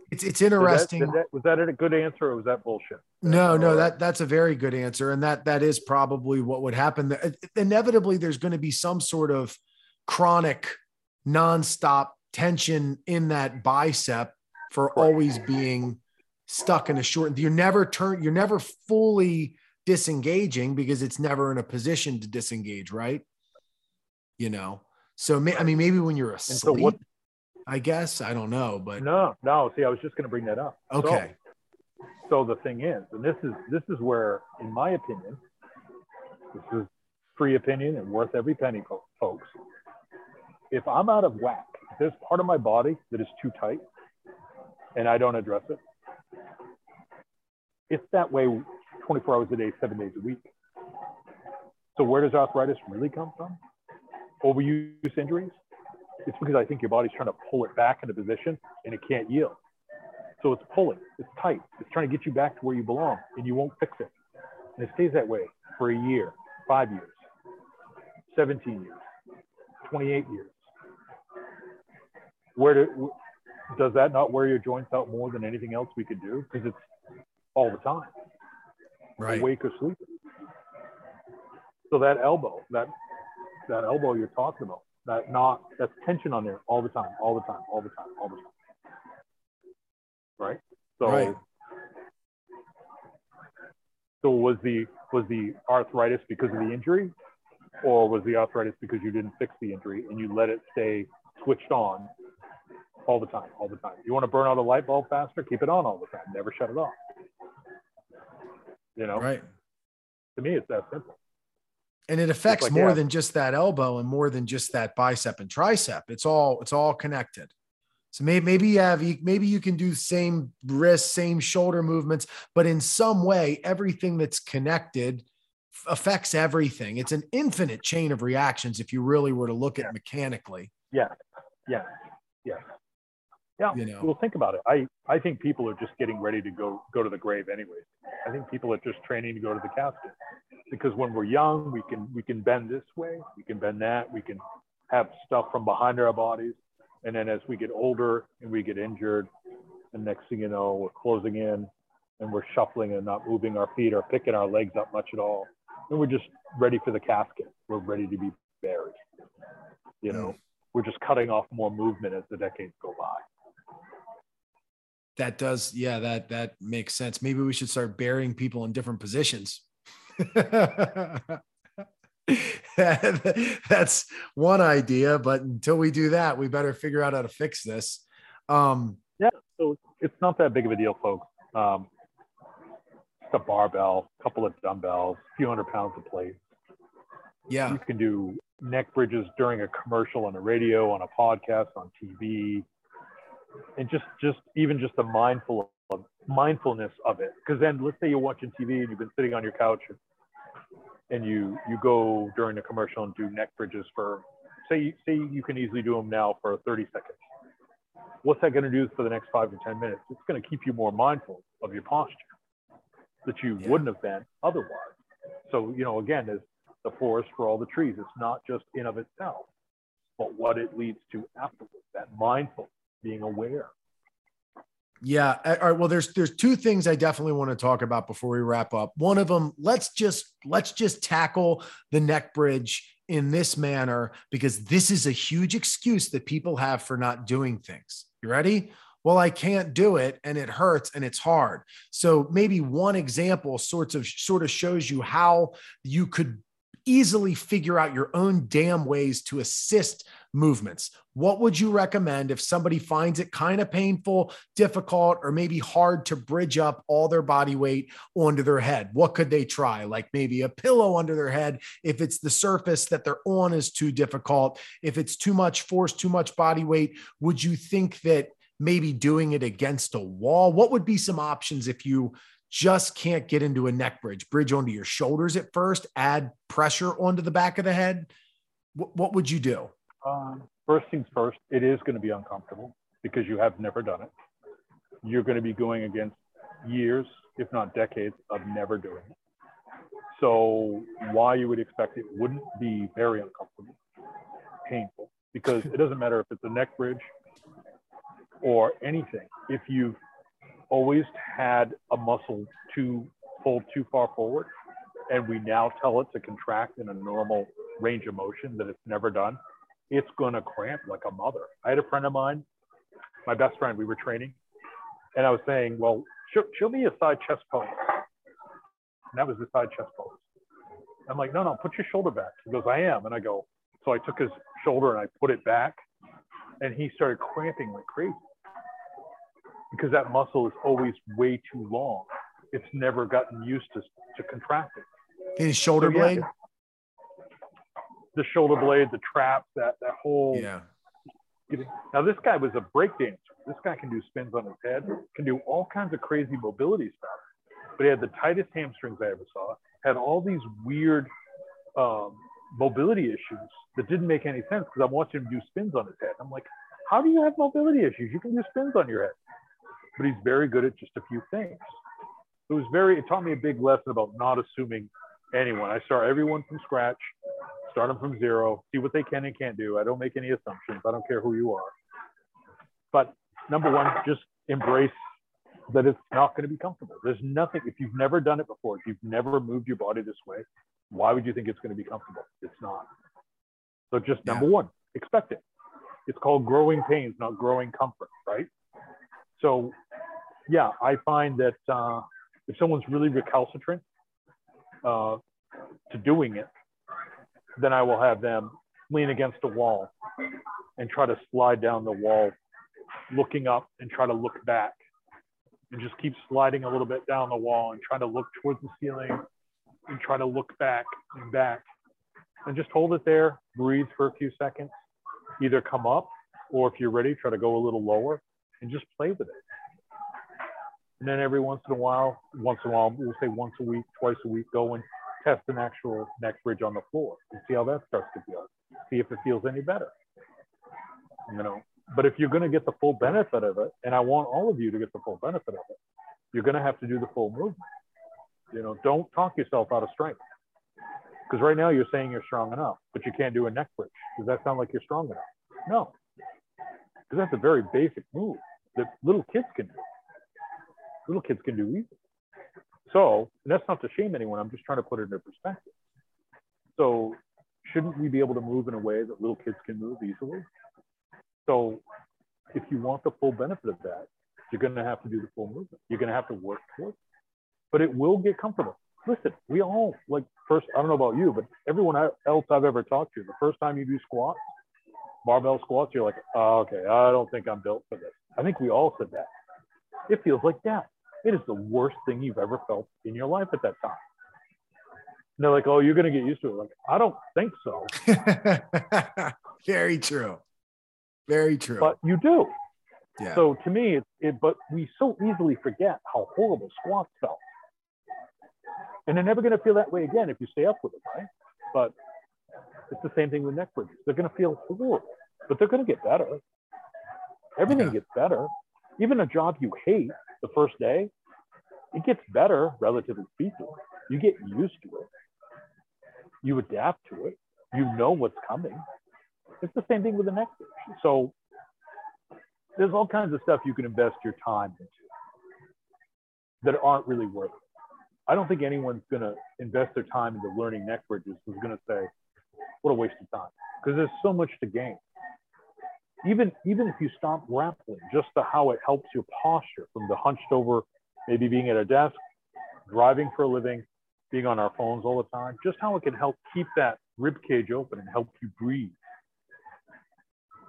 It's it's interesting. Did that, did that, was that a good answer or was that bullshit? No, no, that that's a very good answer, and that that is probably what would happen. Inevitably, there's going to be some sort of chronic, nonstop tension in that bicep for always being stuck in a short. You're never turn. You're never fully disengaging because it's never in a position to disengage, right? You know. So I mean, maybe when you're asleep, so what, I guess I don't know, but no, no. See, I was just going to bring that up. Okay. So, so the thing is, and this is this is where, in my opinion, this is free opinion and worth every penny, folks. If I'm out of whack, if there's part of my body that is too tight and I don't address it, it's that way 24 hours a day, seven days a week. So where does arthritis really come from? Overuse injuries? It's because I think your body's trying to pull it back into position and it can't yield. So it's pulling, it's tight, it's trying to get you back to where you belong and you won't fix it. And it stays that way for a year, five years, 17 years, 28 years. Where do, does that not wear your joints out more than anything else we could do? Because it's all the time, right. awake or sleeping. So that elbow, that that elbow you're talking about, that knot, that's tension on there all the time, all the time, all the time, all the time. Right. So. Right. So was the was the arthritis because of the injury, or was the arthritis because you didn't fix the injury and you let it stay switched on all the time, all the time? You want to burn out a light bulb faster? Keep it on all the time. Never shut it off. You know. Right. To me, it's that simple. And it affects like, more yeah. than just that elbow and more than just that bicep and tricep. It's all it's all connected. So maybe, maybe you have, maybe you can do same wrist, same shoulder movements, but in some way, everything that's connected affects everything. It's an infinite chain of reactions if you really were to look at mechanically. Yeah. Yeah. Yeah. Yeah. You know, well, think about it. I, I think people are just getting ready to go, go to the grave anyways. I think people are just training to go to the casket because when we're young, we can, we can bend this way, we can bend that, we can have stuff from behind our bodies and then as we get older and we get injured, and next thing you know, we're closing in and we're shuffling and not moving our feet or picking our legs up much at all. And we're just ready for the casket. We're ready to be buried. You know, mm. we're just cutting off more movement as the decades go by. That does, yeah, that that makes sense. Maybe we should start burying people in different positions. that's one idea. But until we do that, we better figure out how to fix this. Um, yeah, so it's not that big of a deal, folks. Um, a barbell, a couple of dumbbells, a few hundred pounds of plate. Yeah. You can do neck bridges during a commercial on the radio, on a podcast, on TV, and just just even just the mindful of mindfulness of it. Because then, let's say you're watching TV and you've been sitting on your couch and you you go during the commercial and do neck bridges for say say you can easily do them now for 30 seconds. What's that going to do for the next five to 10 minutes? It's going to keep you more mindful of your posture that you yeah. wouldn't have been otherwise. So you know again is the forest for all the trees. It's not just in of itself but what it leads to afterwards that mindful being aware yeah. All right. Well, there's there's two things I definitely want to talk about before we wrap up. One of them, let's just let's just tackle the neck bridge in this manner because this is a huge excuse that people have for not doing things. You ready? Well, I can't do it and it hurts and it's hard. So maybe one example sorts of sort of shows you how you could easily figure out your own damn ways to assist movements. What would you recommend if somebody finds it kind of painful, difficult, or maybe hard to bridge up all their body weight onto their head? What could they try? Like maybe a pillow under their head if it's the surface that they're on is too difficult. If it's too much force, too much body weight, would you think that maybe doing it against a wall? What would be some options if you just can't get into a neck bridge? Bridge onto your shoulders at first, add pressure onto the back of the head. What, what would you do? Um, first things first, it is going to be uncomfortable because you have never done it. You're going to be going against years, if not decades, of never doing it. So, why you would expect it wouldn't be very uncomfortable, painful, because it doesn't matter if it's a neck bridge or anything. If you've always had a muscle too pulled too far forward, and we now tell it to contract in a normal range of motion that it's never done, it's going to cramp like a mother. I had a friend of mine, my best friend, we were training, and I was saying, well, show, show me a side chest pose. And that was the side chest pose. I'm like, no, no, put your shoulder back. He goes, I am. And I go, so I took his shoulder and I put it back, and he started cramping like crazy because that muscle is always way too long. It's never gotten used to, to contracting. His shoulder so, yeah, blade? the shoulder blade, the trap, that that whole. Yeah. Now this guy was a break dancer. This guy can do spins on his head, can do all kinds of crazy mobility stuff. But he had the tightest hamstrings I ever saw. Had all these weird um, mobility issues that didn't make any sense because I'm watching him do spins on his head. I'm like, how do you have mobility issues? You can do spins on your head. But he's very good at just a few things. It was very, it taught me a big lesson about not assuming anyone. I start everyone from scratch, start them from zero, see what they can and can't do. I don't make any assumptions. I don't care who you are. But number one, just embrace that it's not going to be comfortable. There's nothing, if you've never done it before, if you've never moved your body this way, why would you think it's going to be comfortable? It's not. So just number one, expect it. It's called growing pains, not growing comfort, right? So, yeah, I find that uh, if someone's really recalcitrant uh, to doing it, then I will have them lean against a wall and try to slide down the wall, looking up and try to look back and just keep sliding a little bit down the wall and try to look towards the ceiling and try to look back and back and just hold it there, breathe for a few seconds, either come up or if you're ready, try to go a little lower and just play with it. And then every once in a while, once in a while, we'll say once a week, twice a week, go and test an actual neck bridge on the floor and see how that starts to feel. See if it feels any better. You know, but if you're going to get the full benefit of it, and I want all of you to get the full benefit of it, you're going to have to do the full movement. You know, don't talk yourself out of strength. Because right now you're saying you're strong enough, but you can't do a neck bridge. Does that sound like you're strong enough? No. Because that's a very basic move that little kids can do. Little kids can do easily. So, that's not to shame anyone. I'm just trying to put it into perspective. So, shouldn't we be able to move in a way that little kids can move easily? So, if you want the full benefit of that, you're going to have to do the full movement. You're going to have to work towards it but it will get comfortable. Listen, we all like first, I don't know about you, but everyone else I've ever talked to, the first time you do squats, barbell squats, you're like, oh, okay, I don't think I'm built for this. I think we all said that. It feels like death. It is the worst thing you've ever felt in your life at that time. And they're like, oh, you're going to get used to it. Like, I don't think so. Very true. Very true. But you do. Yeah. So to me, it, it, but we so easily forget how horrible squats felt. And they're never going to feel that way again if you stay up with it, right? But it's the same thing with neck bridges. They're going to feel horrible, but they're going to get better. Everything yeah. gets better. Even a job you hate the first day, it gets better, relatively speaking. You get used to it. You adapt to it. You know what's coming. It's the same thing with the neck bridge. So there's all kinds of stuff you can invest your time into that aren't really worth it. I don't think anyone's going to invest their time into learning neck bridges who's going to say, what a waste of time, because there's so much to gain. Even, even if you stop grappling, just the how it helps your posture from the hunched over, maybe being at a desk, driving for a living, being on our phones all the time, just how it can help keep that rib cage open and help you breathe.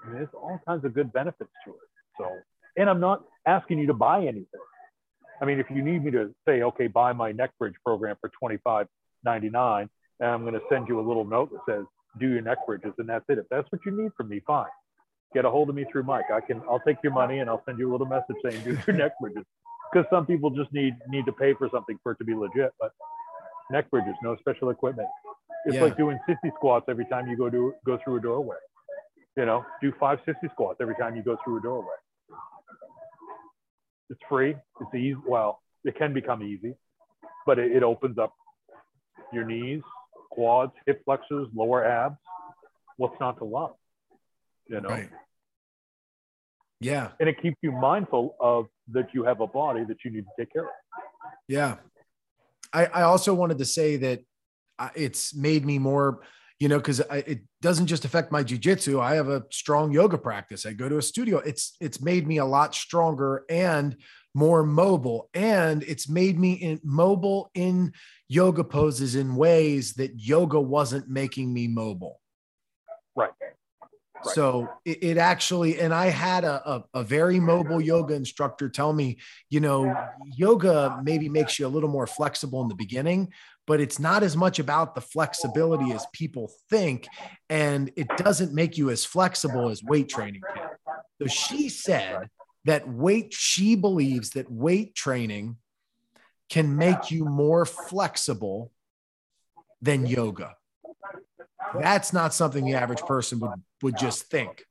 I mean, there's all kinds of good benefits to it. So, and I'm not asking you to buy anything. I mean, if you need me to say, okay, buy my neck bridge program for $25.99, and I'm going to send you a little note that says, do your neck bridges, and that's it. If that's what you need from me, fine. Get a hold of me through Mike. I can, I'll take your money and I'll send you a little message saying, do your neck bridges. Because some people just need need to pay for something for it to be legit. But neck bridges, no special equipment. It's yeah. like doing sissy squats every time you go to go through a doorway. You know, do five sissy squats every time you go through a doorway. It's free. It's easy. Well, it can become easy, but it, it opens up your knees, quads, hip flexors, lower abs. What's not to love? You know. Right. Yeah. And it keeps you mindful of that you have a body that you need to take care of. Yeah. I, I also wanted to say that it's made me more you know, because it doesn't just affect my jujitsu. I have a strong yoga practice. I go to a studio. It's it's made me a lot stronger and more mobile, and it's made me in, mobile in yoga poses in ways that yoga wasn't making me mobile. Right. So it, it, actually, and I had a, a, a, very mobile yoga instructor tell me, you know, yoga maybe makes you a little more flexible in the beginning, but it's not as much about the flexibility as people think. And it doesn't make you as flexible as weight training can. So she said that weight, she believes that weight training can make you more flexible than yoga. That's not something the average person would, would just think,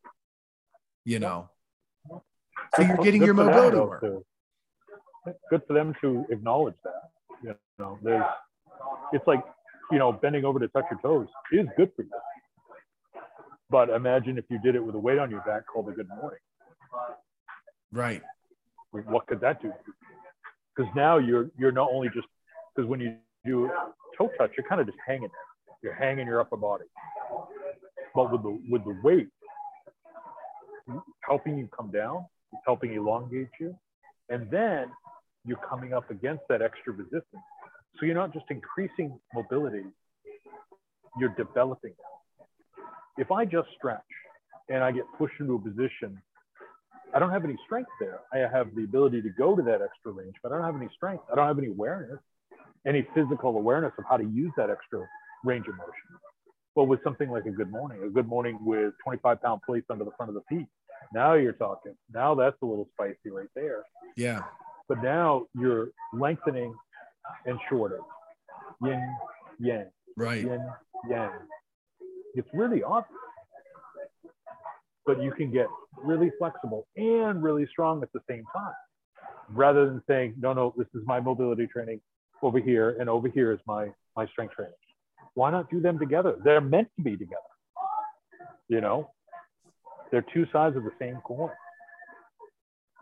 you know. So you're getting your mobility work. Good for them to acknowledge that. You know, there's, it's like, you know, bending over to touch your toes is good for you. But imagine if you did it with a weight on your back called a good morning. Right. What could that do? Because now you're you're not only just because when you do toe touch, you're kind of just hanging there. You're hanging your upper body. But with the with the weight, helping you come down, it's helping elongate you, and then you're coming up against that extra resistance. So you're not just increasing mobility, you're developing it. If I just stretch and I get pushed into a position, I don't have any strength there. I have the ability to go to that extra range, but I don't have any strength. I don't have any awareness, any physical awareness of how to use that extra range of motion. But with something like a good morning, a good morning with 25 pound plates under the front of the feet, now you're talking. Now that's a little spicy right there. Yeah. But now you're lengthening and shorter. Yin, yang. Right. Yin, yang. It's really obvious. But you can get really flexible and really strong at the same time rather than saying, no, no, this is my mobility training over here and over here is my, my strength training. Why not do them together? They're meant to be together. You know, they're two sides of the same coin.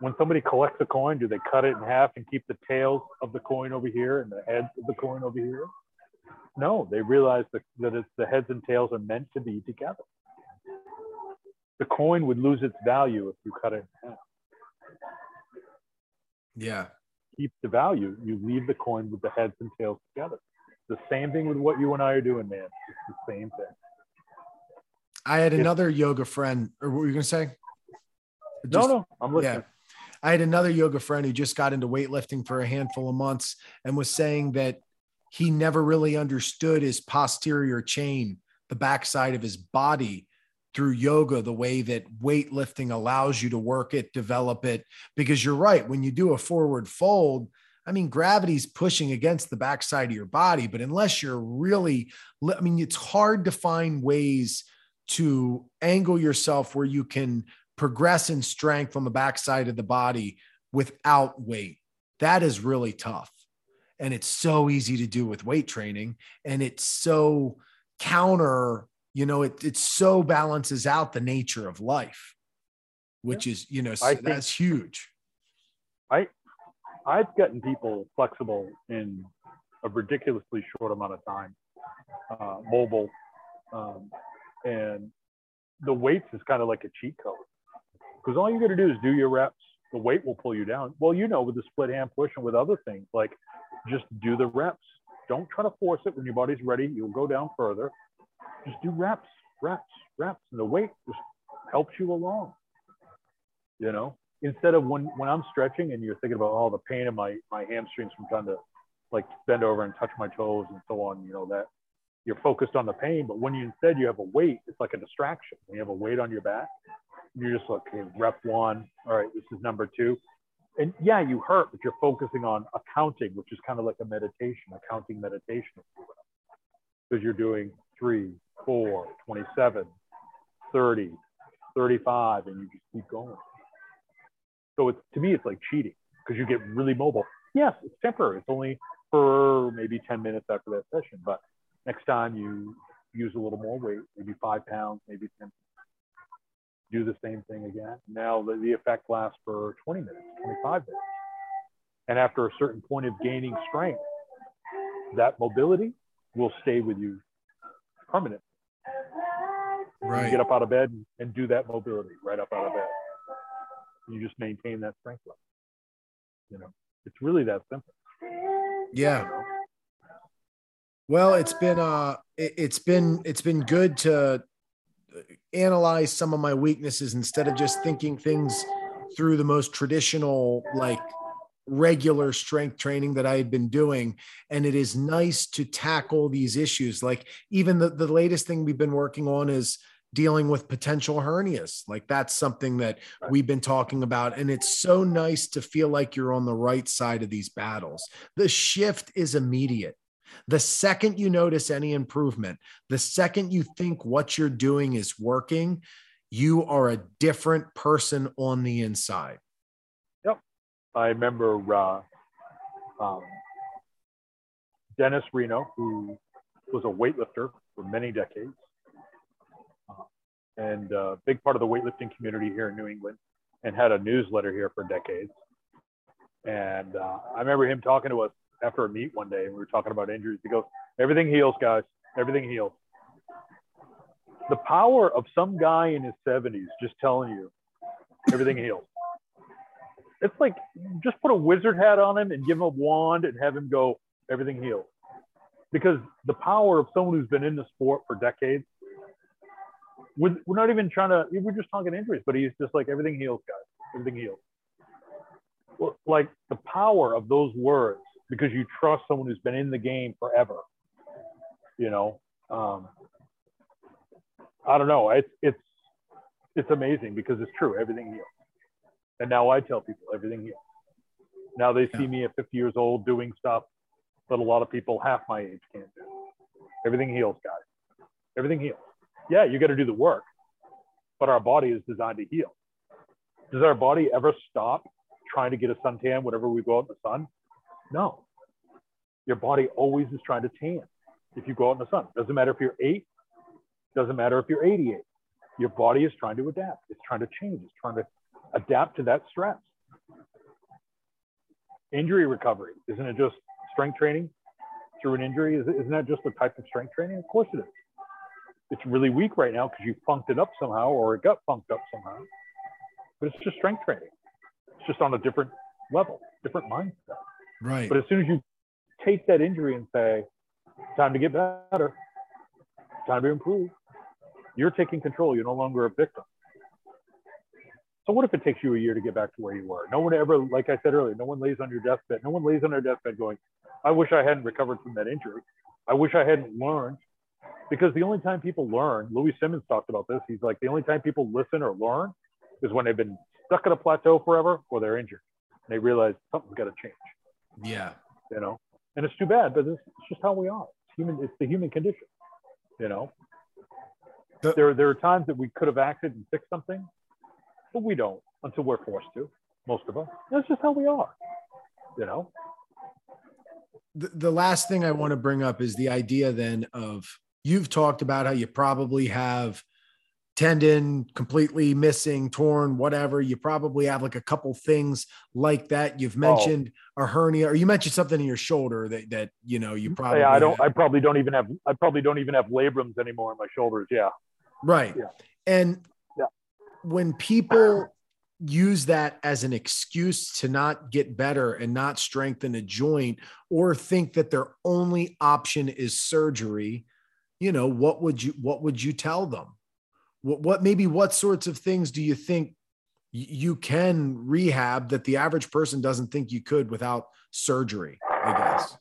When somebody collects a coin, do they cut it in half and keep the tails of the coin over here and the heads of the coin over here? No, they realize that, that it's, the heads and tails are meant to be together. The coin would lose its value if you cut it in half. Yeah. Keep the value, you leave the coin with the heads and tails together the same thing with what you and I are doing, man. It's the same thing. I had another it's, yoga friend, or what were you going to say? Just, no, no, I'm listening. Yeah. I had another yoga friend who just got into weightlifting for a handful of months and was saying that he never really understood his posterior chain, the backside of his body through yoga, the way that weightlifting allows you to work it, develop it. Because you're right, when you do a forward fold, I mean, gravity's pushing against the backside of your body, but unless you're really, I mean, it's hard to find ways to angle yourself where you can progress in strength on the backside of the body without weight. That is really tough. And it's so easy to do with weight training. And it's so counter, you know, it, it so balances out the nature of life, which yeah. is, you know, so that's huge. I, I've gotten people flexible in a ridiculously short amount of time, uh, mobile, um, and the weights is kind of like a cheat code because all you got to do is do your reps. The weight will pull you down. Well, you know, with the split hand push and with other things, like just do the reps. Don't try to force it when your body's ready. You'll go down further. Just do reps, reps, reps, and the weight just helps you along. You know, instead of when when I'm stretching and you're thinking about all oh, the pain in my my hamstrings from trying to like bend over and touch my toes and so on, you know that you're focused on the pain. But when you instead you have a weight, it's like a distraction. When you have a weight on your back, you're just like, okay, rep one. All right, this is number two. And yeah, you hurt, but you're focusing on accounting, which is kind of like a meditation, accounting meditation, because you're doing three, four, 27, 30, 35, and you just keep going. So it's to me, it's like cheating because you get really mobile. Yes, it's temporary. It's only for maybe 10 minutes after that session, but next time you use a little more weight, maybe five pounds, maybe 10. Do the same thing again. Now the, the effect lasts for 20 minutes, 25 minutes. And after a certain point of gaining strength, that mobility will stay with you permanent. Right. You get up out of bed and do that mobility right up out of bed you just maintain that strength level. You know, it's really that simple. Yeah. Well, it's been uh it, has been it's been good to analyze some of my weaknesses instead of just thinking things through the most traditional like regular strength training that I had been doing. And it is nice to tackle these issues. Like even the, the latest thing we've been working on is dealing with potential hernias. Like that's something that we've been talking about. And it's so nice to feel like you're on the right side of these battles. The shift is immediate. The second you notice any improvement, the second you think what you're doing is working, you are a different person on the inside. Yep. I remember uh, um, Dennis Reno, who was a weightlifter for many decades and a big part of the weightlifting community here in New England and had a newsletter here for decades. And uh, I remember him talking to us after a meet one day and we were talking about injuries. He goes, Everything heals, guys. Everything heals. The power of some guy in his 70s just telling you everything heals. It's like just put a wizard hat on him and give him a wand and have him go, everything heals. Because the power of someone who's been in the sport for decades, we're, we're not even trying to, we're just talking injuries, but he's just like, everything heals, guys. Everything heals. Well, like the power of those words because you trust someone who's been in the game forever. You know, um, I don't know. It's it's it's amazing because it's true. Everything heals. And now I tell people everything heals. Now they see me at 50 years old doing stuff that a lot of people half my age can't do. Everything heals, guys. Everything heals. Yeah, you got to do the work, but our body is designed to heal. Does our body ever stop trying to get a suntan whenever we go out in the sun? No. Your body always is trying to tan if you go out in the sun. Doesn't matter if you're eight, doesn't matter if you're 88. Your body is trying to adapt. It's trying to change. It's trying to adapt to that stress. Injury recovery, isn't it just strength training through an injury? Isn't that just a type of strength training? Of course it is. It's really weak right now because you funked it up somehow or it got funked up somehow. But it's just strength training. It's just on a different level, different mindset. Right. But as soon as you take that injury and say, time to get better, time to improve, you're taking control. You're no longer a victim. So what if it takes you a year to get back to where you were? No one ever, like I said earlier, no one lays on your deathbed. No one lays on their deathbed going, I wish I hadn't recovered from that injury. I wish I hadn't learned. Because the only time people learn, Louie Simmons talked about this. He's like, the only time people listen or learn is when they've been stuck at a plateau forever or they're injured. And they realize something's got to change. Yeah. You know, and it's too bad, but it's, it's just how we are. It's human. It's the human condition. You know, the, there there are times that we could have acted and fixed something, but we don't until we're forced to. Most of us. That's just how we are. You know. The, the last thing I want to bring up is the idea then of you've talked about how you probably have tendon completely missing, torn, whatever. You probably have like a couple things like that. You've oh. mentioned oh. a hernia, or you mentioned something in your shoulder that that you know you probably. Yeah, I don't. Have. I probably don't even have. I probably don't even have labrums anymore in my shoulders. Yeah. Right. Yeah. And yeah. when people use that as an excuse to not get better and not strengthen a joint, or think that their only option is surgery, you know what would you what would you tell them? what, what maybe what sorts of things do you think you can rehab that the average person doesn't think you could without surgery i guess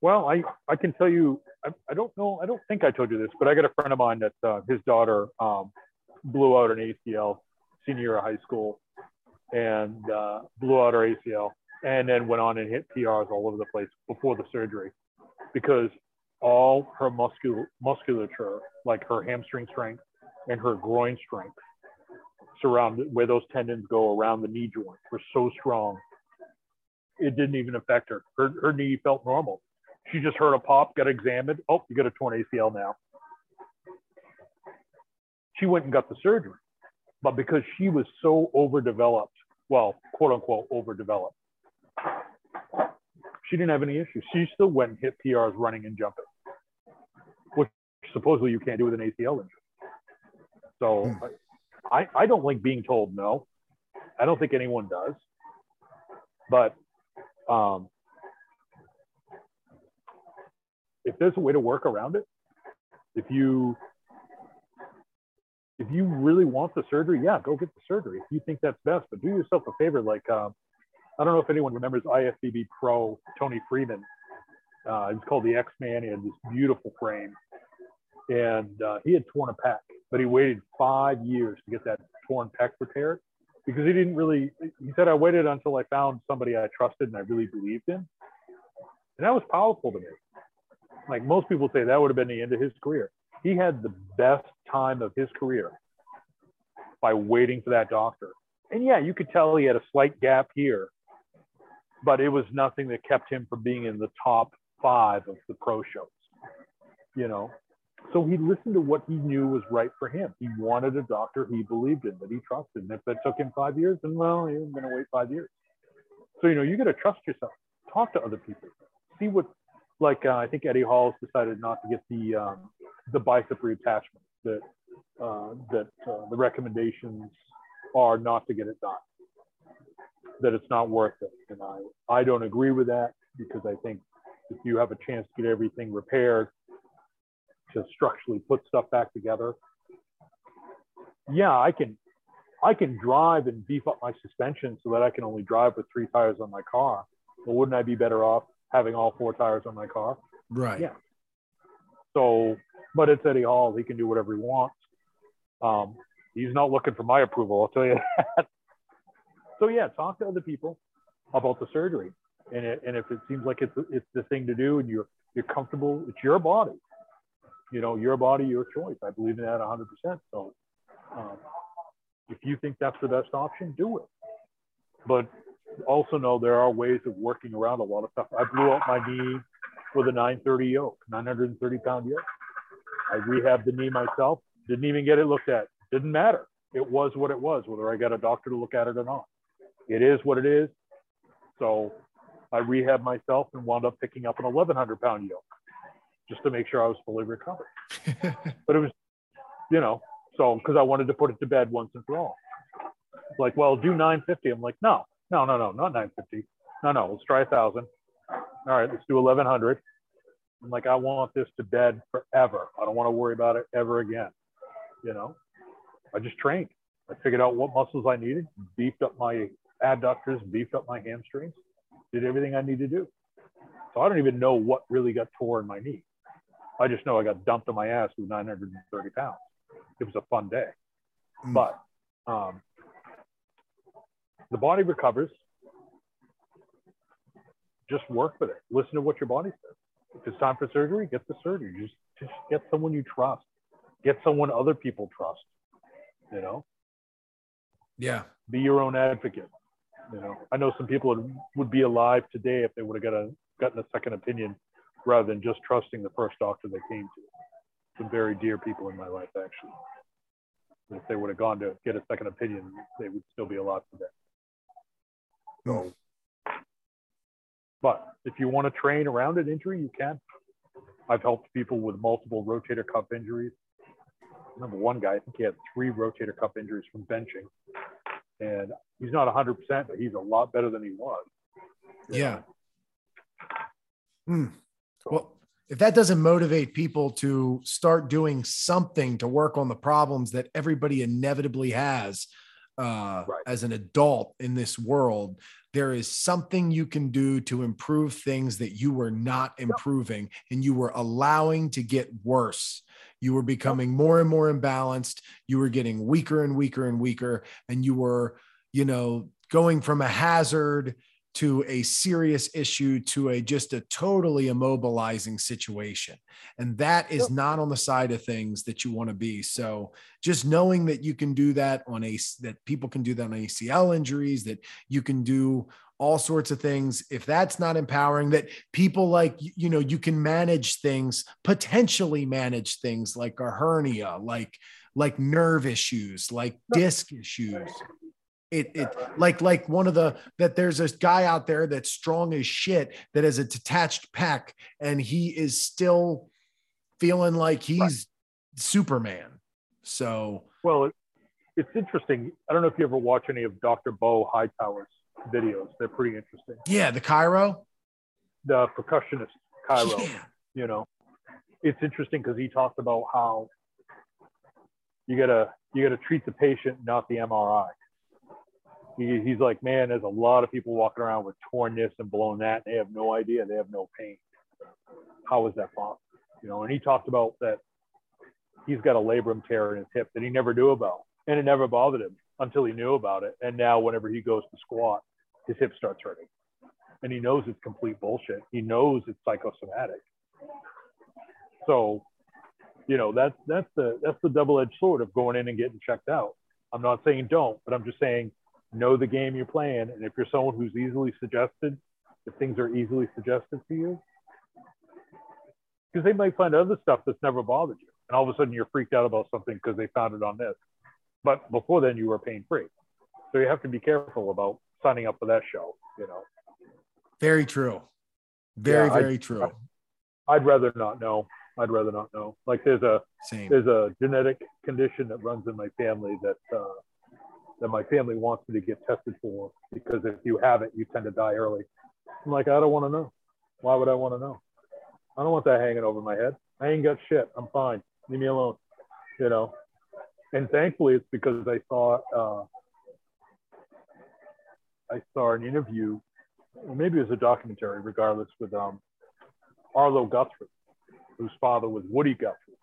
well i i can tell you i, I don't know i don't think i told you this but i got a friend of mine that uh, his daughter um, blew out an acl senior year of high school and uh, blew out her acl and then went on and hit prs all over the place before the surgery because all her muscul- musculature like her hamstring strength and her groin strength surrounded where those tendons go around the knee joint were so strong. It didn't even affect her. her her knee felt normal. She just heard a pop got examined. Oh you got a torn acl now. She went and got the surgery. But because she was so overdeveloped well quote unquote overdeveloped she didn't have any issues she still went and hit prs running and jumping which supposedly you can't do with an acl injury so hmm. I, I don't like being told no. I don't think anyone does. But um, if there's a way to work around it, if you if you really want the surgery, yeah, go get the surgery. If you think that's best, but do yourself a favor. Like, um, I don't know if anyone remembers IFBB Pro Tony Freeman. Uh, it was called the X Man. He had this beautiful frame, and uh, he had torn a pec, but he waited five years to get that torn pec repaired because he didn't really. He said, "I waited until I found somebody I trusted and I really believed in," and that was powerful to me. Like most people say, that would have been the end of his career he had the best time of his career by waiting for that doctor. And yeah, you could tell he had a slight gap here, but it was nothing that kept him from being in the top five of the pro shows. You know, so he listened to what he knew was right for him. He wanted a doctor he believed in, that he trusted. And if that took him five years, then well, was going to wait five years. So, you know, you got to trust yourself. Talk to other people. See what, like, uh, I think Eddie Hall's decided not to get the um, the bicep reattachment that uh, that uh, the recommendations are not to get it done that it's not worth it and i i don't agree with that because i think if you have a chance to get everything repaired to structurally put stuff back together yeah i can i can drive and beef up my suspension so that i can only drive with three tires on my car but wouldn't i be better off having all four tires on my car right yeah so but it's Eddie Hall. He can do whatever he wants. Um, he's not looking for my approval. I'll tell you that. So yeah, talk to other people about the surgery, and it, and if it seems like it's it's the thing to do, and you're you're comfortable, it's your body. You know, your body, your choice. I believe in that 100%. So, um, if you think that's the best option, do it. But also know there are ways of working around a lot of stuff. I blew out my knee with a 930 yoke, 930 pound yoke. I rehabbed the knee myself. Didn't even get it looked at. Didn't matter. It was what it was, whether I got a doctor to look at it or not. It is what it is. So I rehabbed myself and wound up picking up an 1100 pound yoke just to make sure I was fully recovered. but it was, you know, so because I wanted to put it to bed once and for all. Like, well, do 950. I'm like, no, no, no, no, not 950. No, no, let's try a thousand. All right, let's do 1100. I'm like, I want this to bed forever. I don't want to worry about it ever again. You know, I just trained. I figured out what muscles I needed, beefed up my adductors, beefed up my hamstrings, did everything I need to do. So I don't even know what really got tore in my knee. I just know I got dumped on my ass with 930 pounds. It was a fun day. Mm. But um, the body recovers. Just work with it. Listen to what your body says if it's time for surgery, get the surgery. Just just get someone you trust. Get someone other people trust. You know. Yeah. Be your own advocate. You know, I know some people would, would be alive today if they would have got a gotten a second opinion rather than just trusting the first doctor they came to. Some very dear people in my life, actually. If they would have gone to get a second opinion, they would still be alive today. So hmm. but if you want to train around an injury, you can. I've helped people with multiple rotator cuff injuries. Number one guy, I think he had three rotator cuff injuries from benching. And he's not 100%, but he's a lot better than he was. Yeah. Hmm. Well, if that doesn't motivate people to start doing something to work on the problems that everybody inevitably has uh, right. as an adult in this world, there is something you can do to improve things that you were not improving and you were allowing to get worse. You were becoming more and more imbalanced. You were getting weaker and weaker and weaker. And you were, you know, going from a hazard to a serious issue to a just a totally immobilizing situation. And that is not on the side of things that you want to be. So just knowing that you can do that on a that people can do that on acl injuries that you can do all sorts of things if that's not empowering that people like you know you can manage things potentially manage things like a hernia like like nerve issues like disc issues it it like like one of the that there's this guy out there that's strong as shit that has a detached pec and he is still feeling like he's right. Superman. So well, it, it's interesting. I don't know if you ever watch any of Dr. Beau Hightower's videos. They're pretty interesting. Yeah, the chiro, the percussionist chiro. Yeah. You know, it's interesting because he talks about how you gotta you got to treat the patient, not the MRI. He, he's like, man, there's a lot of people walking around with torn this and blown that. And they have no idea. They have no pain. How is that possible? You know, and he talked about that he's got a labrum tear in his hip that he never knew about. And it never bothered him until he knew about it. And now whenever he goes to squat, his hip starts hurting. And he knows it's complete bullshit. He knows it's psychosomatic. So, you know, that's that's the that's the double-edged sword of going in and getting checked out. I'm not saying don't, but I'm just saying know the game you're playing. And if you're someone who's easily suggested, if things are easily suggested to you, because they might find other stuff that's never bothered you. And all of a sudden you're freaked out about something because they found it on this. But before then you were pain free. So you have to be careful about signing up for that show, you know. Very true. Very, yeah, very I'd, true. I'd rather not know. I'd rather not know. Like there's a Same. there's a genetic condition that runs in my family that uh, that my family wants me to get tested for because if you have it, you tend to die early. I'm like, I don't want to know. Why would I want to know? I don't want that hanging over my head. I ain't got shit. I'm fine. Leave me alone. You know. And thankfully, it's because I saw uh, I saw an interview, or maybe it was a documentary, regardless, with um, Arlo Guthrie, whose father was Woody Guthrie,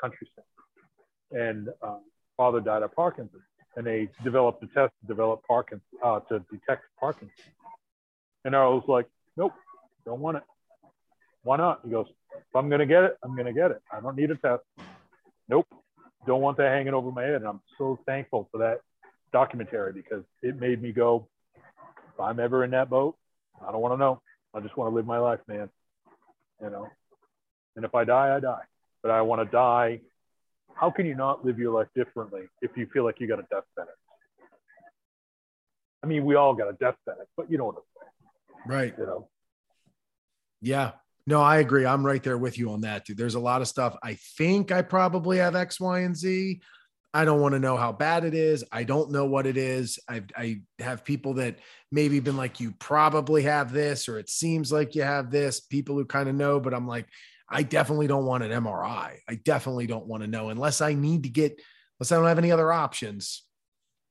country singer, and uh, father died of Parkinson's and they developed a test to develop Parkinson's uh, to detect Parkinson's. And I was like, nope, don't want it. Why not? He goes, if I'm gonna get it, I'm gonna get it. I don't need a test. Nope, don't want that hanging over my head. And I'm so thankful for that documentary because it made me go, if I'm ever in that boat, I don't want to know. I just want to live my life, man. You know. And if I die, I die. But I want to die how can you not live your life differently if you feel like you got a death sentence? I mean, we all got a death sentence, but you know what I'm saying. Right. You know. Yeah. No, I agree. I'm right there with you on that, dude. There's a lot of stuff. I think I probably have X, Y, and Z. I don't want to know how bad it is. I don't know what it is. I, I have people that maybe been like, you probably have this, or it seems like you have this. People who kind of know, but I'm like, I definitely don't want an MRI. I definitely don't want to know unless I need to get, unless I don't have any other options.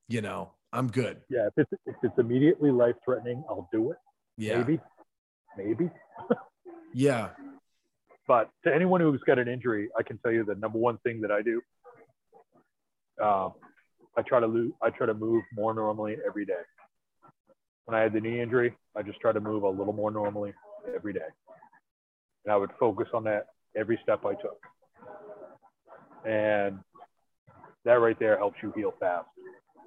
You know, I'm good. Yeah, if it's if it's immediately life threatening, I'll do it. Yeah, maybe, maybe. yeah. But to anyone who's got an injury, I can tell you the number one thing that I do. Um, I try to lose, I try to move more normally every day. When I had the knee injury, I just try to move a little more normally every day and I would focus on that every step I took. And that right there helps you heal fast.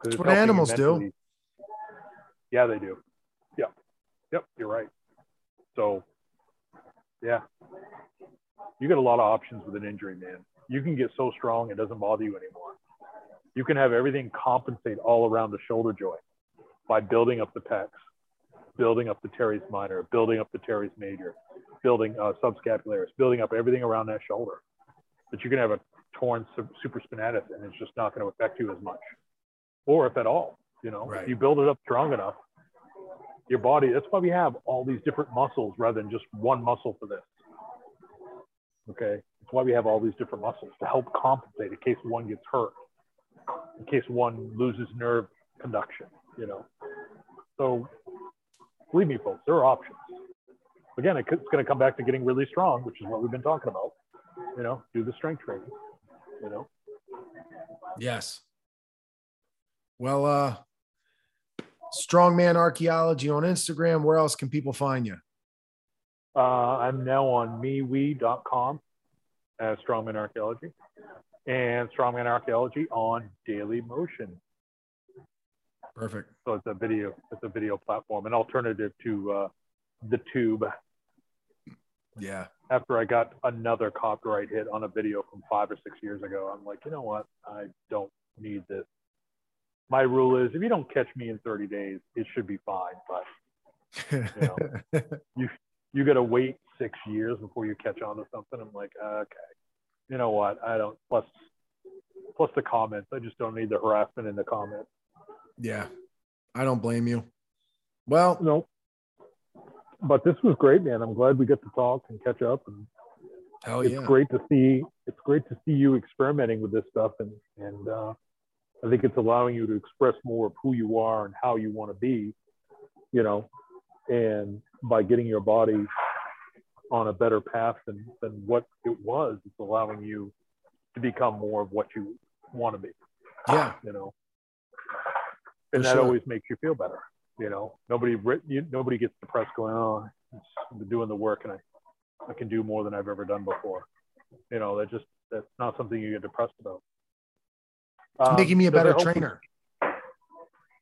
That's what animals do. Yeah, they do. Yep. Yep, you're right. So, yeah, you get a lot of options with an injury, man. You can get so strong it doesn't bother you anymore. You can have everything compensate all around the shoulder joint by building up the pecs, building up the teres minor, building up the teres major, building uh, subscapularis, building up everything around that shoulder. But you're going to have a torn supraspinatus and it's just not going to affect you as much, or if at all. You know, right. if you build it up strong enough, your body. That's why we have all these different muscles rather than just one muscle for this. Okay, that's why we have all these different muscles to help compensate in case one gets hurt, in case one loses nerve conduction. You know, so believe me, folks, there are options again, it's going to come back to getting really strong, which is what we've been talking about. You know, do the strength training. You know. Yes. Well, uh, Strongman Archaeology on Instagram. Where else can people find you? Uh, I'm now on MeWe.com as Strongman Archaeology and Strongman Archaeology on Daily Motion. Perfect. So it's a video, it's a video platform, an alternative to uh, the Tube yeah. After I got another copyright hit on a video from five or six years ago, I'm like, you know what? I don't need this. My rule is if you don't catch me in 30 days, it should be fine. But you know, you you got to wait six years before you catch on to something. I'm like, okay, you know what? I don't. Plus, plus the comments. I just don't need the harassment in the comments. Yeah, I don't blame you. Well, no, but this was great, man. I'm glad we get to talk and catch up. And Hell it's yeah. great to see. It's great to see you experimenting with this stuff and and uh, I think it's allowing you to express more of who you are and how you want to be, you know, and by getting your body on a better path than, than what it was, it's allowing you to become more of what you want to be. Yeah. You know, and For that sure. always makes you feel better. You know, nobody you, nobody gets depressed going, oh, I'm doing the work and I, I can do more than I've ever done before. You know, that just that's not something you get depressed about. It's Um, making me a better with- trainer.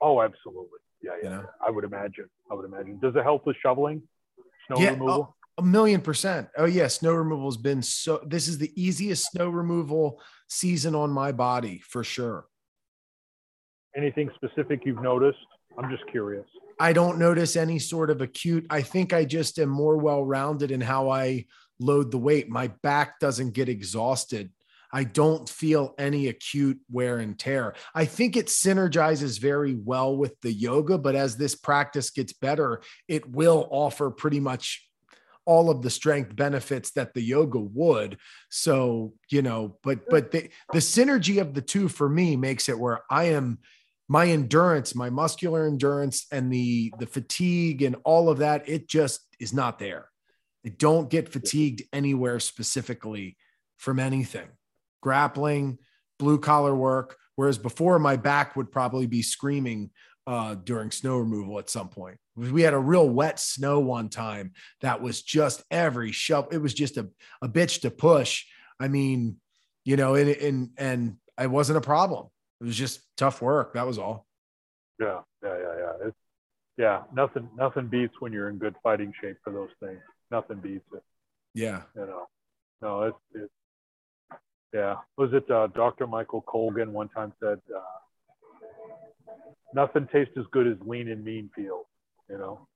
Oh, absolutely. Yeah, yeah. You know? I would imagine. I would imagine. Does it help with shoveling, snow Yeah, removal? A million percent. Oh yeah, snow removal has been so. This is the easiest snow removal season on my body for sure. Anything specific you've noticed? I'm just curious. I don't notice any sort of acute. I think I just am more well rounded in how I load the weight. My back doesn't get exhausted. I don't feel any acute wear and tear. I think it synergizes very well with the yoga, but as this practice gets better, it will offer pretty much all of the strength benefits that the yoga would. So, you know, but but the the synergy of the two for me makes it where I am my endurance, my muscular endurance and the the fatigue and all of that, it just is not there. I don't get fatigued anywhere specifically from anything. Grappling, blue collar work, whereas before my back would probably be screaming uh, during snow removal at some point. We had a real wet snow one time that was just every shove. It was just a, a bitch to push. I mean, you know, and, and, and it wasn't a problem. It was just tough work. That was all. Yeah, yeah, yeah, yeah. It's, yeah, nothing, nothing beats when you're in good fighting shape for those things. Nothing beats it. Yeah. You know, no, it's, it's yeah. Was it uh, Dr. Michael Colgan one time said, uh, nothing tastes as good as lean and mean feels, you know?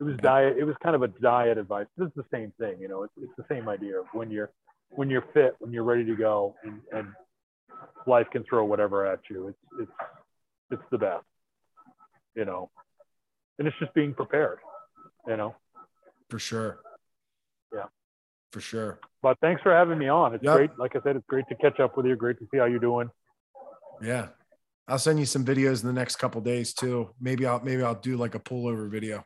It was diet. It was kind of a diet advice. This is the same thing, you know. It's, it's the same idea of when you're when you're fit, when you're ready to go, and, and life can throw whatever at you. It's it's it's the best, you know. And it's just being prepared, you know. For sure. Yeah. For sure. But thanks for having me on. It's Yep. great. Like I said, it's great to catch up with you. Great to see how you're doing. Yeah. I'll send you some videos in the next couple days too. Maybe I'll maybe I'll do like a pullover video.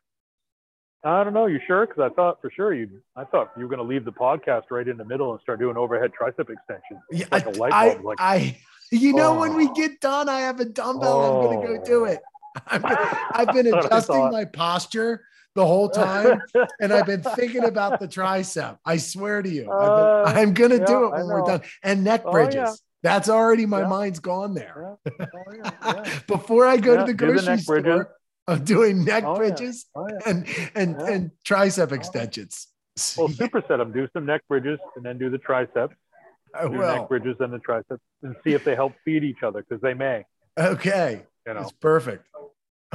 I don't know. You sure? Because I thought for sure you. I thought you were going to leave the podcast right in the middle and start doing overhead tricep extensions. Yeah, Like a light I, bulb, like- I, you know, when we Oh. get done, I have a dumbbell. I'm gonna go do Oh. it. I'm gonna, I've been I adjusting my posture the whole time, and I've been thinking about the tricep. I swear to you, Uh, been, I'm gonna do it when we're done. And neck Oh, bridges. yeah. That's already my Yeah. mind's gone there. Yeah. Oh, yeah. Yeah. Before I go Yeah, to the do the grocery neck bridges. I'm doing neck Oh, yeah. bridges Oh, yeah. and and Yeah. and tricep extensions. Well, superset them. Do some neck bridges and then do the triceps. I Do will. neck bridges and the triceps and see if they help feed each other because they may. Okay, You know. that's perfect.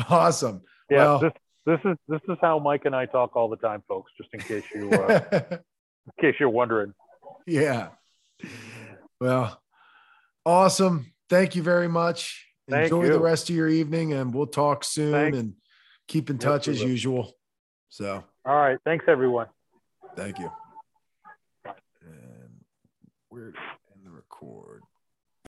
Awesome. Yeah. well- this this is this is how Mike and I talk all the time, folks. Just in case you uh, in case you're wondering. yeah. Well, awesome. Thank you very much. Thank Enjoy the rest of your evening and we'll talk soon Thank- and keep in touch we as usual. So All right. Thanks, everyone. thank you. And we're in the record.